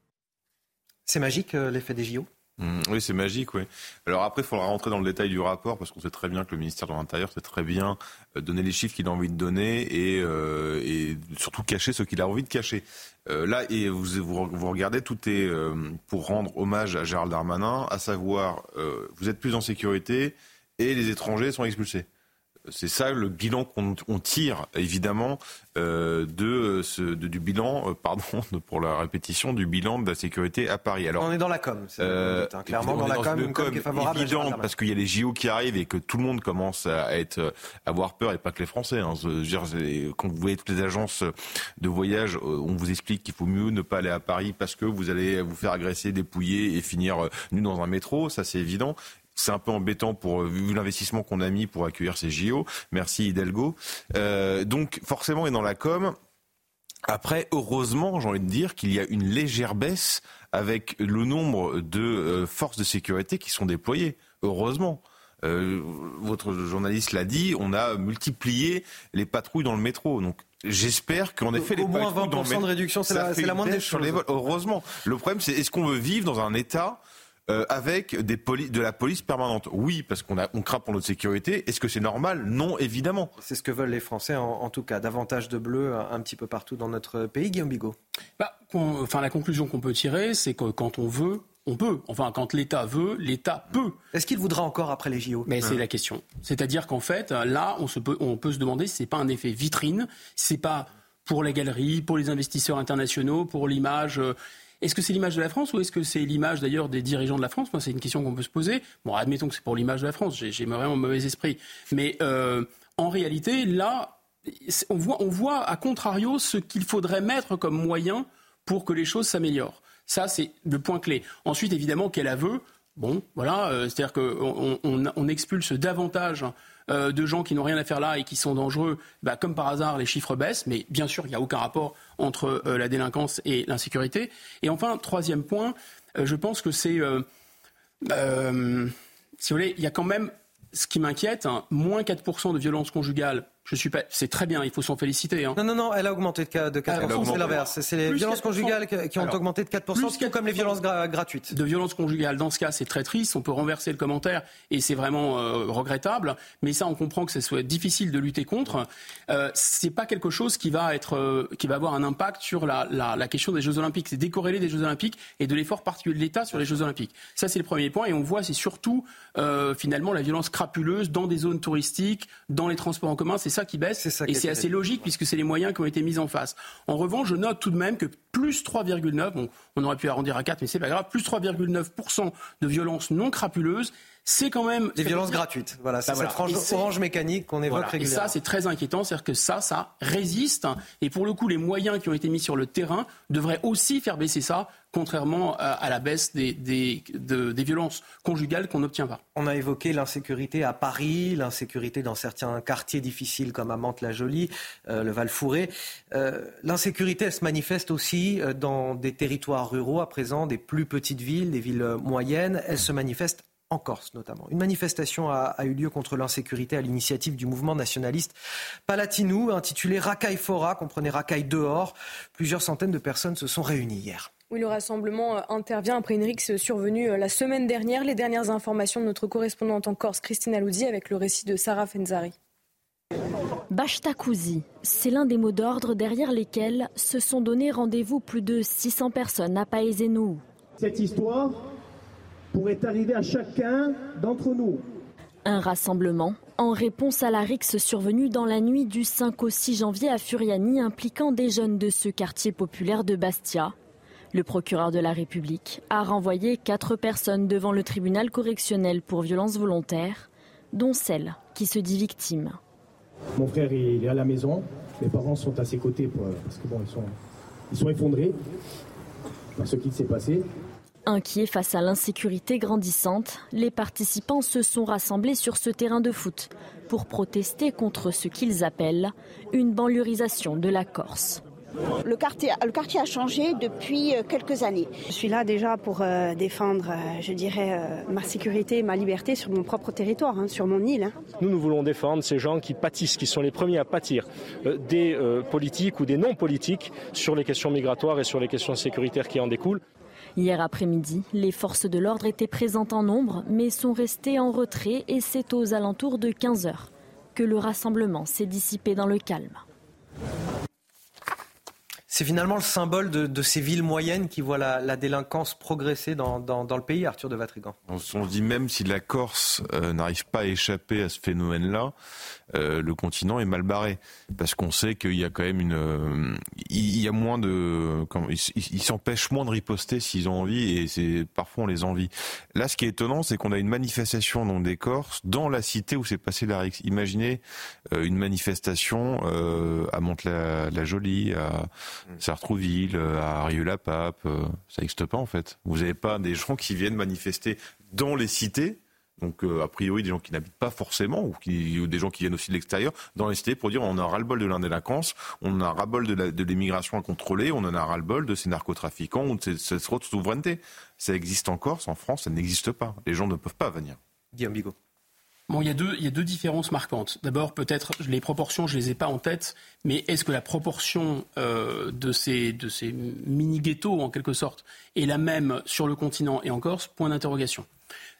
C'est magique euh, l'effet des JO Mmh, oui, c'est magique, oui. Alors après, il faudra rentrer dans le détail du rapport parce qu'on sait très bien que le ministère de l'Intérieur sait très bien euh, donner les chiffres qu'il a envie de donner et, euh, et surtout cacher ce qu'il a envie de cacher. Euh, là, et vous, vous, regardez, tout est euh, pour rendre hommage à Gérald Darmanin, à savoir, euh, vous êtes plus en sécurité et les étrangers sont expulsés. C'est ça le bilan qu'on tire évidemment euh, de, ce, du bilan, euh, pardon pour la répétition, du bilan de la sécurité à Paris. Alors on est dans la com, euh, hein. clairement dans la com, une com, qui est favorable évident parce qu'il y a les JO qui arrivent et que tout le monde commence à être à avoir peur et pas que les Français. Hein. quand vous voyez toutes les agences de voyage, on vous explique qu'il faut mieux ne pas aller à Paris parce que vous allez vous faire agresser, dépouiller et finir nu dans un métro. Ça c'est évident c'est un peu embêtant pour euh, vu l'investissement qu'on a mis pour accueillir ces JO. Merci Hidalgo. Euh, donc forcément, et dans la com. Après, heureusement, j'ai envie de dire qu'il y a une légère baisse avec le nombre de euh, forces de sécurité qui sont déployées. Heureusement. votre journaliste l'a dit, on a multiplié les patrouilles dans le métro. Donc J'espère qu'en effet, les moins 20% de réduction, c'est la, la moindre des choses. Heureusement. Le problème, c'est est-ce qu'on veut vivre dans un État euh, avec des de la police permanente. Oui, parce qu'on on craint pour notre sécurité. Est-ce que c'est normal? Non, évidemment. C'est ce que veulent les Français, en, tout cas. Davantage de bleu un, petit peu partout dans notre pays, Guillaume Bigot bah, enfin, La conclusion qu'on peut tirer, c'est que quand on veut, on peut. Enfin, quand l'État veut, l'État peut. Est-ce qu'il voudra encore après les JO Mais c'est hein. la question. C'est-à-dire qu'en fait, là, on, se peut, on peut se demander si c'est pas un effet vitrine, si c'est pas pour les galeries, pour les investisseurs internationaux, pour l'image. Est-ce que c'est l'image de la France ou est-ce que c'est l'image d'ailleurs des dirigeants de la France? Moi, c'est une question qu'on peut se poser. Bon, admettons que c'est pour l'image de la France. J'ai vraiment mauvais esprit. Mais euh, en réalité, là, on voit, à contrario ce qu'il faudrait mettre comme moyen pour que les choses s'améliorent. Ça, c'est le point clé. Ensuite, évidemment, quel aveu? Bon, voilà, euh, c'est-à-dire qu'on on, expulse davantage euh, de gens qui n'ont rien à faire là et qui sont dangereux. Bah, comme par hasard, les chiffres baissent, mais bien sûr, il n'y a aucun rapport entre euh, la délinquance et l'insécurité. Et enfin, troisième point, je pense que c'est, si vous voulez, il y a quand même ce qui m'inquiète, hein, moins 4% de violences conjugales je suis pas. C'est très bien, il faut s'en féliciter. Hein. Non, non, non, elle a augmenté de, de 4%. C'est l'inverse. C'est les violences conjugales qui ont augmenté de 4%, tout comme les violences gratuites. De violences conjugales, dans ce cas, c'est très triste. On peut renverser le commentaire et c'est vraiment euh, regrettable. Mais ça, on comprend que ce soit difficile de lutter contre. Euh, c'est pas quelque chose qui va être, euh, qui va avoir un impact sur la, la, la question des Jeux Olympiques. C'est décorrélé des Jeux Olympiques et de l'effort particulier de l'État sur les Jeux Olympiques. Ça, c'est le premier point. Et on voit, c'est surtout euh, finalement la violence crapuleuse dans des zones touristiques, dans les transports en commun. C'est ça qui baisse. Ça et c'est assez logique puisque c'est les moyens qui ont été mis en face. En revanche, je note tout de même que plus 3,9, bon, on aurait pu arrondir à 4, mais c'est pas grave, plus 3,9% de violences non crapuleuses c'est quand même des violences gratuites. Voilà, c'est bah cette orange mécanique qu'on évoque régulièrement. Et ça, c'est très inquiétant, c'est-à-dire que ça, ça résiste. Et pour le coup, les moyens qui ont été mis sur le terrain devraient aussi faire baisser ça, contrairement à, la baisse des, des, des violences conjugales qu'on n'obtient pas. On a évoqué l'insécurité à Paris, l'insécurité dans certains quartiers difficiles comme à Mantes-la-Jolie, euh, le Val-Fouré. Euh, l'insécurité, elle se manifeste aussi euh, dans des territoires ruraux à présent, des plus petites villes, des villes moyennes. Elle se manifeste en Corse notamment. Une manifestation a, eu lieu contre l'insécurité à l'initiative du mouvement nationaliste Palatinou, intitulé Racaille Fora, comprenez Racaille dehors. Plusieurs centaines de personnes se sont réunies hier. Oui, le rassemblement euh, intervient après une rixe survenue euh, la semaine dernière. Les dernières informations de notre correspondante en Corse, Christine Aloudi, avec le récit de Sarah Fenzari. Bashtakouzi, c'est l'un des mots d'ordre derrière lesquels se sont donné rendez-vous plus de 600 personnes à Paezenou. Cette histoire, pourrait arriver à chacun d'entre nous. Un rassemblement en réponse à la rixe survenue dans la nuit du 5 au 6 janvier à Furiani impliquant des jeunes de ce quartier populaire de Bastia. Le procureur de la République a renvoyé quatre personnes devant le tribunal correctionnel pour violence volontaire, dont celle qui se dit victime. Mon frère est à la maison, mes parents sont à ses côtés parce que bon, ils sont, ils sont effondrés par ce qui s'est passé. Inquiets face à l'insécurité grandissante, les participants se sont rassemblés sur ce terrain de foot pour protester contre ce qu'ils appellent une banlieusisation de la Corse. Le quartier, le quartier, a changé depuis euh, quelques années. Je suis là déjà pour euh, défendre, euh, je dirais, ma sécurité et ma liberté sur mon propre territoire, hein, sur mon île. Hein. Nous, nous voulons défendre ces gens qui pâtissent, qui sont les premiers à pâtir des politiques ou des non-politiques sur les questions migratoires et sur les questions sécuritaires qui en découlent. Hier après-midi, les forces de l'ordre étaient présentes en nombre, mais sont restées en retrait et c'est aux alentours de 15 heures que le rassemblement s'est dissipé dans le calme. C'est finalement le symbole de, ces villes moyennes qui voient la, délinquance progresser dans, le pays, Arthur de Vatrigan. On, se dit même si la Corse euh, n'arrive pas à échapper à ce phénomène-là, euh, le continent est mal barré parce qu'on sait qu'il y a quand même une, euh, il y a moins de, ils s'empêchent moins de riposter s'ils ont envie et c'est parfois on les envie. Là, ce qui est étonnant, c'est qu'on a une manifestation dans des Corses dans la cité où s'est passé la Rix. Imaginez euh, une manifestation à Mantes-la-Jolie, à Sartrouville, à Rieux-la-Pape, ça n'existe pas en fait. Vous n'avez pas des gens qui viennent manifester dans les cités donc euh, a priori des gens qui n'habitent pas forcément ou, des gens qui viennent aussi de l'extérieur dans les cités pour dire on a ras-le-bol de l'indélinquance, on a ras-le-bol de l'immigration à contrôler, on en a ras-le-bol de ces narcotrafiquants ou de cette souveraineté. Ça existe en Corse, en France, ça n'existe pas. Les gens ne peuvent pas venir. Guillaume Bigot. Bon, il y, a deux, il y a deux différences marquantes. D'abord, peut-être, les proportions, je ne les ai pas en tête, mais est-ce que la proportion euh, de ces, de ces mini-ghettos, en quelque sorte, est la même sur le continent et en Corse? Point d'interrogation.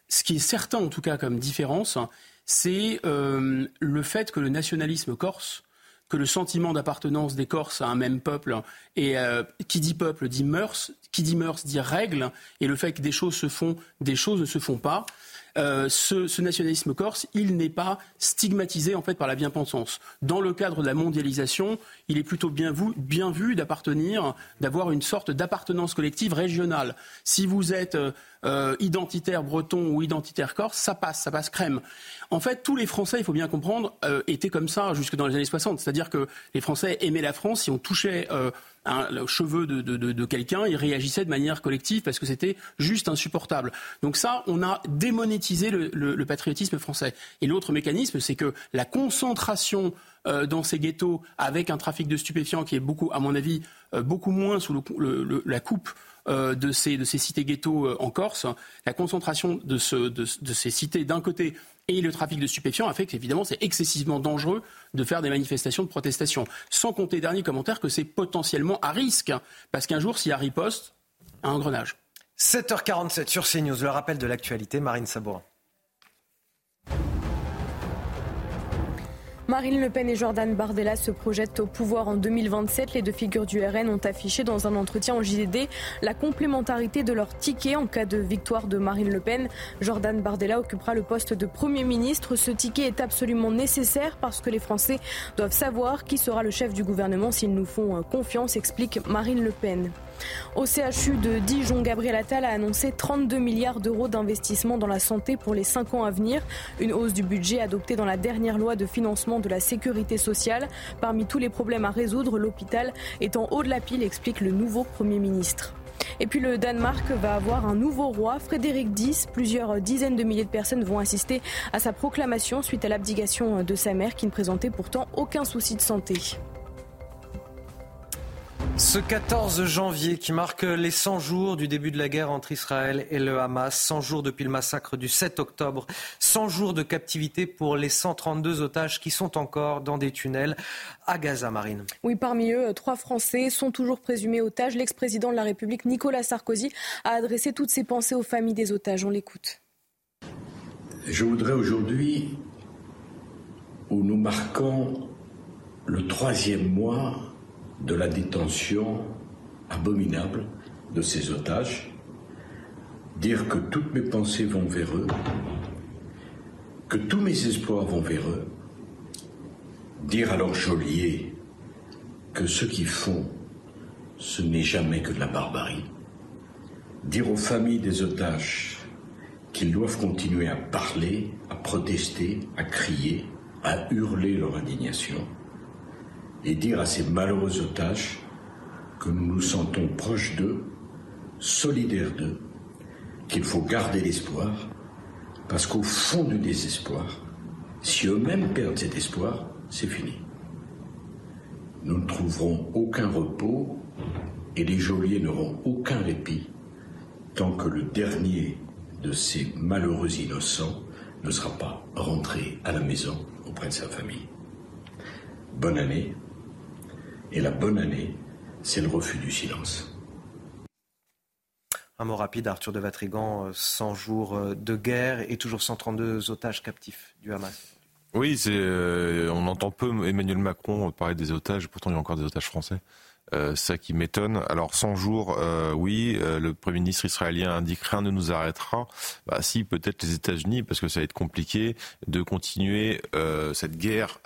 Ce qui est certain, en tout cas, comme différence, c'est euh, le fait que le nationalisme corse, que le sentiment d'appartenance des Corses à un même peuple, et euh, qui dit peuple dit mœurs, qui dit mœurs dit règles, et le fait que des choses se font, des choses ne se font pas, euh, ce, nationalisme corse, il n'est pas stigmatisé en fait par la bien-pensance. Dans le cadre de la mondialisation, il est plutôt bien vu, bien vu d'appartenir, d'avoir une sorte d'appartenance collective régionale. Si vous êtes euh, identitaire breton ou identitaire corse, ça passe, ça passe crème. En fait, tous les Français, il faut bien comprendre, euh, étaient comme ça jusque dans les années 60. C'est-à-dire que les Français aimaient la France. Si on touchait euh, un, le cheveu de, quelqu'un, ils réagissaient de manière collective parce que c'était juste insupportable. Donc ça, on a démonétisé le, patriotisme français. Et l'autre mécanisme, c'est que la concentration euh, dans ces ghettos avec un trafic de stupéfiants qui est beaucoup, à mon avis, euh, beaucoup moins sous la coupe euh, de ces, cités ghettos en Corse, la concentration de, ce, de, de ces cités d'un côté et le trafic de stupéfiants a fait qu'évidemment c'est excessivement dangereux de faire des manifestations de protestation. Sans compter, dernier commentaire, que c'est potentiellement à risque, parce qu'un jour, s'il y a riposte, un engrenage. 7h47 sur CNews, le rappel de l'actualité, Marine Sabourin. Marine Le Pen et Jordan Bardella se projettent au pouvoir en 2027. Les deux figures du RN ont affiché dans un entretien au JDD la complémentarité de leur ticket en cas de victoire de Marine Le Pen. Jordan Bardella occupera le poste de Premier ministre. Ce ticket est absolument nécessaire parce que les Français doivent savoir qui sera le chef du gouvernement s'ils nous font confiance, explique Marine Le Pen. Au CHU de Dijon, Gabriel Attal a annoncé 32 milliards d'euros d'investissement dans la santé pour les 5 ans à venir. Une hausse du budget adoptée dans la dernière loi de financement de la sécurité sociale. Parmi tous les problèmes à résoudre, l'hôpital est en haut de la pile, explique le nouveau Premier ministre. Et puis le Danemark va avoir un nouveau roi, Frédéric X. Plusieurs dizaines de milliers de personnes vont assister à sa proclamation suite à l'abdication de sa mère qui ne présentait pourtant aucun souci de santé. Ce 14 janvier qui marque les 100 jours du début de la guerre entre Israël et le Hamas, 100 jours depuis le massacre du 7 octobre, 100 jours de captivité pour les 132 otages qui sont encore dans des tunnels à Gaza Marine. Oui, parmi eux, trois Français sont toujours présumés otages. L'ex-président de la République, Nicolas Sarkozy, a adressé toutes ses pensées aux familles des otages. On l'écoute. Je voudrais aujourd'hui, où nous marquons le troisième mois de la détention abominable de ces otages, dire que toutes mes pensées vont vers eux, que tous mes espoirs vont vers eux, dire à leurs geôliers que ce qu'ils font, ce n'est jamais que de la barbarie, dire aux familles des otages qu'ils doivent continuer à parler, à protester, à crier, à hurler leur indignation, et dire à ces malheureux otages que nous nous sentons proches d'eux, solidaires d'eux, qu'il faut garder l'espoir, parce qu'au fond du désespoir, si eux-mêmes perdent cet espoir, c'est fini. Nous ne trouverons aucun repos et les geôliers n'auront aucun répit tant que le dernier de ces malheureux innocents ne sera pas rentré à la maison auprès de sa famille. Bonne année. Et la bonne année, c'est le refus du silence. Un mot rapide, Arthur de Vatrigan, 100 jours de guerre et toujours 132 otages captifs du Hamas. Oui, euh, on entend peu Emmanuel Macron parler des otages, pourtant il y a encore des otages français. Euh, ça qui m'étonne. Alors 100 jours, euh, oui, euh, le Premier ministre israélien indique rien ne nous arrêtera. Bah, si, peut-être les États-Unis, parce que ça va être compliqué de continuer cette guerre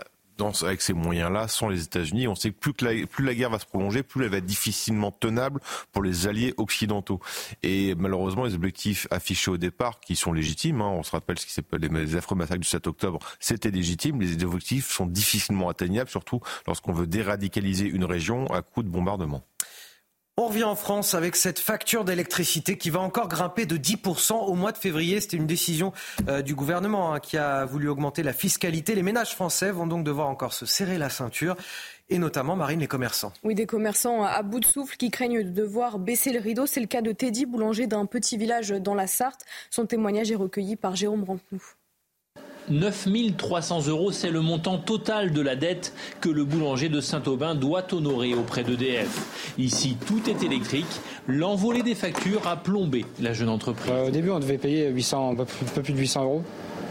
avec ces moyens-là sans les États-Unis. On sait que plus, que la, plus la guerre va se prolonger, plus elle va être difficilement tenable pour les alliés occidentaux. Et malheureusement, les objectifs affichés au départ, qui sont légitimes, hein, on se rappelle ce qui s'appelle les affreux massacres du 7 octobre, c'était légitime. Les objectifs sont difficilement atteignables, surtout lorsqu'on veut déradicaliser une région à coup de bombardement. On revient en France avec cette facture d'électricité qui va encore grimper de 10% au mois de février. C'était une décision euh, du gouvernement hein, qui a voulu augmenter la fiscalité. Les ménages français vont donc devoir encore se serrer la ceinture et notamment, Marine, les commerçants. Oui, des commerçants à bout de souffle qui craignent de devoir baisser le rideau. C'est le cas de Teddy, boulanger d'un petit village dans la Sarthe. Son témoignage est recueilli par Jérôme Rampenou. 9 300 euros, c'est le montant total de la dette que le boulanger de Saint-Aubin doit honorer auprès d'EDF. Ici, tout est électrique. L'envolée des factures a plombé la jeune entreprise. Euh, au début, on devait payer 800, un peu plus de 800 euros.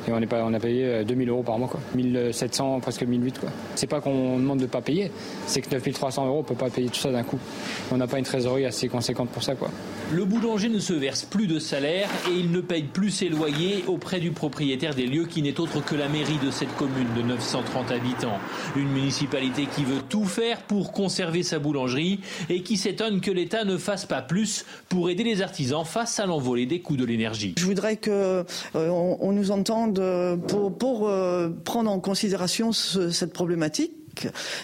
Et on, est pas, on a payé 2000 euros par mois, quoi. 1700, presque 1008, quoi. C'est pas qu'on demande de pas payer, c'est que 9300 euros, on peut pas payer tout ça d'un coup. On n'a pas une trésorerie assez conséquente pour ça, quoi. Le boulanger ne se verse plus de salaire et il ne paye plus ses loyers auprès du propriétaire des lieux qui n'est autre que la mairie de cette commune de 930 habitants. Une municipalité qui veut tout faire pour conserver sa boulangerie et qui s'étonne que l'État ne fasse pas plus pour aider les artisans face à l'envolée des coûts de l'énergie. Je voudrais qu'on euh, on nous entende pour, euh, prendre en considération cette problématique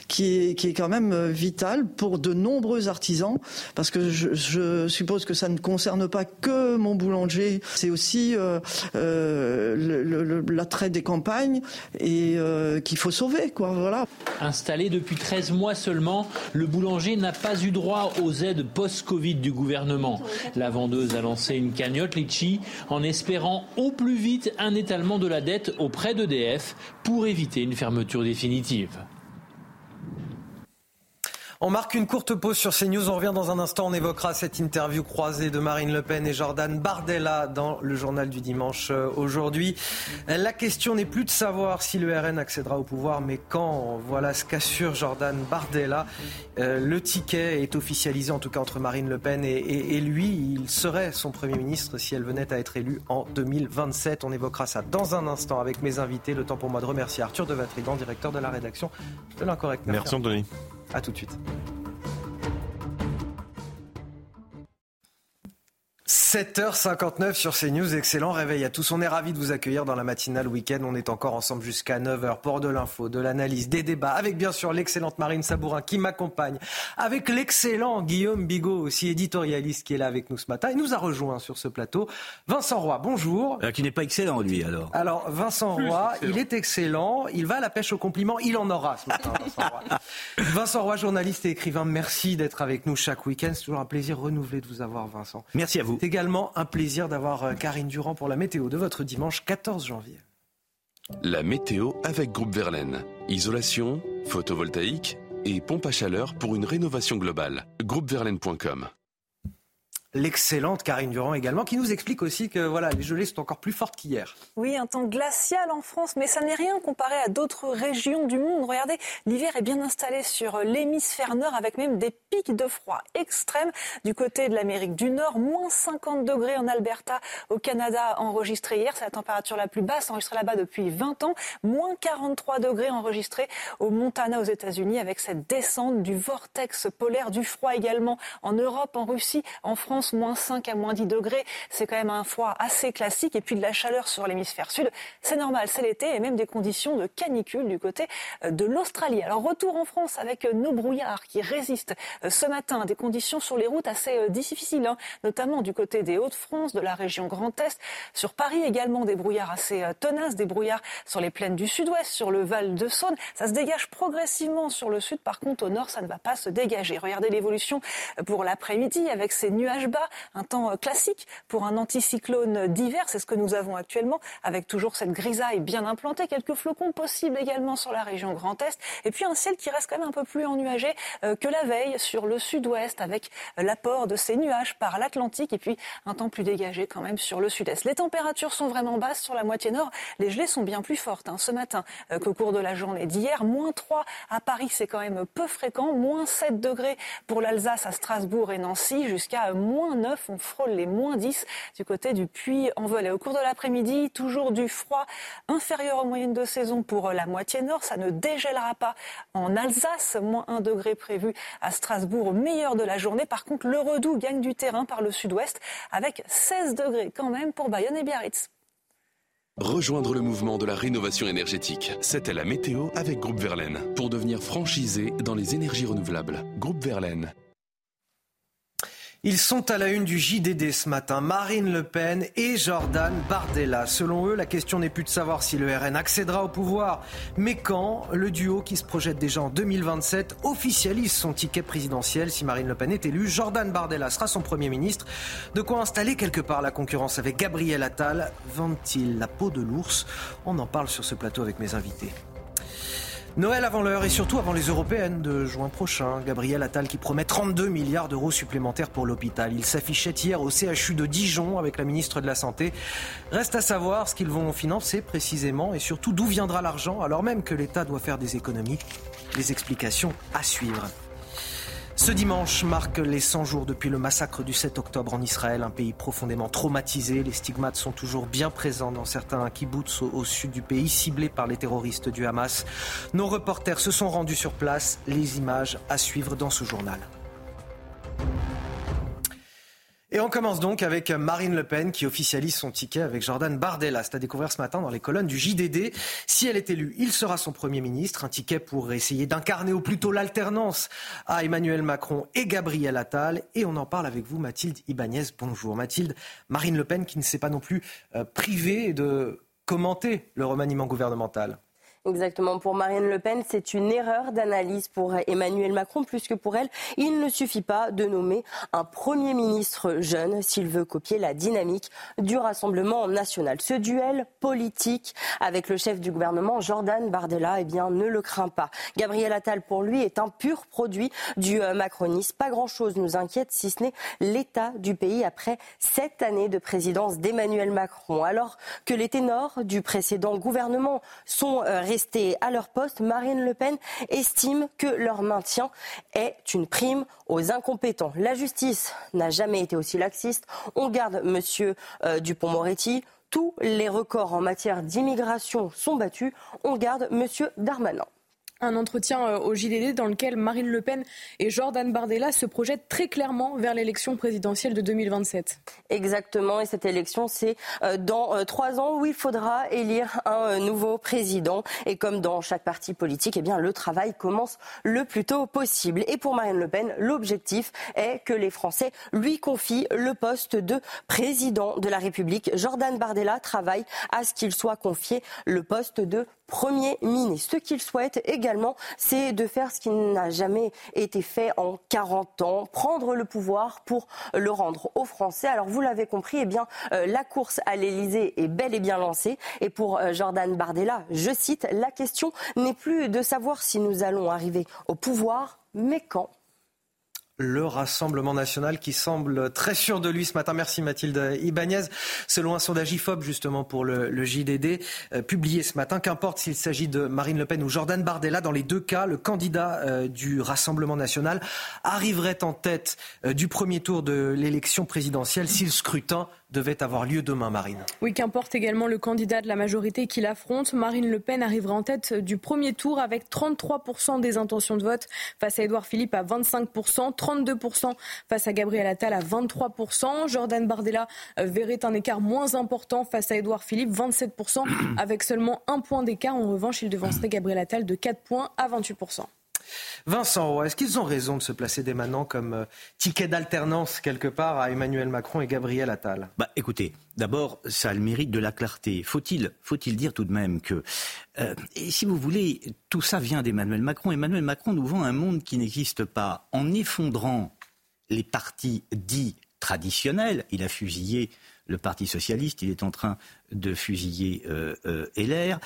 qui est, quand même euh, vital pour de nombreux artisans, parce que je, suppose que ça ne concerne pas que mon boulanger, c'est aussi euh, euh, l'attrait des campagnes et qu'il faut sauver. Quoi, voilà. Installé depuis 13 mois seulement, le boulanger n'a pas eu droit aux aides post-Covid du gouvernement. La vendeuse a lancé une cagnotte Litchi en espérant au plus vite un étalement de la dette auprès d'EDF pour éviter une fermeture définitive. On marque une courte pause sur CNews. On revient dans un instant. On évoquera cette interview croisée de Marine Le Pen et Jordan Bardella dans le journal du dimanche euh, aujourd'hui. La question n'est plus de savoir si le RN accédera au pouvoir, mais quand. Voilà ce qu'assure Jordan Bardella. Euh, le ticket est officialisé, en tout cas entre Marine Le Pen et, lui. Il serait son Premier ministre si elle venait à être élue en 2027. On évoquera ça dans un instant avec mes invités. Le temps pour moi de remercier Arthur de Vatrigan, directeur de la rédaction de l'Incorrect. Merci Anthony. A tout de suite. 7h59 sur CNews, excellent réveil à tous. On est ravis de vous accueillir dans la matinale week-end. On est encore ensemble jusqu'à 9h pour de l'info, de l'analyse, des débats, avec bien sûr l'excellente Marine Sabourin qui m'accompagne, avec l'excellent Guillaume Bigot, aussi éditorialiste qui est là avec nous ce matin. Il nous a rejoint sur ce plateau. Vincent Roy, bonjour. Euh, qui n'est pas excellent lui alors. Alors Vincent Roy, il est excellent, il va à la pêche au compliment, il en aura ce matin Vincent Roy. Vincent Roy, journaliste et écrivain, merci d'être avec nous chaque week-end. C'est toujours un plaisir renouvelé de vous avoir Vincent. Merci à vous. Également un plaisir d'avoir euh, Karine Durand pour la météo de votre dimanche 14 janvier. La météo avec Groupe Verlaine. Isolation, photovoltaïque et pompe à chaleur pour une rénovation globale. Groupeverlaine.com l'excellente Karine Durand également, qui nous explique aussi que voilà, les gelées sont encore plus fortes qu'hier. Oui, un temps glacial en France, mais ça n'est rien comparé à d'autres régions du monde. Regardez, l'hiver est bien installé sur l'hémisphère nord avec même des pics de froid extrêmes du côté de l'Amérique du Nord. Moins 50 degrés en Alberta au Canada enregistré hier. C'est la température la plus basse enregistrée là-bas depuis 20 ans. Moins 43 degrés enregistrés au Montana aux États-Unis avec cette descente du vortex polaire, du froid également en Europe, en Russie, en France moins 5 à moins 10 degrés, c'est quand même un froid assez classique. Et puis de la chaleur sur l'hémisphère sud, c'est normal, c'est l'été, et même des conditions de canicule du côté euh, de l'Australie. Alors retour en France avec euh, nos brouillards qui résistent euh, ce matin, des conditions sur les routes assez difficiles, hein, notamment du côté des Hauts-de-France, de la région Grand Est, sur Paris également des brouillards assez tenaces, des brouillards sur les plaines du sud-ouest, sur le Val de Saône. Ça se dégage progressivement sur le sud, par contre au nord, ça ne va pas se dégager. Regardez l'évolution pour l'après-midi avec ces nuages un temps euh, classique pour un anticyclone d'hiver. C'est ce que nous avons actuellement, avec toujours cette grisaille bien implantée, quelques flocons possibles également sur la région Grand Est, et puis un ciel qui reste quand même un peu plus ennuagé euh, que la veille sur le sud-ouest, avec euh, l'apport de ces nuages par l'Atlantique, et puis un temps plus dégagé quand même sur le sud-est. Les températures sont vraiment basses sur la moitié nord. Les gelées sont bien plus fortes hein, ce matin qu'au cours de la journée d'hier. Moins 3 à Paris, c'est quand même peu fréquent. Moins 7 degrés pour l'Alsace à Strasbourg et Nancy, jusqu'à moins 9. On frôle les moins 10 du côté du Puy-en-Velay. Au cours de l'après-midi, toujours du froid inférieur aux moyennes de saison pour la moitié nord. Ça ne dégèlera pas en Alsace. Moins 1 degré prévu à Strasbourg au meilleur de la journée. Par contre, le redout gagne du terrain par le sud-ouest avec 16 degrés quand même pour Bayonne et Biarritz. Rejoindre le mouvement de la rénovation énergétique. C'était la météo avec Groupe Verlaine pour devenir franchisé dans les énergies renouvelables. Groupe Verlaine. Ils sont à la une du JDD ce matin, Marine Le Pen et Jordan Bardella. Selon eux, la question n'est plus de savoir si le RN accédera au pouvoir, mais quand le duo qui se projette déjà en 2027 officialise son ticket présidentiel. Si Marine Le Pen est élue, Jordan Bardella sera son Premier ministre. De quoi installer quelque part la concurrence avec Gabriel Attal. Vend-il la peau de l'ours? On en parle sur ce plateau avec mes invités. Noël avant l'heure et surtout avant les européennes de juin prochain. Gabriel Attal qui promet 32 milliards d'euros supplémentaires pour l'hôpital. Il s'affichait hier au CHU de Dijon avec la ministre de la Santé. Reste à savoir ce qu'ils vont financer précisément et surtout d'où viendra l'argent alors même que l'État doit faire des économies. Les explications à suivre. Ce dimanche marque les 100 jours depuis le massacre du 7 octobre en Israël, un pays profondément traumatisé. Les stigmates sont toujours bien présents dans certains kibbutz au, sud du pays, ciblés par les terroristes du Hamas. Nos reporters se sont rendus sur place. Les images à suivre dans ce journal. Et on commence donc avec Marine Le Pen qui officialise son ticket avec Jordan Bardella. C'est à découvrir ce matin dans les colonnes du JDD. Si elle est élue, il sera son Premier ministre. Un ticket pour essayer d'incarner au plus tôt l'alternance à Emmanuel Macron et Gabriel Attal. Et on en parle avec vous, Mathilde Ibanez. Bonjour Mathilde. Marine Le Pen qui ne s'est pas non plus euh, privée de commenter le remaniement gouvernemental. Exactement. Pour Marine Le Pen, c'est une erreur d'analyse pour Emmanuel Macron, plus que pour elle. Il ne suffit pas de nommer un Premier ministre jeune s'il veut copier la dynamique du Rassemblement national. Ce duel politique avec le chef du gouvernement, Jordan Bardella, eh bien, ne le craint pas. Gabriel Attal, pour lui, est un pur produit du euh, macronisme. Pas grand-chose nous inquiète, si ce n'est l'état du pays après sept années de présidence d'Emmanuel Macron. Alors que les ténors du précédent gouvernement sont euh, rester à leur poste, Marine Le Pen estime que leur maintien est une prime aux incompétents. La justice n'a jamais été aussi laxiste. On garde M. Euh, Dupont-Moretti. Tous les records en matière d'immigration sont battus. On garde M. Darmanin un entretien euh, au JDD dans lequel Marine Le Pen et Jordan Bardella se projettent très clairement vers l'élection présidentielle de 2027. Exactement, et cette élection, c'est euh, dans euh, trois ans où il faudra élire un nouveau président. Et comme dans chaque parti politique, eh bien, le travail commence le plus tôt possible. Et pour Marine Le Pen, l'objectif est que les Français lui confient le poste de président de la République. Jordan Bardella travaille à ce qu'il soit confié le poste de Premier ministre. Ce qu'il souhaite également, c'est de faire ce qui n'a jamais été fait en 40 ans, prendre le pouvoir pour le rendre aux Français. Alors vous l'avez compris, eh euh, la course à l'Elysée est bel et bien lancée. Et pour euh, Jordan Bardella, je cite, la question n'est plus de savoir si nous allons arriver au pouvoir, mais quand le Rassemblement national qui semble très sûr de lui ce matin. Merci Mathilde Ibanez. Selon un sondage IFOP justement pour le, JDD euh, publié ce matin, qu'importe s'il s'agit de Marine Le Pen ou Jordan Bardella, dans les deux cas, le candidat euh, du Rassemblement national arriverait en tête euh, du premier tour de l'élection présidentielle si le scrutin devait avoir lieu demain, Marine. Oui, qu'importe également le candidat de la majorité qui l'affronte. Marine Le Pen arrivera en tête du premier tour avec 33% des intentions de vote face à Édouard Philippe à 25%, 32% face à Gabriel Attal à 23%. Jordan Bardella euh, verrait un écart moins important face à Édouard Philippe, 27%, avec seulement un point d'écart. En revanche, il devancerait Gabriel Attal de 4 points à 28%. Vincent, est-ce qu'ils ont raison de se placer dès maintenant comme euh, ticket d'alternance quelque part à Emmanuel Macron et Gabriel Attal? Bah, Écoutez, d'abord, ça le mérite de la clarté. Faut-il faut dire tout de même que, euh, si vous voulez, tout ça vient d'Emmanuel Macron. Emmanuel Macron nous vend un monde qui n'existe pas. En effondrant les partis dits traditionnels, il a fusillé le Parti socialiste, il est en train de fusiller euh, LR.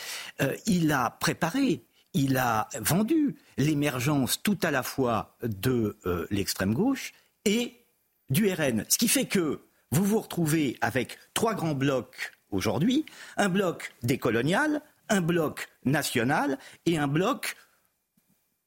il a préparé il a vendu l'émergence tout à la fois de euh, l'extrême gauche et du RN. Ce qui fait que vous vous retrouvez avec trois grands blocs aujourd'hui, un bloc décolonial, un bloc national et un bloc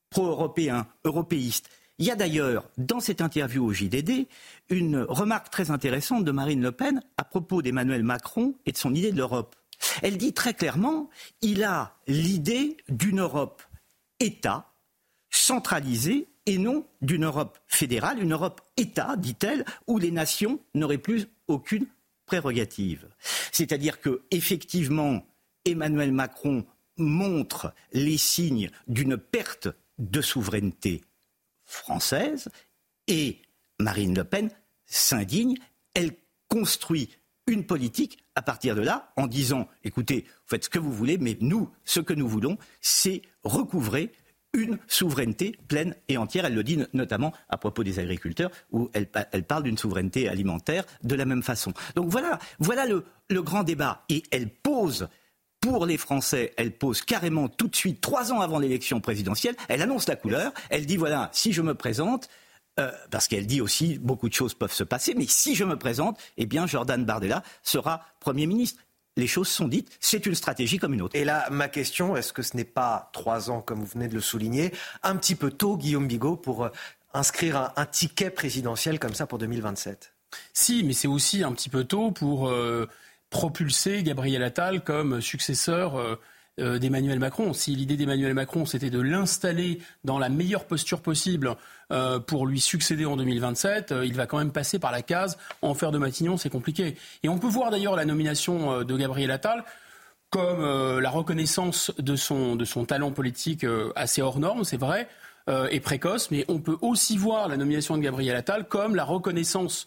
pro-européen, européiste. Il y a d'ailleurs, dans cette interview au JDD, une remarque très intéressante de Marine Le Pen à propos d'Emmanuel Macron et de son idée de l'Europe. Elle dit très clairement, il a l'idée d'une Europe État centralisée et non d'une Europe fédérale, une Europe État, dit-elle, où les nations n'auraient plus aucune prérogative. C'est-à-dire que, effectivement, Emmanuel Macron montre les signes d'une perte de souveraineté française et Marine Le Pen s'indigne, elle construit une politique à partir de là en disant écoutez, vous faites ce que vous voulez, mais nous, ce que nous voulons, c'est recouvrer une souveraineté pleine et entière. Elle le dit notamment à propos des agriculteurs, où elle, parle d'une souveraineté alimentaire de la même façon. Donc voilà, le grand débat. Et elle pose pour les Français, elle pose carrément tout de suite, trois ans avant l'élection présidentielle, elle annonce la couleur, elle dit voilà, si je me présente, euh, parce qu'elle dit aussi beaucoup de choses peuvent se passer, mais si je me présente, eh bien Jordan Bardella sera Premier ministre les choses sont dites, c'est une stratégie comme une autre. Et là, ma question, est-ce que ce n'est pas trois ans, comme vous venez de le souligner, un petit peu tôt, Guillaume Bigot, pour euh, inscrire un, ticket présidentiel comme ça pour 2027 Si, mais c'est aussi un petit peu tôt pour euh, propulser Gabriel Attal comme successeur. Euh, d'Emmanuel Macron. Si l'idée d'Emmanuel Macron, c'était de l'installer dans la meilleure posture possible euh, pour lui succéder en 2027, euh, il va quand même passer par la case en faire de Matignon, c'est compliqué. Et on peut voir d'ailleurs la nomination de Gabriel Attal comme la reconnaissance de son, de son talent politique assez hors norme, c'est vrai, et précoce, mais on peut aussi voir la nomination de Gabriel Attal comme la reconnaissance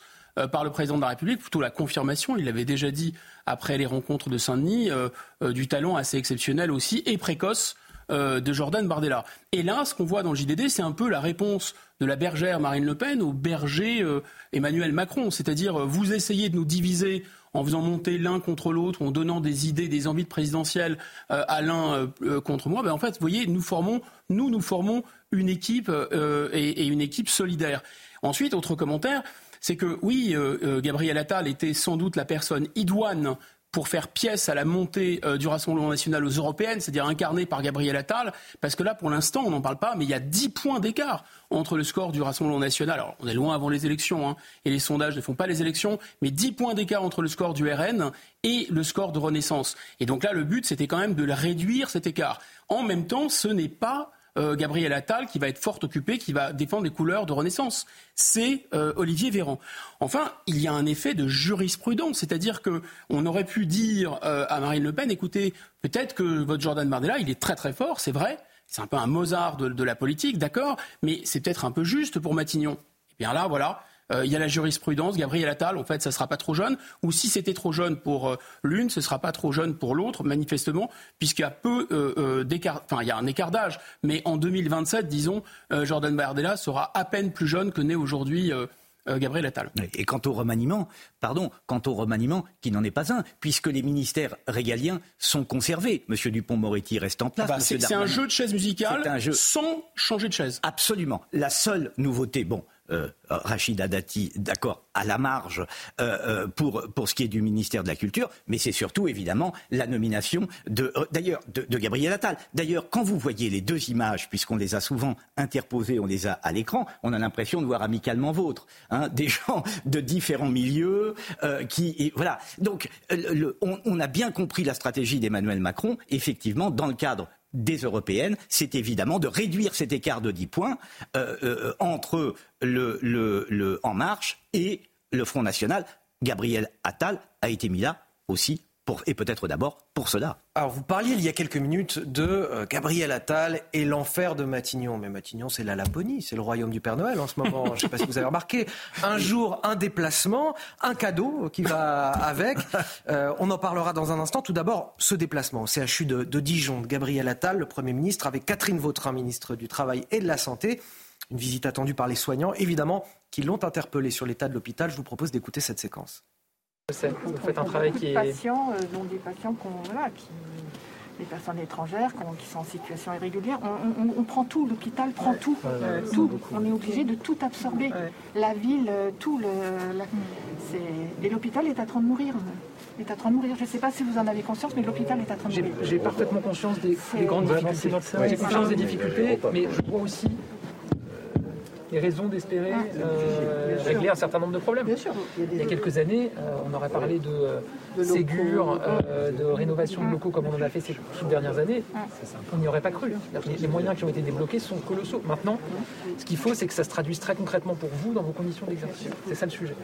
par le président de la République, plutôt la confirmation, il l'avait déjà dit après les rencontres de Saint-Denis, euh, euh, du talent assez exceptionnel aussi et précoce euh, de Jordan Bardella. Et là, ce qu'on voit dans le JDD, c'est un peu la réponse de la bergère Marine Le Pen au berger Emmanuel Macron. C'est-à-dire, vous essayez de nous diviser en faisant monter l'un contre l'autre, en donnant des idées, des envies de présidentielle à l'un contre moi. Ben, en fait, vous voyez, nous formons, nous, nous formons une équipe et, une équipe solidaire. Ensuite, autre commentaire, c'est que oui, euh, euh, Gabriel Attal était sans doute la personne idoine pour faire pièce à la montée euh, du Rassemblement national aux européennes, c'est-à-dire incarné par Gabriel Attal, parce que là, pour l'instant, on n'en parle pas, mais il y a 10 points d'écart entre le score du Rassemblement national. Alors, on est loin avant les élections, hein, et les sondages ne font pas les élections, mais 10 points d'écart entre le score du RN et le score de Renaissance. Et donc là, le but, c'était quand même de réduire cet écart. En même temps, ce n'est pas euh, Gabriel Attal qui va être fort occupé, qui va défendre les couleurs de Renaissance. C'est euh, Olivier Véran. Enfin, il y a un effet de jurisprudence, c'est-à-dire qu'on aurait pu dire euh, à Marine Le Pen, écoutez, peut-être que votre Jordan Bardella, il est très très fort, c'est vrai, c'est un peu un Mozart de, de la politique, d'accord, mais c'est peut-être un peu juste pour Matignon. Et eh bien là, voilà, euh, il y a la jurisprudence, Gabriel Attal, en fait, ça ne sera pas trop jeune. Ou si c'était trop jeune pour euh, l'une, ce ne sera pas trop jeune pour l'autre, manifestement, puisqu'il y a peu euh, d'écart, enfin, il y a un écart d'âge. Mais en 2027, disons, Jordan Bardella sera à peine plus jeune que né aujourd'hui. Gabriel Attal. Et quant au remaniement, pardon, quant au remaniement, qui n'en est pas un, puisque les ministères régaliens sont conservés. Monsieur Dupont-Moretti reste en place. Bah, c'est un jeu de chaise musicale sans changer de chaise. Absolument. La seule nouveauté, bon, euh, Rachida Dati, d'accord, à la marge euh, euh, pour, ce qui est du ministère de la Culture, mais c'est surtout évidemment la nomination de, Gabriel Attal. D'ailleurs, quand vous voyez les deux images, puisqu'on les a souvent interposées, on les a à l'écran, on a l'impression de voir amicalement vôtre, hein, des gens de différents milieux qui, voilà. Donc, on a bien compris la stratégie d'Emmanuel Macron, effectivement, dans le cadre des européennes, c'est évidemment de réduire cet écart de 10 points euh, euh, entre le, le En Marche et le Front National. Gabriel Attal a été mis là aussi et peut-être d'abord pour cela. Alors vous parliez il y a quelques minutes de euh, Gabriel Attal et l'enfer de Matignon. Mais Matignon, c'est la Laponie, c'est le royaume du Père Noël en ce moment. Je ne sais pas si vous avez remarqué. Un jour, un déplacement, un cadeau qui va avec. Euh, on en parlera dans un instant. Tout d'abord, ce déplacement au CHU de, de Dijon de Gabriel Attal, le Premier ministre, avec Catherine Vautrin, ministre du Travail et de la Santé. Une visite attendue par les soignants, évidemment, qui l'ont interpellé sur l'état de l'hôpital. Je vous propose d'écouter cette séquence. Vous faites un travail qui est. patients, euh, dont des patients qui, voilà, qui des personnes étrangères qui sont en situation irrégulière. On, prend tout, l'hôpital prend tout, euh, tout. On est obligé de tout absorber. La ville, euh, tout. Le, Et l'hôpital est en train de mourir. Est en train de mourir. Je ne sais pas si vous en avez conscience, mais l'hôpital est en train de mourir. J'ai parfaitement conscience des, des grandes difficultés. J'ai conscience des difficultés, mais je vois aussi les raisons d'espérer ah. euh, régler un certain nombre de problèmes. il, y a quelques années, euh, on aurait parlé de, Ségur, euh, de rénovation de locaux comme on en a fait ces, dernières années. On n'y aurait pas cru. Les, moyens qui ont été débloqués sont colossaux. Maintenant, ce qu'il faut, c'est que ça se traduise très concrètement pour vous dans vos conditions d'exercice. C'est ça le sujet.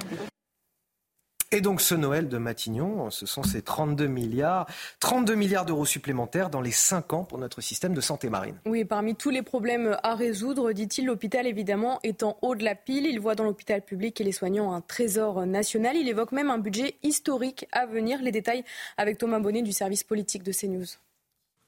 Et donc ce Noël de Matignon, ce sont ces 32 milliards, 32 milliards d'euros supplémentaires dans les 5 ans pour notre système de santé marine. Oui, parmi tous les problèmes à résoudre, dit-il, l'hôpital évidemment est en haut de la pile. Il voit dans l'hôpital public et les soignants un trésor national. Il évoque même un budget historique à venir. Les détails avec Thomas Bonnet du service politique de CNews.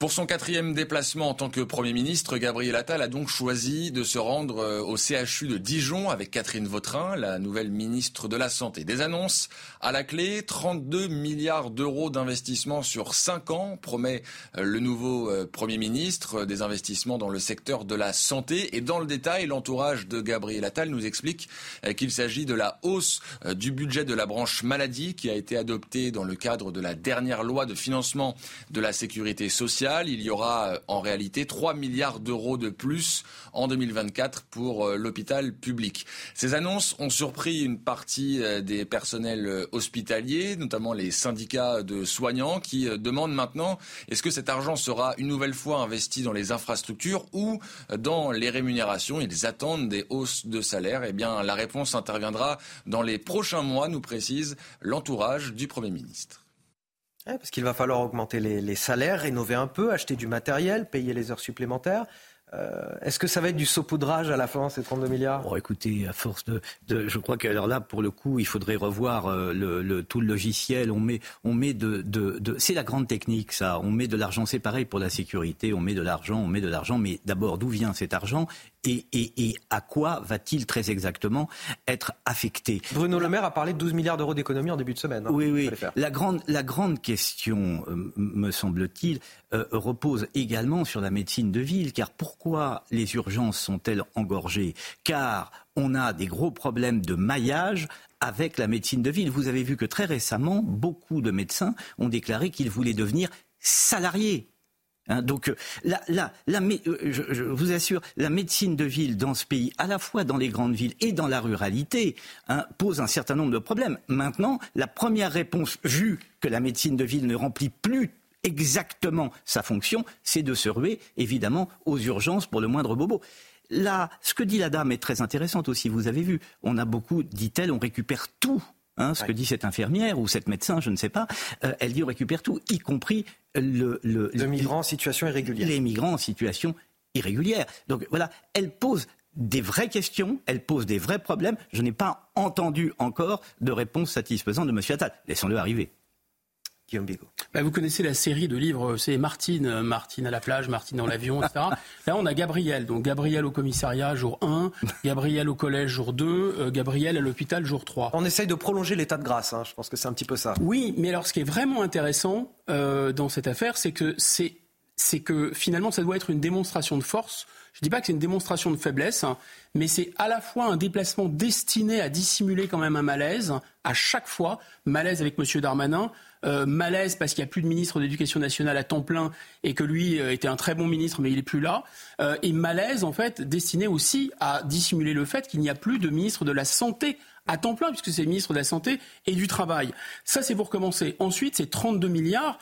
Pour son quatrième déplacement en tant que Premier ministre, Gabriel Attal a donc choisi de se rendre euh, au CHU de Dijon avec Catherine Vautrin, la nouvelle ministre de la Santé. Des annonces à la clé, 32 milliards d'euros d'investissement sur 5 ans, promet euh, le nouveau euh, Premier ministre, des investissements dans le secteur de la santé. Et dans le détail, l'entourage de Gabriel Attal nous explique qu'il s'agit de la hausse du budget de la branche maladie qui a été adoptée dans le cadre de la dernière loi de financement de la sécurité sociale il y aura euh, en réalité 3 milliards d'euros de plus en 2024 pour euh, l'hôpital public. Ces annonces ont surpris une partie euh, des personnels hospitaliers, notamment les syndicats de soignants, qui demandent maintenant est-ce que cet argent sera une nouvelle fois investi dans les infrastructures ou dans les rémunérations? Ils attendent des hausses de salaire. Eh bien, la réponse interviendra dans les prochains mois, nous précise l'entourage du Premier ministre parce qu'il va falloir augmenter les, salaires, rénover un peu, acheter du matériel, payer les heures supplémentaires. Euh, est-ce que ça va être du saupoudrage à la fin, ces 32 milliards? Oh, Écoutez, à force de, je crois que alors là, pour le coup, il faudrait revoir euh, le, tout le logiciel. On met, on met de, de, de c'est la grande technique, ça. On met de l'argent, c'est pareil pour la sécurité. On met de l'argent, on met de l'argent, mais d'abord, d'où vient cet argent? Et, à quoi va-t-il très exactement être affecté? Bruno Le Maire a parlé de 12 milliards d'euros d'économie en début de semaine. Hein. oui, oui. La grande, la grande question, euh, me semble-t-il, repose également sur la médecine de ville. Car pourquoi les urgences sont-elles engorgées? Car on a des gros problèmes de maillage avec la médecine de ville. Vous avez vu que très récemment, beaucoup de médecins ont déclaré qu'ils voulaient devenir salariés Hein, donc euh, la, la, euh, je, vous assure, la médecine de ville dans ce pays, à la fois dans les grandes villes et dans la ruralité, hein, pose un certain nombre de problèmes. Maintenant, la première réponse, vu que la médecine de ville ne remplit plus exactement sa fonction, c'est de se ruer évidemment aux urgences pour le moindre bobo. Là, ce que dit la dame est très intéressant aussi. Vous avez vu, on a beaucoup, dit-elle, on récupère tout Hein, ce que dit cette infirmière ou cette médecin, je ne sais pas, euh, elle dit on récupère tout, y compris le, le, migrants en situation irrégulière. Les migrants en situation irrégulière. Donc voilà, elle pose des vraies questions, elle pose des vrais problèmes. Je n'ai pas entendu encore de réponse satisfaisante de M. Attal. Laissons-le arriver. Bah, vous connaissez la série de livres, c'est Martine, euh, Martine à la plage, Martine dans l'avion, etc. Là, on a Gabriel. Donc, Gabriel au commissariat, jour 1. Gabriel au collège, jour 2. Euh, Gabriel à l'hôpital, jour 3. On essaye de prolonger l'état de grâce. Hein. Je pense que c'est un petit peu ça. Oui, mais alors, ce qui est vraiment intéressant euh, dans cette affaire, c'est que c'est c'est que finalement, ça doit être une démonstration de force. Je ne dis pas que c'est une démonstration de faiblesse, hein, mais c'est à la fois un déplacement destiné à dissimuler quand même un malaise, à chaque fois, malaise avec M. Darmanin, euh, malaise parce qu'il n'y a plus de ministre d'éducation nationale à temps plein et que lui euh, était un très bon ministre mais il n'est plus là. Euh, et malaise en fait destiné aussi à dissimuler le fait qu'il n'y a plus de ministre de la santé à temps plein puisque c'est ministre de la santé et du travail. Ça c'est pour commencer. Ensuite c'est 32 milliards.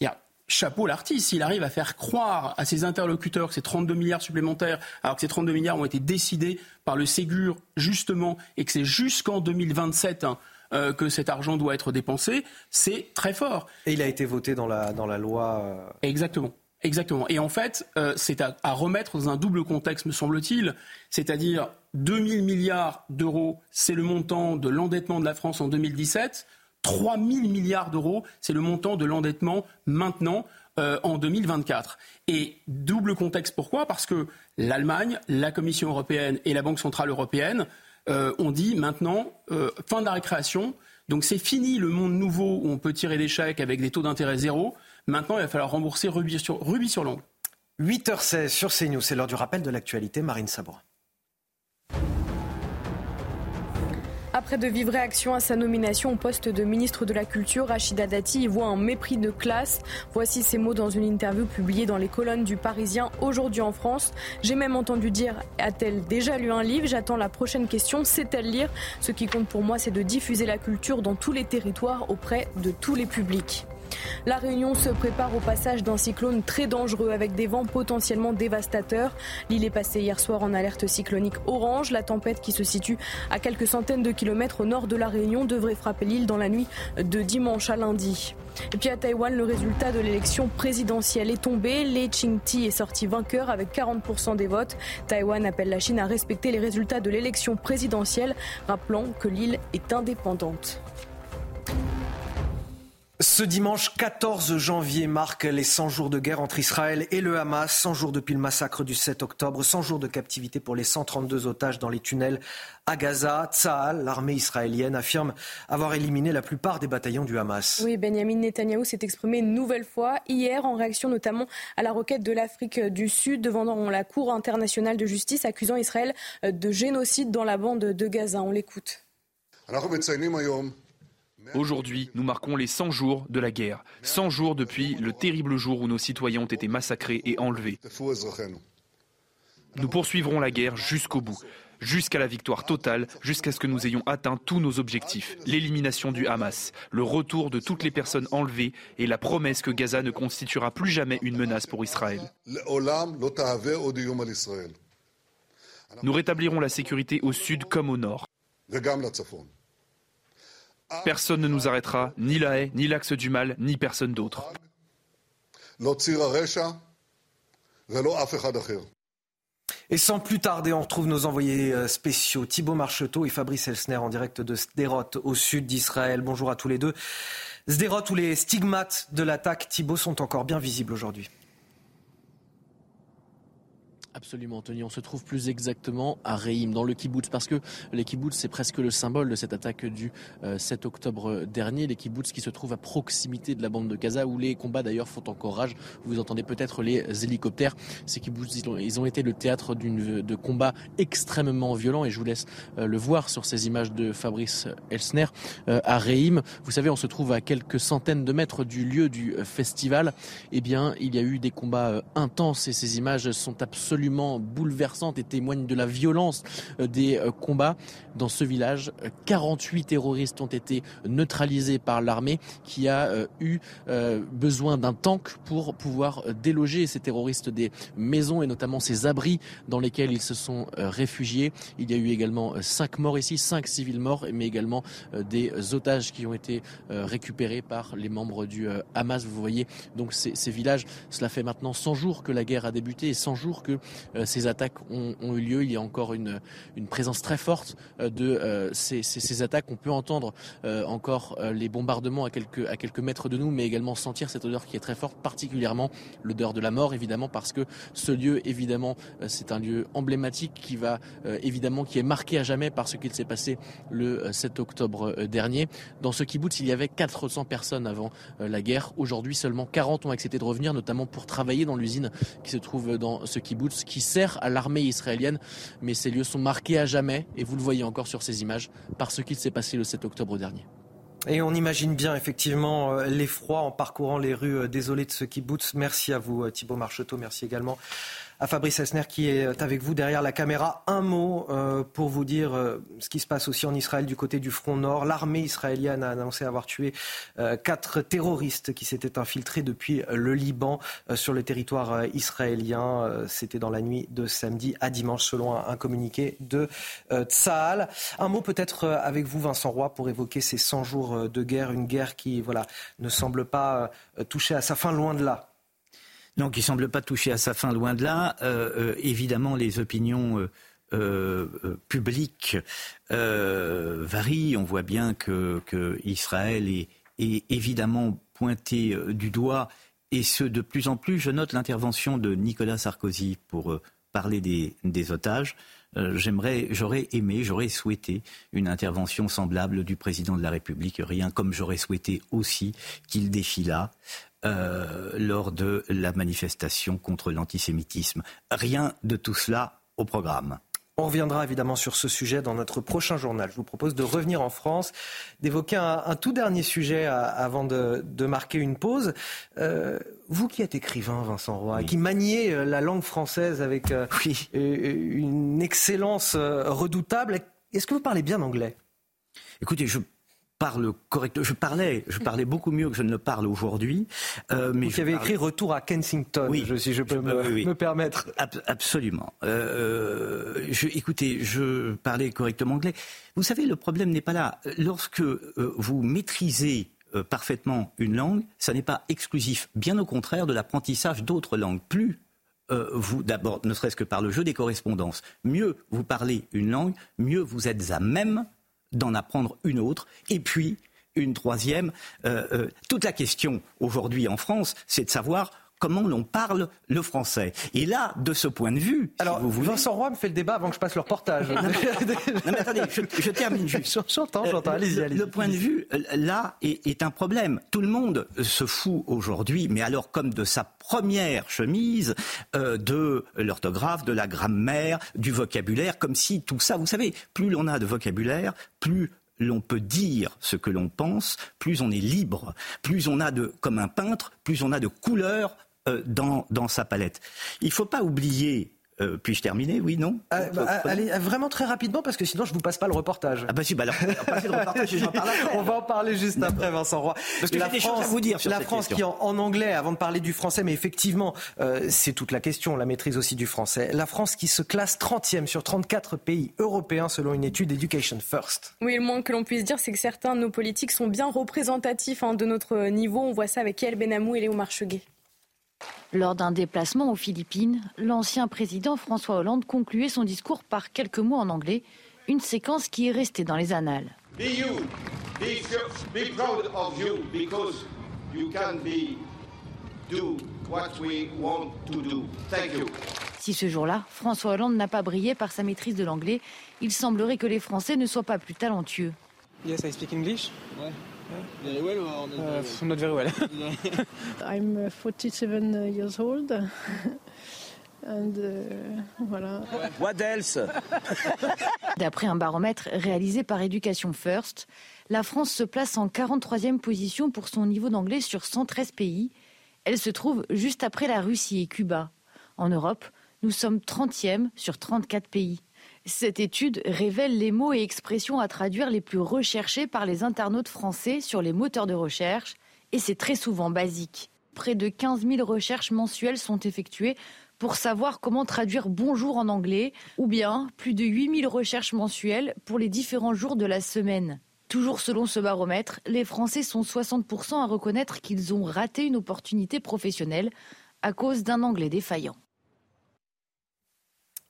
Il y a chapeau l'artiste, s'il arrive à faire croire à ses interlocuteurs que c'est 32 milliards supplémentaires, alors que ces 32 milliards ont été décidés par le Ségur justement, et que c'est jusqu'en 2027 euh, que cet argent doit être dépensé, c'est très fort. Et il a été voté dans la, dans la loi. Euh, Exactement. Exactement. Et en fait, euh, c'est à, remettre dans un double contexte, me semble-t-il. C'est-à-dire 2 000 milliards d'euros, c'est le montant de l'endettement de la France en 2017. 3 000 milliards d'euros, c'est le montant de l'endettement maintenant en 2024. Et double contexte, pourquoi? Parce que l'Allemagne, la Commission européenne et la Banque centrale européenne euh, on dit maintenant euh, fin de la récréation. Donc c'est fini le monde nouveau où on peut tirer des chèques avec des taux d'intérêt zéro. Maintenant, il va falloir rembourser rubis sur, rubis sur l'ongle. 8h16 sur CNews, c'est l'heure du rappel de l'actualité. Marine Sabourin. Après de vives réactions à sa nomination au poste de ministre de la Culture, Rachida Dati y voit un mépris de classe. Voici ses mots dans une interview publiée dans les colonnes du Parisien aujourd'hui en France. J'ai même entendu dire a-t-elle déjà lu un livre? J'attends la prochaine question. Sait-elle lire? Ce qui compte pour moi, c'est de diffuser la culture dans tous les territoires auprès de tous les publics. La Réunion se prépare au passage d'un cyclone très dangereux avec des vents potentiellement dévastateurs. L'île est passée hier soir en alerte cyclonique orange. La tempête qui se situe à quelques centaines de kilomètres au nord de la Réunion devrait frapper l'île dans la nuit de dimanche à lundi. Et puis à Taïwan, le résultat de l'élection présidentielle est tombé. Lee Ching-ti est sorti vainqueur avec 40% des votes. Taïwan appelle la Chine à respecter les résultats de l'élection présidentielle, rappelant que l'île est indépendante. Ce dimanche 14 janvier marque les 100 jours de guerre entre Israël et le Hamas, 100 jours depuis le massacre du 7 octobre, 100 jours de captivité pour les 132 otages dans les tunnels à Gaza. Tsahal, l'armée israélienne, affirme avoir éliminé la plupart des bataillons du Hamas. Oui, Benjamin Netanyahou s'est exprimé une nouvelle fois hier en réaction notamment à la requête de l'Afrique du Sud devant la Cour internationale de justice accusant Israël de génocide dans la bande de Gaza. On l'écoute. Aujourd'hui, nous marquons les 100 jours de la guerre. 100 jours depuis le terrible jour où nos citoyens ont été massacrés et enlevés. Nous poursuivrons la guerre jusqu'au bout, jusqu'à la victoire totale, jusqu'à ce que nous ayons atteint tous nos objectifs. L'élimination du Hamas, le retour de toutes les personnes enlevées et la promesse que Gaza ne constituera plus jamais une menace pour Israël. Nous rétablirons la sécurité au sud comme au nord. Personne ne nous arrêtera, ni la haie, ni l'axe du mal, ni personne d'autre. Et sans plus tarder, on retrouve nos envoyés euh, spéciaux Thibault Marcheteau et Fabrice Elsner en direct de Sderot au sud d'Israël. Bonjour à tous les deux. Sderot où les stigmates de l'attaque Thibault sont encore bien visibles aujourd'hui. Absolument, Anthony. On se trouve plus exactement à Reim, dans le kibbutz, parce que les kibbutz, c'est presque le symbole de cette attaque du 7 euh, octobre dernier. Les kibbutz qui se trouvent à proximité de la bande de Gaza, où les combats d'ailleurs font encore rage. Vous entendez peut-être les hélicoptères. Ces kibbutz, ils ont, été le théâtre de combats extrêmement violents, et je vous laisse euh, le voir sur ces images de Fabrice Elsner euh, à Reim. Vous savez, on se trouve à quelques centaines de mètres du lieu du festival. Eh bien, il y a eu des combats intenses, et ces images sont absolument bouleversante et témoigne de la violence euh, des euh, combats dans ce village. 48 terroristes ont été neutralisés par l'armée qui a euh, eu besoin d'un tank pour pouvoir déloger ces terroristes des maisons et notamment ces abris dans lesquels ils se sont réfugiés. Il y a eu également cinq morts ici, cinq civils morts, mais également des otages qui ont été récupérés par les membres du Hamas. Vous voyez donc ces, ces villages. Cela fait maintenant 100 jours que la guerre a débuté et 100 jours que euh, ces attaques ont, eu lieu. Il y a encore une, présence très forte euh, de euh, ces, ces, attaques. On peut entendre encore les bombardements à quelques, à quelques mètres de nous, mais également sentir cette odeur qui est très forte, particulièrement l'odeur de la mort, évidemment, parce que ce lieu, évidemment, c'est un lieu emblématique qui va, évidemment, qui est marqué à jamais par ce qu'il s'est passé le 7 octobre dernier. Dans ce kibbutz, il y avait 400 personnes avant la guerre. Aujourd'hui, seulement 40 ont accepté de revenir, notamment pour travailler dans l'usine qui se trouve dans ce kibbutz, qui sert à l'armée israélienne. Mais ces lieux sont marqués à jamais, et vous le voyez encore sur ces images, par ce qu'il s'est passé le 7 octobre dernier. Et on imagine bien effectivement euh, l'effroi en parcourant les rues euh, désolées de ce kibbutz. Merci à vous euh, Thibault Marcheteau, merci également à Fabrice Esner qui est avec vous derrière la caméra. Un mot euh, pour vous dire euh, ce qui se passe aussi en Israël du côté du front nord. L'armée israélienne a annoncé avoir tué euh, quatre terroristes qui s'étaient infiltrés depuis le Liban sur le territoire israélien. C'était dans la nuit de samedi à dimanche selon un, communiqué de Tsahal. Un mot peut-être avec vous Vincent Roy pour évoquer ces 100 jours de guerre, une guerre qui voilà, ne semble pas toucher à sa fin loin de là. Non, qui semble pas toucher à sa fin, loin de là. Euh, euh, évidemment, les opinions euh, publiques varient. On voit bien que, Israël est, évidemment pointé du doigt, et ce de plus en plus. Je note l'intervention de Nicolas Sarkozy pour parler des, des otages. j'aimerais, j'aurais aimé, j'aurais souhaité une intervention semblable du président de la République, rien comme j'aurais souhaité aussi qu'il défilât euh, lors de la manifestation contre l'antisémitisme. Rien de tout cela au programme. On reviendra évidemment sur ce sujet dans notre prochain journal. Je vous propose de revenir en France, d'évoquer un, tout dernier sujet avant de, marquer une pause. Euh, vous qui êtes écrivain, Vincent Roy, qui maniez euh, la langue française avec une excellence redoutable, est-ce que vous parlez bien anglais? Écoutez, je parle correctement. Je parlais, je parlais beaucoup mieux que je ne le parle aujourd'hui. Euh, mais Vous avez écrit Retour à Kensington, oui, je, si je peux me, permettre. absolument. Euh, je, écoutez, je parlais correctement anglais. Vous savez, le problème n'est pas là. Lorsque euh, vous maîtrisez euh, parfaitement une langue, ça n'est pas exclusif. Bien au contraire de l'apprentissage d'autres langues. Plus vous, d'abord, ne serait-ce que par le jeu des correspondances, mieux vous parlez une langue, mieux vous êtes à même d'en apprendre une autre. Et puis, une troisième. toute la question aujourd'hui en France, c'est de savoir comment l'on parle le français. Et là, de ce point de vue, alors vous voulez... Vincent Roy me fait le débat avant que je passe le reportage. non, mais, attendez, je, termine juste. J'entends, j'entends. Allez-y, allez-y. Le point de vue là est, est un problème. Tout le monde se fout aujourd'hui, mais alors comme de sa première chemise euh, de l'orthographe, de la grammaire, du vocabulaire, comme si tout ça, vous savez, plus l'on a de vocabulaire, plus l'on peut dire ce que l'on pense, plus on est libre, plus on a de, comme un peintre, plus on a de couleurs euh, dans, dans sa palette. Il ne faut pas oublier euh, puis-je terminer Oui, non? Euh, bah, Allez, vraiment très rapidement, parce que sinon je vous passe pas le reportage. Ah bah si, bah alors, le reportage, j'en parle après. On va en parler juste après, Vincent Roy. Parce que la France, à vous dire La France qui en, en, anglais, avant de parler du français, mais effectivement, c'est toute la question, la maîtrise aussi du français. La France qui se classe 30e sur 34 pays européens selon une étude Education First. Oui, le moins que l'on puisse dire, c'est que certains de nos politiques sont bien représentatifs hein, de notre niveau. On voit ça avec El Benamou et Léo Marcheguet. Lors d'un déplacement aux Philippines, l'ancien président François Hollande concluait son discours par quelques mots en anglais, une séquence qui est restée dans les annales. Si ce jour-là, François Hollande n'a pas brillé par sa maîtrise de l'anglais, il semblerait que les Français ne soient pas plus talentueux. Yes, I speak English. Very well or not very well? Uh, not very well. I'm 47 uh, years old. And, uh, voilà. What else? D'après un baromètre réalisé par Education First, la France se place en 43e position pour son niveau d'anglais sur 113 pays. Elle se trouve juste après la Russie et Cuba. En Europe, nous sommes 30e sur 34 pays. Cette étude révèle les mots et expressions à traduire les plus recherchés par les internautes français sur les moteurs de recherche, et c'est très souvent basique. Près de 15 000 recherches mensuelles sont effectuées pour savoir comment traduire bonjour en anglais, ou bien plus de 8 000 recherches mensuelles pour les différents jours de la semaine. Toujours selon ce baromètre, les Français sont 60% à reconnaître qu'ils ont raté une opportunité professionnelle à cause d'un anglais défaillant.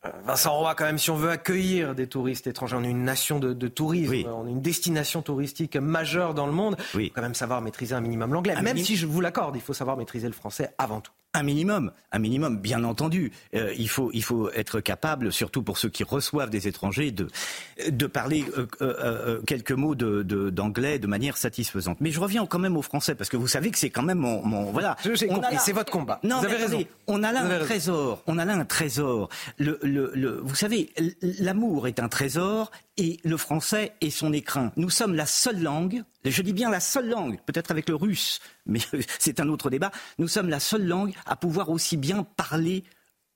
Euh, Vincent Roy, quand même, si on veut accueillir des touristes étrangers, on est une nation de, tourisme, on est une destination touristique majeure dans le monde. Il faut quand même savoir maîtriser un minimum l'anglais. Même si je vous l'accorde, il faut savoir maîtriser le français avant tout. Un minimum, un minimum, bien entendu. Euh, il, faut, il faut être capable, surtout pour ceux qui reçoivent des étrangers, de, de parler euh, euh, quelques mots d'anglais de, d'anglais de, manière satisfaisante. Mais je reviens quand même au français, parce que vous savez que c'est quand même mon... mon voilà. C'est votre combat. Non, vous avez raison. On a là un trésor. On a là un trésor. Le, le, le, vous savez, l'amour est un trésor et le français est son écrin. Nous sommes la seule langue, je dis bien la seule langue, peut-être avec le russe, mais c'est un autre débat, nous sommes la seule langue à pouvoir aussi bien parler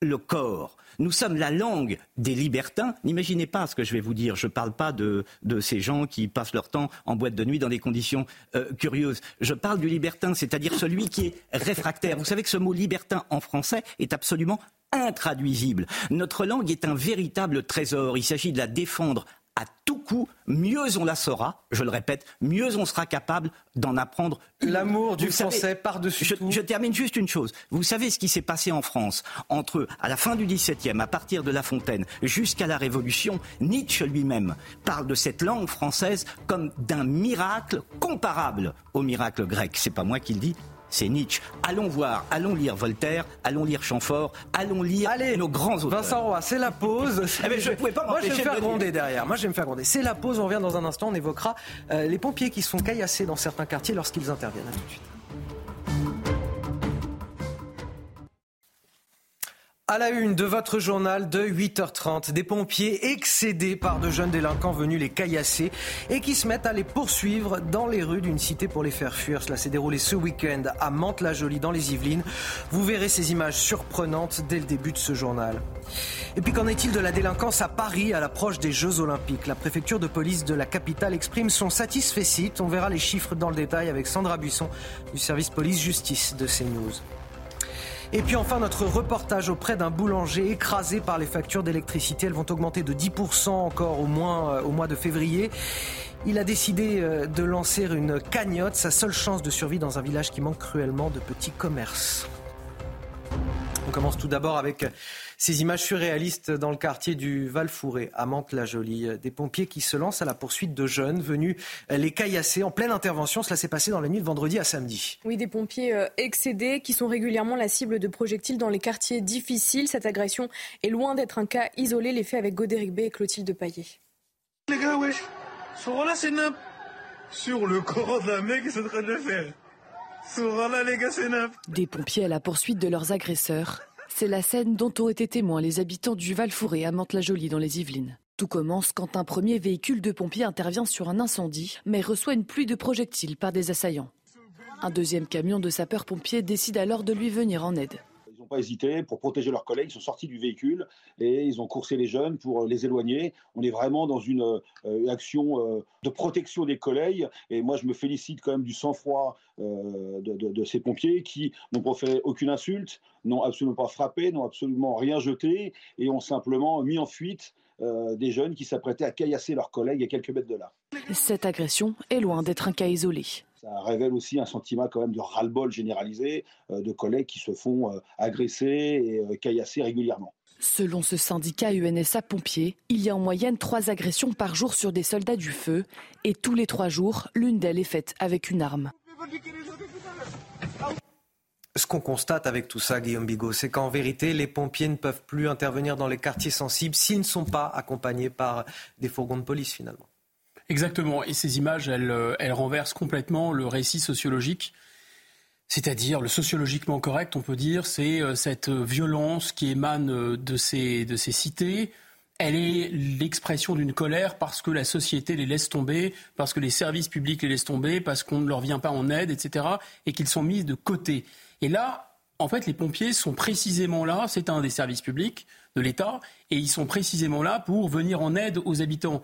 le corps. Nous sommes la langue des libertins. N'imaginez pas ce que je vais vous dire. Je ne parle pas de, ces gens qui passent leur temps en boîte de nuit dans des conditions euh, curieuses. Je parle du libertin, c'est-à-dire celui qui est réfractaire. Vous savez que ce mot libertin en français est absolument intraduisible. Notre langue est un véritable trésor. Il s'agit de la défendre à tout coup, mieux on la saura, je le répète, mieux on sera capable d'en apprendre. L'amour du français par-dessus je, tout. Je termine juste une chose. Vous savez ce qui s'est passé en France entre, à la fin du XVIIe, à partir de La Fontaine, jusqu'à la Révolution Nietzsche lui-même parle de cette langue française comme d'un miracle comparable au miracle grec. C'est pas moi qui le dis, c'est Nietzsche. Allons voir, allons lire Voltaire, allons lire Chamfort, allons lire Allez, nos grands auteurs. Vincent Roy, c'est la pause. Eh ben, je pouvais pas Moi, je vais me faire gronder derrière. Moi, je vais me faire gronder. C'est la pause. On revient dans un instant. On évoquera euh, les pompiers qui sont caillassés dans certains quartiers lorsqu'ils interviennent. À tout de suite. À la une de votre journal de 8h30, des pompiers excédés par de jeunes délinquants venus les caillasser et qui se mettent à les poursuivre dans les rues d'une cité pour les faire fuir. Cela s'est déroulé ce week-end à Mantes-la-Jolie dans les Yvelines. Vous verrez ces images surprenantes dès le début de ce journal. Et puis qu'en est-il de la délinquance à Paris à l'approche des Jeux Olympiques? La préfecture de police de la capitale exprime son satisfait. On verra les chiffres dans le détail avec Sandra Buisson du service police-justice de CNews. Et puis enfin, notre reportage auprès d'un boulanger écrasé par les factures d'électricité. Elles vont augmenter de 10% encore au, moins, euh, au mois de février. Il a décidé euh, de lancer une cagnotte, sa seule chance de survie dans un village qui manque cruellement de petits commerces. commence tout d'abord avec ces images surréalistes dans le quartier du Val-Fouré, à Mantes-la-Jolie. Des pompiers qui se lancent à la poursuite de jeunes venus les caillasser en pleine intervention. Cela s'est passé dans la nuit de vendredi à samedi. Oui, des pompiers euh, excédés qui sont régulièrement la cible de projectiles dans les quartiers difficiles. Cette agression est loin d'être un cas isolé. Les faits avec Godéric B et Clotilde Paillet. Les gars, wesh, là, c'est Sur le corps d'un mec, ils sont en train de le faire. là, les gars, c'est Des pompiers à la poursuite de leurs agresseurs. C'est la scène dont ont été témoins les habitants du Val-Fouré à Mantes-la-Jolie dans les Yvelines. Tout commence quand un premier véhicule de pompiers intervient sur un incendie, mais reçoit une pluie de projectiles par des assaillants. Un deuxième camion de sapeurs-pompiers décide alors de lui venir en aide n'ont pas hésité pour protéger leurs collègues. Ils sont sortis du véhicule et ils ont coursé les jeunes pour euh, les éloigner. On est vraiment dans une, euh, action euh, de protection des collègues. Et moi, je me félicite quand même du sang-froid de, ces pompiers qui n'ont fait aucune insulte, n'ont absolument pas frappé, n'ont absolument rien jeté et ont simplement mis en fuite des jeunes qui s'apprêtaient à caillasser leurs collègues à quelques mètres de là. Cette agression est loin d'être un cas isolé. Ça révèle aussi un sentiment quand même de ras-le-bol généralisé euh, de collègues qui se font euh, agresser et euh, caillasser régulièrement. Selon ce syndicat UNSA Pompiers, il y a en moyenne trois agressions par jour sur des soldats du feu et tous les trois jours, l'une d'elles est faite avec une arme. Ce qu'on constate avec tout ça, Guillaume Bigot, c'est qu'en vérité, les pompiers ne peuvent plus intervenir dans les quartiers sensibles s'ils ne sont pas accompagnés par des fourgons de police finalement. Exactement. Et ces images, elles, elles renversent complètement le récit sociologique. C'est-à-dire, le sociologiquement correct, on peut dire, c'est euh, cette violence qui émane euh, de ces, de ces cités. Elle est l'expression d'une colère parce que la société les laisse tomber, parce que les services publics les laissent tomber, parce qu'on ne leur vient pas en aide, etc. et qu'ils sont mis de côté. Et là, en fait, les pompiers sont précisément là, c'est un des services publics de l'État, et ils sont précisément là pour venir en aide aux habitants.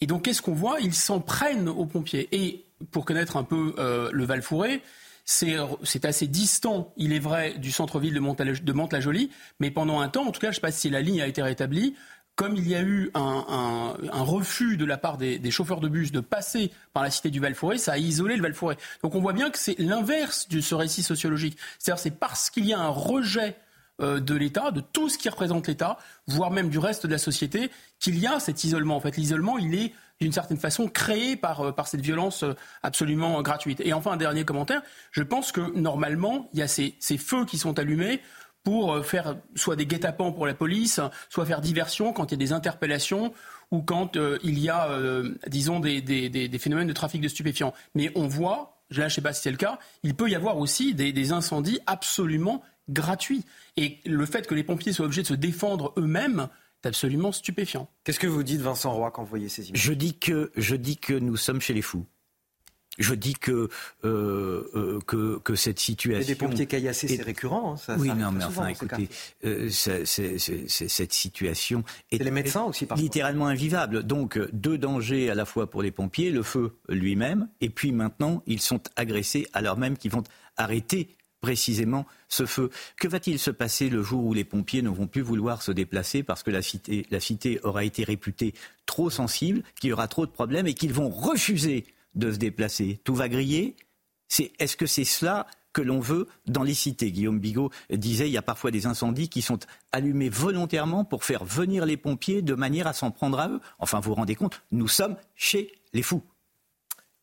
Et donc, qu'est-ce qu'on voit? Ils s'en prennent aux pompiers. Et pour connaître un peu euh, le Val-Fouré, c'est assez distant, il est vrai, du centre-ville de Mantes-la-Jolie, mais pendant un temps, en tout cas, je ne sais pas si la ligne a été rétablie, comme il y a eu un, refus de la part des, chauffeurs de bus de passer par la cité du Val-Fouré, ça a isolé le Val-Fouré. Donc on voit bien que c'est l'inverse de ce récit sociologique. C'est-à-dire c'est parce qu'il y a un rejet de l'État, de tout ce qui représente l'État, voire même du reste de la société, qu'il y a cet isolement. En fait, l'isolement, il est d'une certaine façon créé par, euh, par cette violence euh, absolument gratuite. Et enfin, un dernier commentaire, je pense que normalement, il y a ces, ces feux qui sont allumés pour faire soit des guet-apens pour la police, soit faire diversion quand il y a des interpellations ou quand il y a, disons, des, des, des, phénomènes de trafic de stupéfiants. Mais on voit, là je ne sais pas si c'est le cas, il peut y avoir aussi des, incendies absolument gratuit. Et le fait que les pompiers soient obligés de se défendre eux-mêmes, c'est absolument stupéfiant. Qu'est-ce que vous dites, Vincent Roy, quand vous voyez ces images? Je dis, que, je dis que nous sommes chez les fous. Je dis que, euh, euh, que, que, cette situation. Et des pompiers caillassés, c'est récurrent. Hein, ça, oui, non, mais enfin, écoutez, euh, cette situation est, les médecins aussi, littéralement invivable. Donc, deux dangers à la fois pour les pompiers, le feu lui-même, et puis maintenant, ils sont agressés alors même qu'ils vont arrêter précisément ce feu. Que va-t-il se passer le jour où les pompiers ne vont plus vouloir se déplacer parce que la cité, aura été réputée trop sensible, qu'il y aura trop de problèmes et qu'ils vont refuser de se déplacer? Tout va griller? Est-ce que c'est cela que l'on veut dans les cités? Guillaume Bigot disait il y a parfois des incendies qui sont allumés volontairement pour faire venir les pompiers de manière à s'en prendre à eux. Enfin, vous vous rendez compte, nous sommes chez les fous.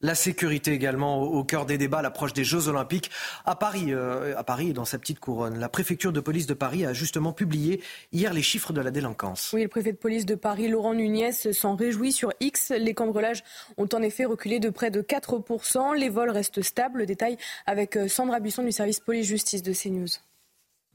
La sécurité également au cœur des débats, l'approche des Jeux Olympiques à Paris, euh, à Paris dans sa petite couronne. La préfecture de police de Paris a justement publié hier les chiffres de la délinquance. Oui, le préfet de police de Paris, Laurent Nunez, s'en réjouit sur X. Les cambrelages ont en effet reculé de près de 4%. Les vols restent stables. Détail avec euh, Sandra Buisson du service police-justice de CNews.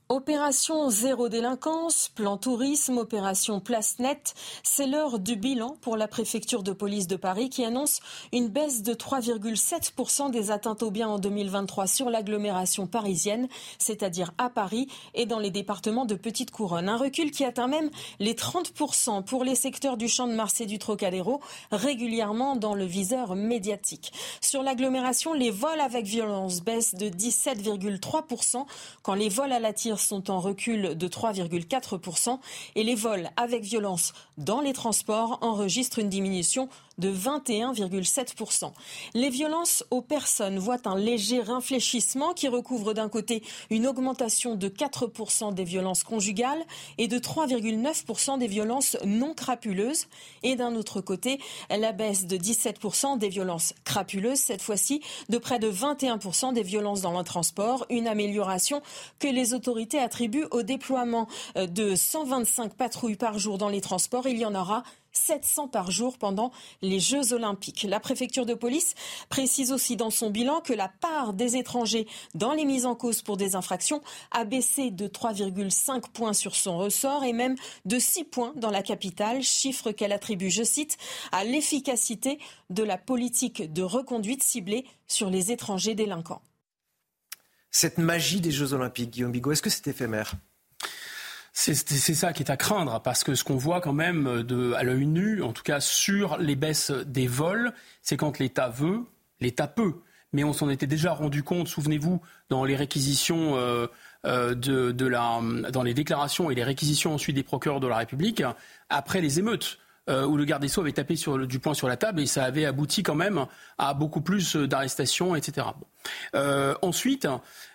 Opération zéro délinquance, plan tourisme, opération place nette, c'est l'heure du bilan pour la préfecture de police de Paris qui annonce une baisse de 3,7% des atteintes aux biens en 2023 sur l'agglomération parisienne, c'est-à-dire à Paris et dans les départements de Petite Couronne. Un recul qui atteint même les 30% pour les secteurs du champ de Mars et du Trocadéro, régulièrement dans le viseur médiatique. Sur l'agglomération, les vols avec violence baissent de 17,3% quand les vols à la tire sont en recul de 3,4% et les vols avec violence dans les transports enregistrent une diminution de 21,7%. Les violences aux personnes voient un léger infléchissement qui recouvre d'un côté une augmentation de 4% des violences conjugales et de 3,9% des violences non crapuleuses et d'un autre côté la baisse de 17% des violences crapuleuses, cette fois-ci de près de 21% des violences dans le transport, une amélioration que les autorités attribuent au déploiement de 125 patrouilles par jour dans les transports. Il y en aura 700 par jour pendant les Jeux olympiques. La préfecture de police précise aussi dans son bilan que la part des étrangers dans les mises en cause pour des infractions a baissé de 3,5 points sur son ressort et même de 6 points dans la capitale, chiffre qu'elle attribue, je cite, à l'efficacité de la politique de reconduite ciblée sur les étrangers délinquants. Cette magie des Jeux olympiques, Guillaume Bigot, est-ce que c'est éphémère? C'est ça qui est à craindre, parce que ce qu'on voit quand même de, à l'œil nu, en tout cas sur les baisses des vols, c'est quand l'État veut, l'État peut. Mais on s'en était déjà rendu compte, souvenez-vous, dans les réquisitions euh, euh, dans les déclarations et les réquisitions ensuite des procureurs de la République, après les émeutes. Euh, où le garde des Sceaux avait tapé sur du poing sur la table et ça avait abouti quand même à beaucoup plus d'arrestations, etc. Euh, ensuite,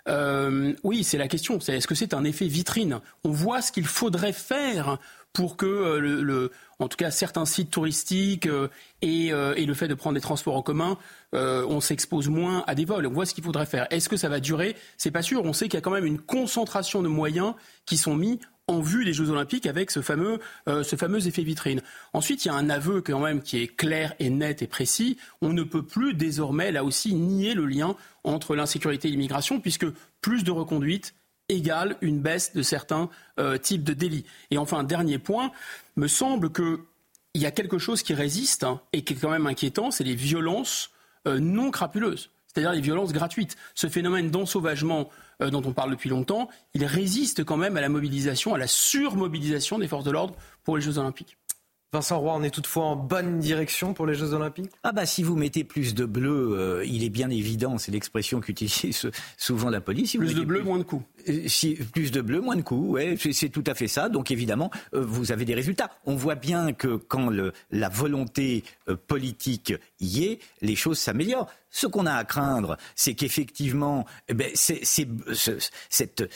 euh, oui, c'est la question. C'est est-ce que c'est un effet vitrine? On voit ce qu'il faudrait faire pour que le, en tout cas certains sites touristiques et, et, le fait de prendre des transports en commun, on s'expose moins à des vols. On voit ce qu'il faudrait faire. Est-ce que ça va durer? C'est pas sûr. On sait qu'il y a quand même une concentration de moyens qui sont mis en vue des Jeux Olympiques avec ce fameux, euh, ce fameux effet vitrine. Ensuite, il y a un aveu quand même qui est clair et net et précis. On ne peut plus désormais, là aussi, nier le lien entre l'insécurité et l'immigration, puisque plus de reconduite égale une baisse de certains euh, types de délits. Et enfin, dernier point, me semble qu'il y a quelque chose qui résiste hein, et qui est quand même inquiétant, c'est les violences euh, non crapuleuses, c'est-à-dire les violences gratuites. Ce phénomène d'ensauvagement dont on parle depuis longtemps, il résiste quand même à la mobilisation, à la surmobilisation des forces de l'ordre pour les Jeux Olympiques. Vincent Roy, on est toutefois en bonne direction pour les Jeux Olympiques? Ah bah si vous mettez plus de bleu, euh, il est bien évident, c'est l'expression qu'utilise souvent la police. plus de bleu, moins de coups. Euh, si, plus de bleu, moins de coups, ouais, c'est tout à fait ça. Donc évidemment, euh, vous avez des résultats. On voit bien que quand le, la volonté politique y est, les choses s'améliorent. Ce qu'on a à craindre, c'est qu'effectivement, eh ben, c'est, cette,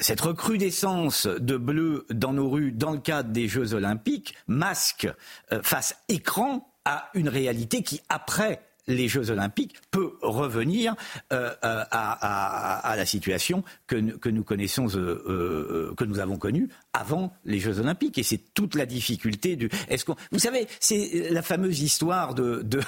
cette recrudescence de bleu dans nos rues, dans le cadre des Jeux Olympiques, masque face écran à une réalité qui, après les Jeux Olympiques peut revenir euh, euh, à, la situation que, nous connaissons, euh, que nous avons connue avant les Jeux Olympiques. Et c'est toute la difficulté du. Est-ce qu'on, vous savez, c'est la fameuse histoire de de,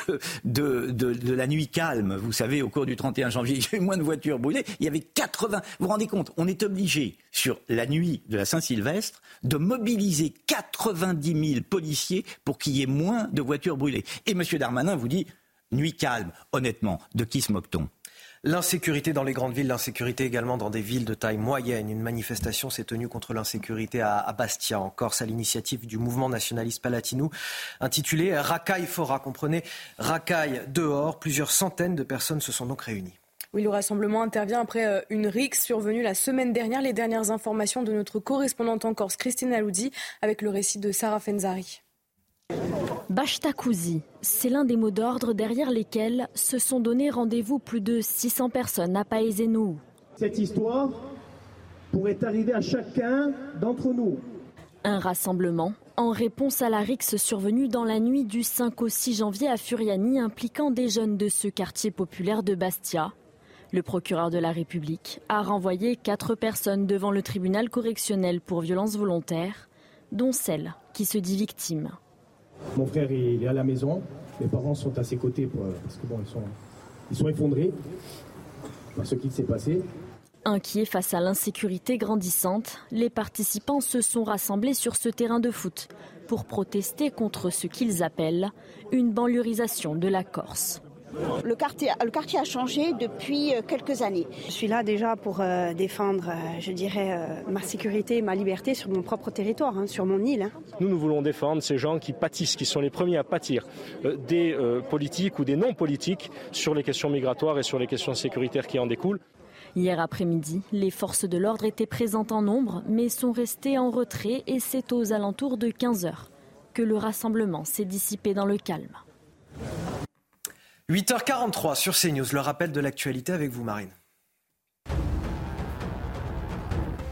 de, de, la nuit calme. Vous savez, au cours du 31 janvier, il y a eu moins de voitures brûlées. Il y avait 80. Vous vous rendez compte On est obligé sur la nuit de la Saint-Sylvestre de mobiliser 90 000 policiers pour qu'il y ait moins de voitures brûlées. Et M. Darmanin vous dit nuit calme, honnêtement, de qui se moque-t-on? L'insécurité dans les grandes villes, l'insécurité également dans des villes de taille moyenne. Une manifestation s'est tenue contre l'insécurité à, Bastia, en Corse, à l'initiative du mouvement nationaliste Palatino, intitulé Racaille Fora. Comprenez, Racaille dehors. Plusieurs centaines de personnes se sont donc réunies. Oui, le rassemblement intervient après euh, une rixe survenue la semaine dernière. Les dernières informations de notre correspondante en Corse, Christine Aloudi, avec le récit de Sarah Fenzari. Bashtakouzi, c'est l'un des mots d'ordre derrière lesquels se sont donné rendez-vous plus de 600 personnes à Paezenou. Cette histoire pourrait arriver à chacun d'entre nous. Un rassemblement en réponse à la rixe survenue dans la nuit du 5 au 6 janvier à Furiani impliquant des jeunes de ce quartier populaire de Bastia. Le procureur de la République a renvoyé quatre personnes devant le tribunal correctionnel pour violence volontaire, dont celle qui se dit victime. Mon frère est à la maison, mes parents sont à ses côtés parce que bon, ils sont, effondrés par ce qui s'est passé. Inquiets face à l'insécurité grandissante, les participants se sont rassemblés sur ce terrain de foot pour protester contre ce qu'ils appellent une banlieusisation de la Corse. Le quartier, le quartier a changé depuis euh, quelques années. Je suis là déjà pour euh, défendre, euh, je dirais, ma sécurité et ma liberté sur mon propre territoire, hein, sur mon île. Hein. Nous, nous voulons défendre ces gens qui pâtissent, qui sont les premiers à pâtir des politiques ou des non-politiques sur les questions migratoires et sur les questions sécuritaires qui en découlent. Hier après-midi, les forces de l'ordre étaient présentes en nombre, mais sont restées en retrait et c'est aux alentours de 15 heures que le rassemblement s'est dissipé dans le calme. 8h43 sur CNews, le rappel de l'actualité avec vous Marine.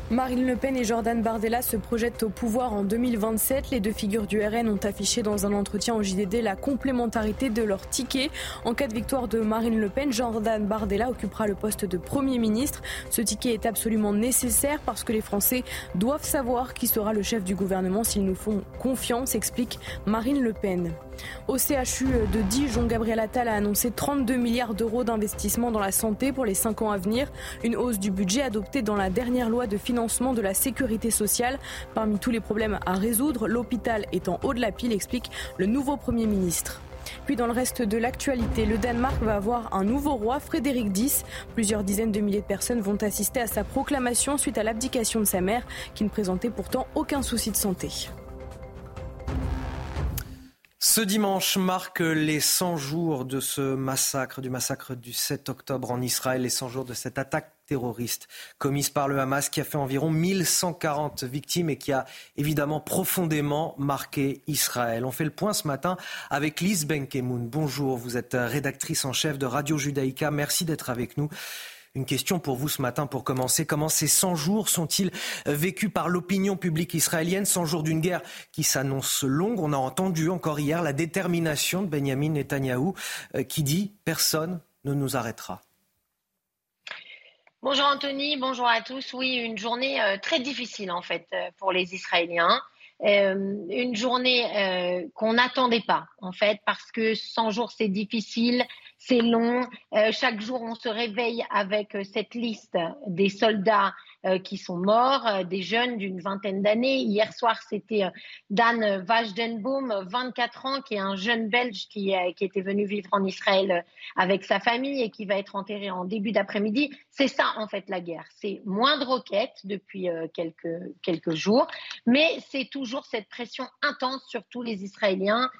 Marine Le Pen et Jordan Bardella se projettent au pouvoir en 2027. Les deux figures du RN ont affiché dans un entretien au JDD la complémentarité de leur ticket. En cas de victoire de Marine Le Pen, Jordan Bardella occupera le poste de Premier ministre. Ce ticket est absolument nécessaire parce que les Français doivent savoir qui sera le chef du gouvernement s'ils nous font confiance, explique Marine Le Pen. Au CHU de Dijon, Gabriel Attal a annoncé 32 milliards d'euros d'investissement dans la santé pour les cinq ans à venir, une hausse du budget adoptée dans la dernière loi de de la sécurité sociale. Parmi tous les problèmes à résoudre, l'hôpital est en haut de la pile, explique le nouveau Premier ministre. Puis dans le reste de l'actualité, le Danemark va avoir un nouveau roi, Frédéric X. Plusieurs dizaines de milliers de personnes vont assister à sa proclamation suite à l'abdication de sa mère, qui ne présentait pourtant aucun souci de santé. Ce dimanche marque les 100 jours de ce massacre, du massacre du 7 octobre en Israël, les 100 jours de cette attaque terroriste commise par le Hamas qui a fait environ 1140 victimes et qui a évidemment profondément marqué Israël. On fait le point ce matin avec Lise Benkemoun. Bonjour, vous êtes rédactrice en chef de Radio Judaïka. Merci d'être avec nous. Une question pour vous ce matin pour commencer. Comment ces 100 jours sont-ils vécus par l'opinion publique israélienne? 100 jours d'une guerre qui s'annonce longue. On a entendu encore hier la détermination de Benjamin Netanyahou euh, qui dit personne ne nous arrêtera. Bonjour Anthony, bonjour à tous. Oui, une journée euh, très difficile en fait euh, pour les Israéliens. une journée qu'on n'attendait pas en fait parce que 100 jours c'est difficile, c'est long. Euh, chaque jour, on se réveille avec euh, cette liste des soldats euh, qui sont morts, des jeunes d'une vingtaine d'années. Hier soir, c'était Dan Vajdenboom, 24 ans, qui est un jeune Belge qui, qui était venu vivre en Israël avec sa famille et qui va être enterré en début d'après-midi. C'est ça, en fait, la guerre. C'est moins de roquettes depuis quelques, quelques jours, mais c'est toujours cette pression intense sur tous les Israéliens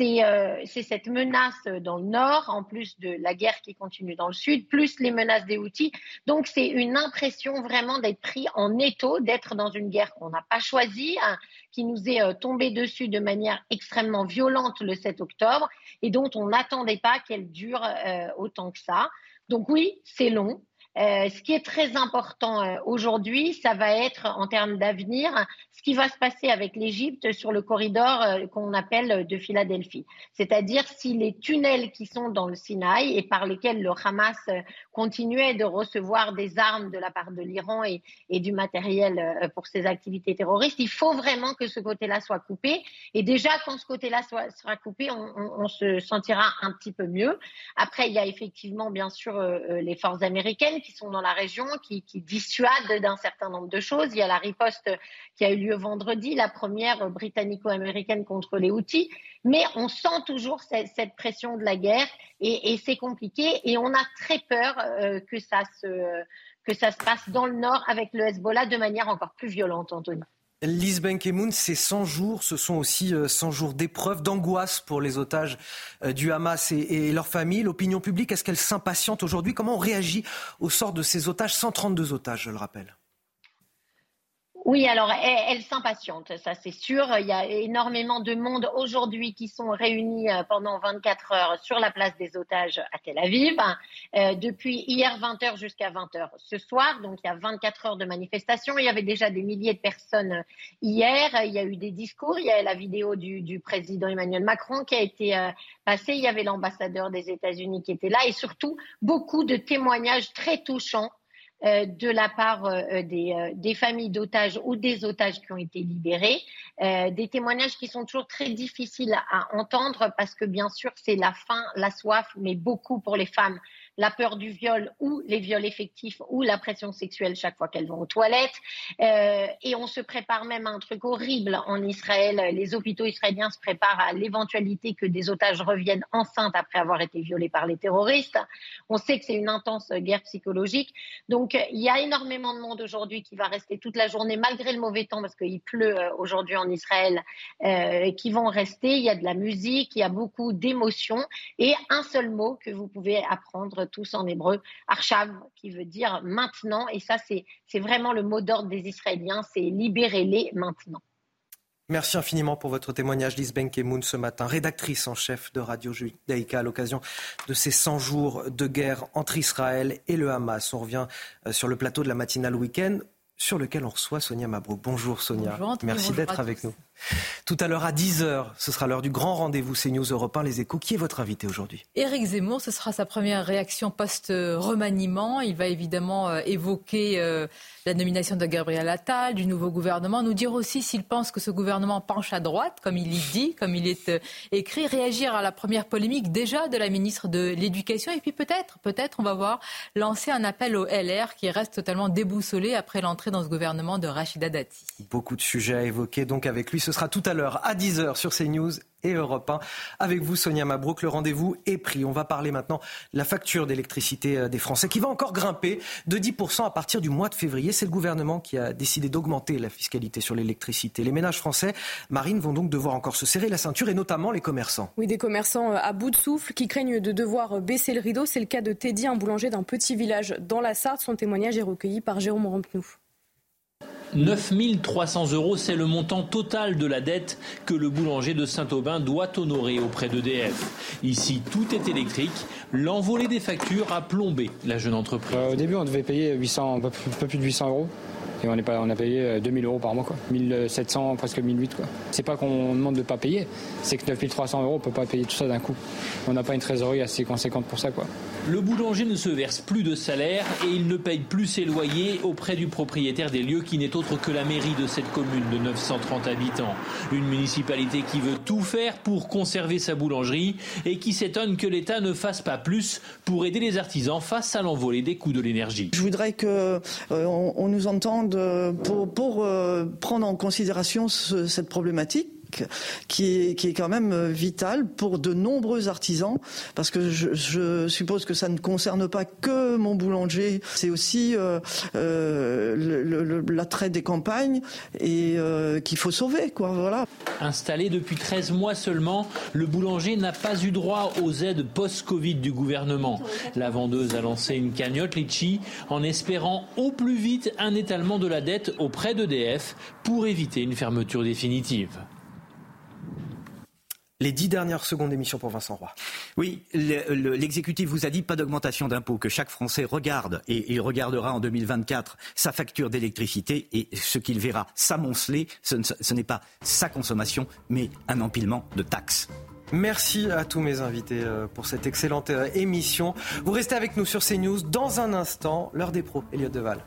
euh, c'est cette menace dans le nord, en plus de la guerre qui continue dans le sud, plus les menaces des outils. Donc c'est une impression vraiment d'être pris en étau, d'être dans une guerre qu'on n'a pas choisie, hein, qui nous est euh, tombée dessus de manière extrêmement violente le 7 octobre et dont on n'attendait pas qu'elle dure euh, autant que ça. Donc oui, c'est long, euh, ce qui est très important euh, aujourd'hui, ça va être en termes d'avenir, ce qui va se passer avec l'Égypte sur le corridor euh, qu'on appelle de Philadelphie. C'est-à-dire si les tunnels qui sont dans le Sinaï et par lesquels le Hamas continuait de recevoir des armes de la part de l'Iran et, du matériel pour ses activités terroristes, il faut vraiment que ce côté-là soit coupé. Et déjà, quand ce côté-là sera coupé, on, se sentira un petit peu mieux. Après, il y a effectivement, bien sûr, les forces américaines qui sont dans la région, qui, dissuadent d'un certain nombre de choses. Il y a la riposte qui a eu lieu vendredi, la première britannico-américaine contre les outils. Mais on sent toujours cette, pression de la guerre et, c'est compliqué. Et on a très peur euh, que, ça se, que ça se passe dans le nord avec le Hezbollah de manière encore plus violente, Anthony. Lise Benkemoun, ces 100 jours, ce sont aussi 100 euh, jours d'épreuve, d'angoisse pour les otages euh, du Hamas et, leurs familles. L'opinion publique, est-ce qu'elle s'impatiente aujourd'hui? Comment on réagit au sort de ces otages? 132 otages, je le rappelle. Oui, alors elle, s'impatiente, ça c'est sûr. Il y a énormément de monde aujourd'hui qui sont réunis euh, pendant 24 heures sur la place des otages à Tel Aviv, euh, depuis hier 20h jusqu'à 20h ce soir. Donc il y a 24 heures de manifestation. Il y avait déjà des milliers de personnes hier. Il y a eu des discours. Il y a la vidéo du, président Emmanuel Macron qui a été euh, passée. Il y avait l'ambassadeur des États-Unis qui était là et surtout beaucoup de témoignages très touchants de la part euh, euh, des, familles d'otages ou des otages qui ont été libérés, des témoignages qui sont toujours très difficiles à entendre parce que bien sûr c'est la faim, la soif, mais beaucoup pour les femmes la peur du viol ou les viols effectifs ou la pression sexuelle chaque fois qu'elles vont aux toilettes. Euh, et on se prépare même à un truc horrible en Israël. Les hôpitaux israéliens se préparent à l'éventualité que des otages reviennent enceintes après avoir été violés par les terroristes. On sait que c'est une intense guerre psychologique. Donc il y a énormément de monde aujourd'hui qui va rester toute la journée malgré le mauvais temps parce qu'il pleut euh, aujourd'hui en Israël, euh, qui vont rester. Il y a de la musique, il y a beaucoup d'émotions et un seul mot que vous pouvez apprendre tous en hébreu, Arshav, qui veut dire maintenant. Et ça, c'est vraiment le mot d'ordre des Israéliens, c'est libérez-les maintenant. Merci infiniment pour votre témoignage, Lise Benkemoun, ce matin, rédactrice en chef de Radio Judaïka à l'occasion de ces 100 jours de guerre entre Israël et le Hamas. On revient euh, sur le plateau de la matinale week-end sur lequel on reçoit Sonia Mabrouk. Bonjour Sonia. Merci d'être avec nous. Tout à l'heure à 10h, ce sera l'heure du grand rendez-vous CNews Europe 1 Les Échos. Qui est votre invité aujourd'hui? Éric Zemmour, ce sera sa première réaction post-remaniement. Il va évidemment euh, évoquer euh, la nomination de Gabriel Attal, du nouveau gouvernement, nous dire aussi s'il pense que ce gouvernement penche à droite, comme il y dit, comme il est euh, écrit, réagir à la première polémique déjà de la ministre de l'Éducation, et puis peut-être, peut-être, on va voir, lancer un appel au LR qui reste totalement déboussolé après l'entrée dans ce gouvernement de Rachida Dati. Beaucoup de sujets à évoquer donc avec lui. Ce sera tout à l'heure à 10h sur CNews et Europe 1. Avec vous, Sonia Mabrouk, le rendez-vous est pris. On va parler maintenant de la facture d'électricité euh, des Français qui va encore grimper de 10% à partir du mois de février. C'est le gouvernement qui a décidé d'augmenter la fiscalité sur l'électricité. Les ménages français, Marine, vont donc devoir encore se serrer la ceinture et notamment les commerçants. Oui, des commerçants euh, à bout de souffle qui craignent de devoir baisser le rideau. C'est le cas de Teddy, un boulanger d'un petit village dans la Sarthe. Son témoignage est recueilli par Jérôme Rampenou. 9 300 euros, c'est le montant total de la dette que le boulanger de Saint-Aubin doit honorer auprès d'EDF. Ici, tout est électrique. L'envolée des factures a plombé la jeune entreprise. Euh, au début, on devait payer 800, un peu plus de 800 euros. Et on, est pas, on a payé 2000 euh, euros par mois, quoi. 1700, presque 1008. Quoi. C'est pas qu'on demande de ne pas payer, c'est que 9300 euros, on ne peut pas payer tout ça d'un coup. On n'a pas une trésorerie assez conséquente pour ça. Quoi. Le boulanger ne se verse plus de salaire et il ne paye plus ses loyers auprès du propriétaire des lieux qui n'est autre que la mairie de cette commune de 930 habitants. Une municipalité qui veut tout faire pour conserver sa boulangerie et qui s'étonne que l'État ne fasse pas plus pour aider les artisans face à l'envolée des coûts de l'énergie. Je voudrais qu'on euh, on nous entende pour, euh, prendre en considération cette problématique qui est, quand même vital pour de nombreux artisans, parce que je, suppose que ça ne concerne pas que mon boulanger, c'est aussi euh, euh, l'attrait des campagnes et euh, qu'il faut sauver. Quoi, voilà. Installé depuis 13 mois seulement, le boulanger n'a pas eu droit aux aides post-Covid du gouvernement. La vendeuse a lancé une cagnotte Litchi en espérant au plus vite un étalement de la dette auprès d'EDF pour éviter une fermeture définitive. Les dix dernières secondes d'émission pour Vincent Roy. Oui, l'exécutif vous a dit pas d'augmentation d'impôts, que chaque Français regarde, et il regardera en 2024 sa facture d'électricité, et ce qu'il verra s'amonceler, ce, ce n'est pas sa consommation, mais un empilement de taxes. Merci à tous mes invités euh, pour cette excellente euh, émission. Vous restez avec nous sur CNews dans un instant, l'heure des pros, Elliot Deval.